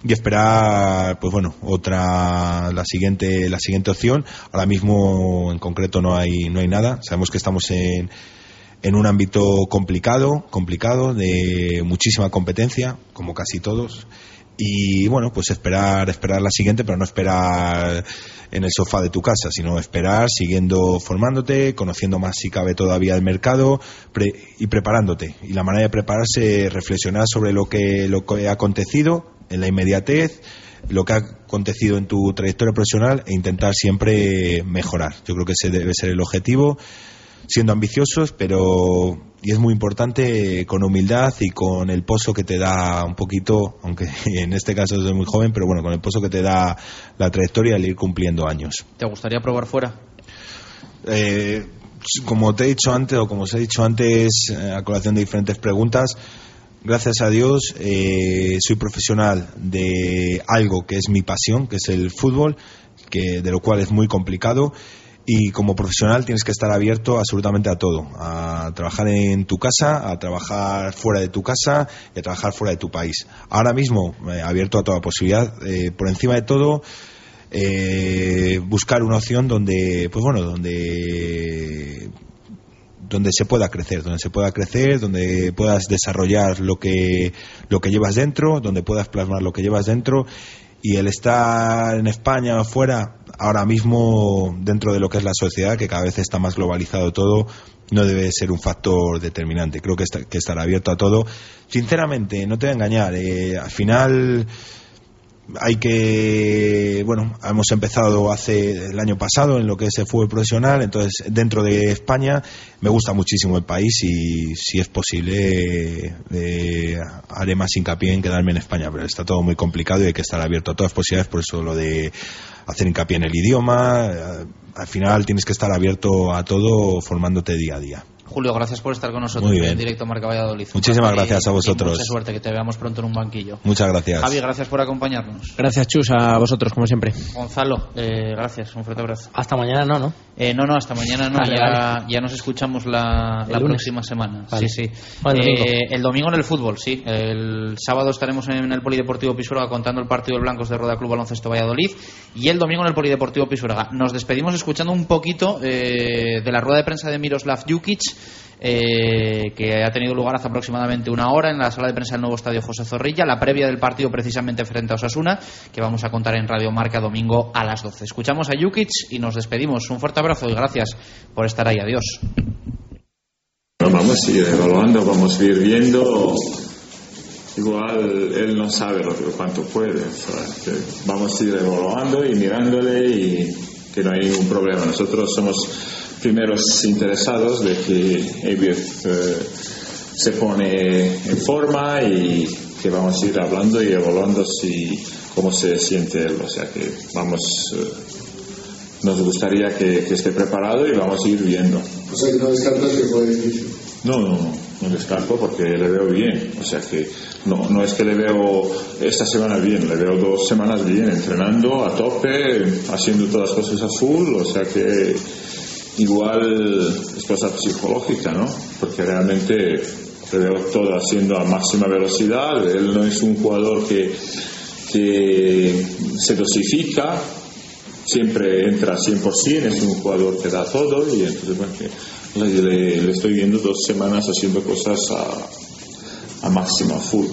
y esperar pues bueno otra la siguiente la siguiente opción. Ahora mismo en concreto no hay no hay nada. Sabemos que estamos en en un ámbito complicado complicado de muchísima competencia como casi todos y bueno pues esperar esperar la siguiente pero no esperar en el sofá de tu casa sino esperar siguiendo formándote conociendo más si cabe todavía el mercado pre y preparándote. Y la manera de prepararse reflexionar sobre lo que lo que ha acontecido en la inmediatez lo que ha acontecido en tu trayectoria profesional e intentar siempre mejorar. Yo creo que ese debe ser el objetivo siendo ambiciosos, pero y es muy importante con humildad y con el pozo que te da un poquito, aunque en este caso soy muy joven, pero bueno, con el pozo que te da la trayectoria al ir cumpliendo años. ¿Te gustaría probar fuera? Eh, como te he dicho antes, o como os he dicho antes, eh, a colación de diferentes preguntas, gracias a Dios eh, soy profesional de algo que es mi pasión, que es el fútbol, que de lo cual es muy complicado y como profesional tienes que estar abierto absolutamente a todo, a trabajar en tu casa, a trabajar fuera de tu casa y a trabajar fuera de tu país. Ahora mismo eh, abierto a toda posibilidad, eh, por encima de todo eh, buscar una opción donde, pues bueno, donde donde se pueda crecer, donde se pueda crecer, donde puedas desarrollar lo que lo que llevas dentro, donde puedas plasmar lo que llevas dentro y el estar en España o fuera, ahora mismo dentro de lo que es la sociedad, que cada vez está más globalizado todo, no debe ser un factor determinante. Creo que, está, que estar abierto a todo. Sinceramente, no te voy a engañar, eh, al final hay que bueno hemos empezado hace el año pasado en lo que es el fútbol profesional entonces dentro de España me gusta muchísimo el país y si es posible eh, haré más hincapié en quedarme en España pero está todo muy complicado y hay que estar abierto a todas las posibilidades por eso lo de hacer hincapié en el idioma al final tienes que estar abierto a todo formándote día a día Julio, gracias por estar con nosotros en directo Marca Valladolid. Muchísimas gracias a vosotros. mucha suerte, que te veamos pronto en un banquillo. Muchas gracias. Javi, gracias por acompañarnos. Gracias, Chus, a vosotros, como siempre. Gonzalo, eh, gracias, un fuerte abrazo. Hasta mañana no, ¿no? Eh, no, no, hasta mañana no, Vale, ya, vale. ya nos escuchamos la, próxima semana. Vale. Sí, sí. Bueno, el domingo. Eh, el domingo en el fútbol, sí. El sábado estaremos en el Polideportivo Pisuerga contando el partido del Blancos de Roda Club Baloncesto Valladolid y el domingo en el Polideportivo Pisuerga. Nos despedimos escuchando un poquito eh, de la rueda de prensa de Miroslav Jukic. Eh, que ha tenido lugar hace aproximadamente una hora en la sala de prensa del nuevo estadio José Zorrilla, la previa del partido precisamente frente a Osasuna, que vamos a contar en Radio Marca domingo a las 12. Escuchamos a Jukic y nos despedimos. Un fuerte abrazo y gracias por estar ahí. Adiós. Vamos a ir evaluando, vamos a ir viendo. Igual él no sabe lo que, cuánto puede. o sea, que vamos a ir evaluando y mirándole y que no hay ningún problema. Nosotros somos primeros interesados de que Ebiet eh, se pone en forma y que vamos a ir hablando y evaluando si cómo se siente él. O sea que vamos, eh, nos gustaría que, que esté preparado y vamos a ir viendo. O sea, que no descartas que puede difícil. No, no, no, no descarto porque le veo bien. O sea que no, no es que le veo esta semana bien, le veo dos semanas bien, entrenando a tope, haciendo todas las cosas a full. O sea que igual es cosa psicológica, ¿no? Porque realmente le veo todo haciendo a máxima velocidad. Él no es un jugador que, se dosifica, siempre entra 100%, es un jugador que da todo y entonces bueno, le estoy viendo dos semanas haciendo cosas a, a máxima, full.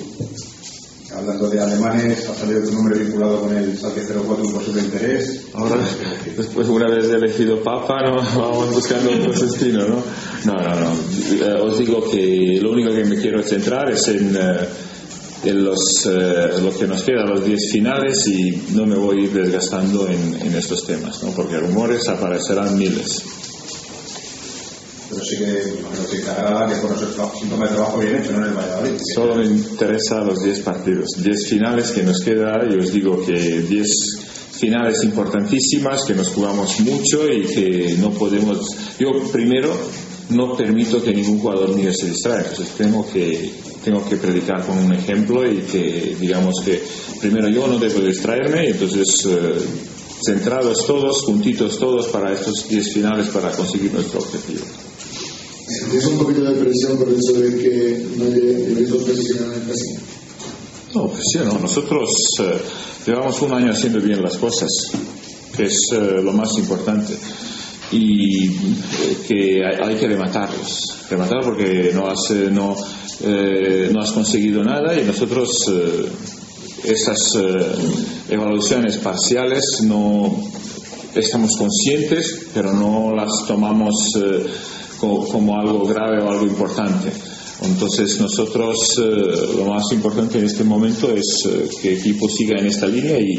Hablando de alemanes, ha salido tu nombre vinculado con el Schalke 04 un posible interés. Ahora, después una vez elegido Papa, ¿no? vamos buscando otro destino, ¿no? No, no, no. Eh, os digo que lo único que me quiero centrar es en, eh, en los, eh, lo que nos queda, los 10 finales, y no me voy a ir desgastando en, en estos temas, ¿no? Porque rumores aparecerán miles. Pero sí que, imagino que encargará que con ese trabajo- síntoma de trabajo bien hecho, ¿no? En el Valladolid. Solo me interesa los 10 partidos, 10 finales que nos queda y os digo que 10 finales importantísimas que nos jugamos mucho y que no podemos, yo primero no permito que ningún jugador mío se distraiga, entonces tengo que, tengo que predicar con un ejemplo y que digamos que primero yo no debo distraerme y entonces eh, centrados todos, juntitos todos para estos 10 finales para conseguir nuestro objetivo. ¿Tienes un poquito de presión por el de que no ganar el clásico? No, sí, no. Nosotros eh, llevamos un año haciendo bien las cosas, que es eh, lo más importante. Y eh, que hay, hay que rematarlos. Rematar porque no has, no, eh, no has conseguido nada y nosotros eh, esas eh, evaluaciones parciales no estamos conscientes, pero no las tomamos eh, co- como algo grave o algo importante. Entonces nosotros eh, lo más importante en este momento es eh, que el equipo siga en esta línea y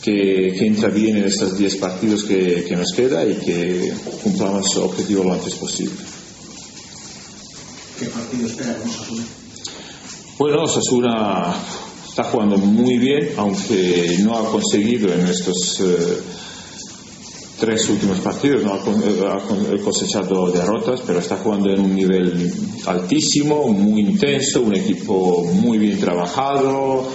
que, que entra bien en estos 10 partidos que, que nos queda y que cumplamos el objetivo lo antes posible. ¿Qué partido espera con Osasuna? Bueno, Osasuna está jugando muy bien, aunque no ha conseguido en estos eh, tres últimos partidos, no ha, eh, con- cosechado derrotas, pero está jugando en un nivel altísimo, muy intenso, un equipo muy bien trabajado,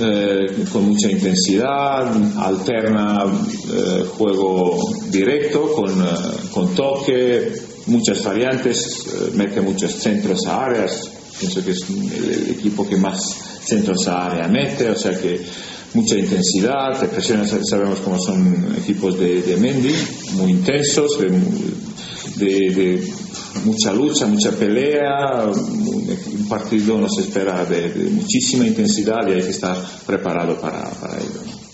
eh, con mucha intensidad, alterna eh, juego directo con, eh, con toque, muchas variantes, eh, mete muchos centros a áreas, pienso que es el equipo que más centros a área mete, o sea que mucha intensidad, te presiones, sabemos cómo son equipos de, de Mendy, muy intensos, de, de- de mucha lucha, mucha pelea, un, partido nos espera de, muchísima intensidad y hay que estar preparado para, ello.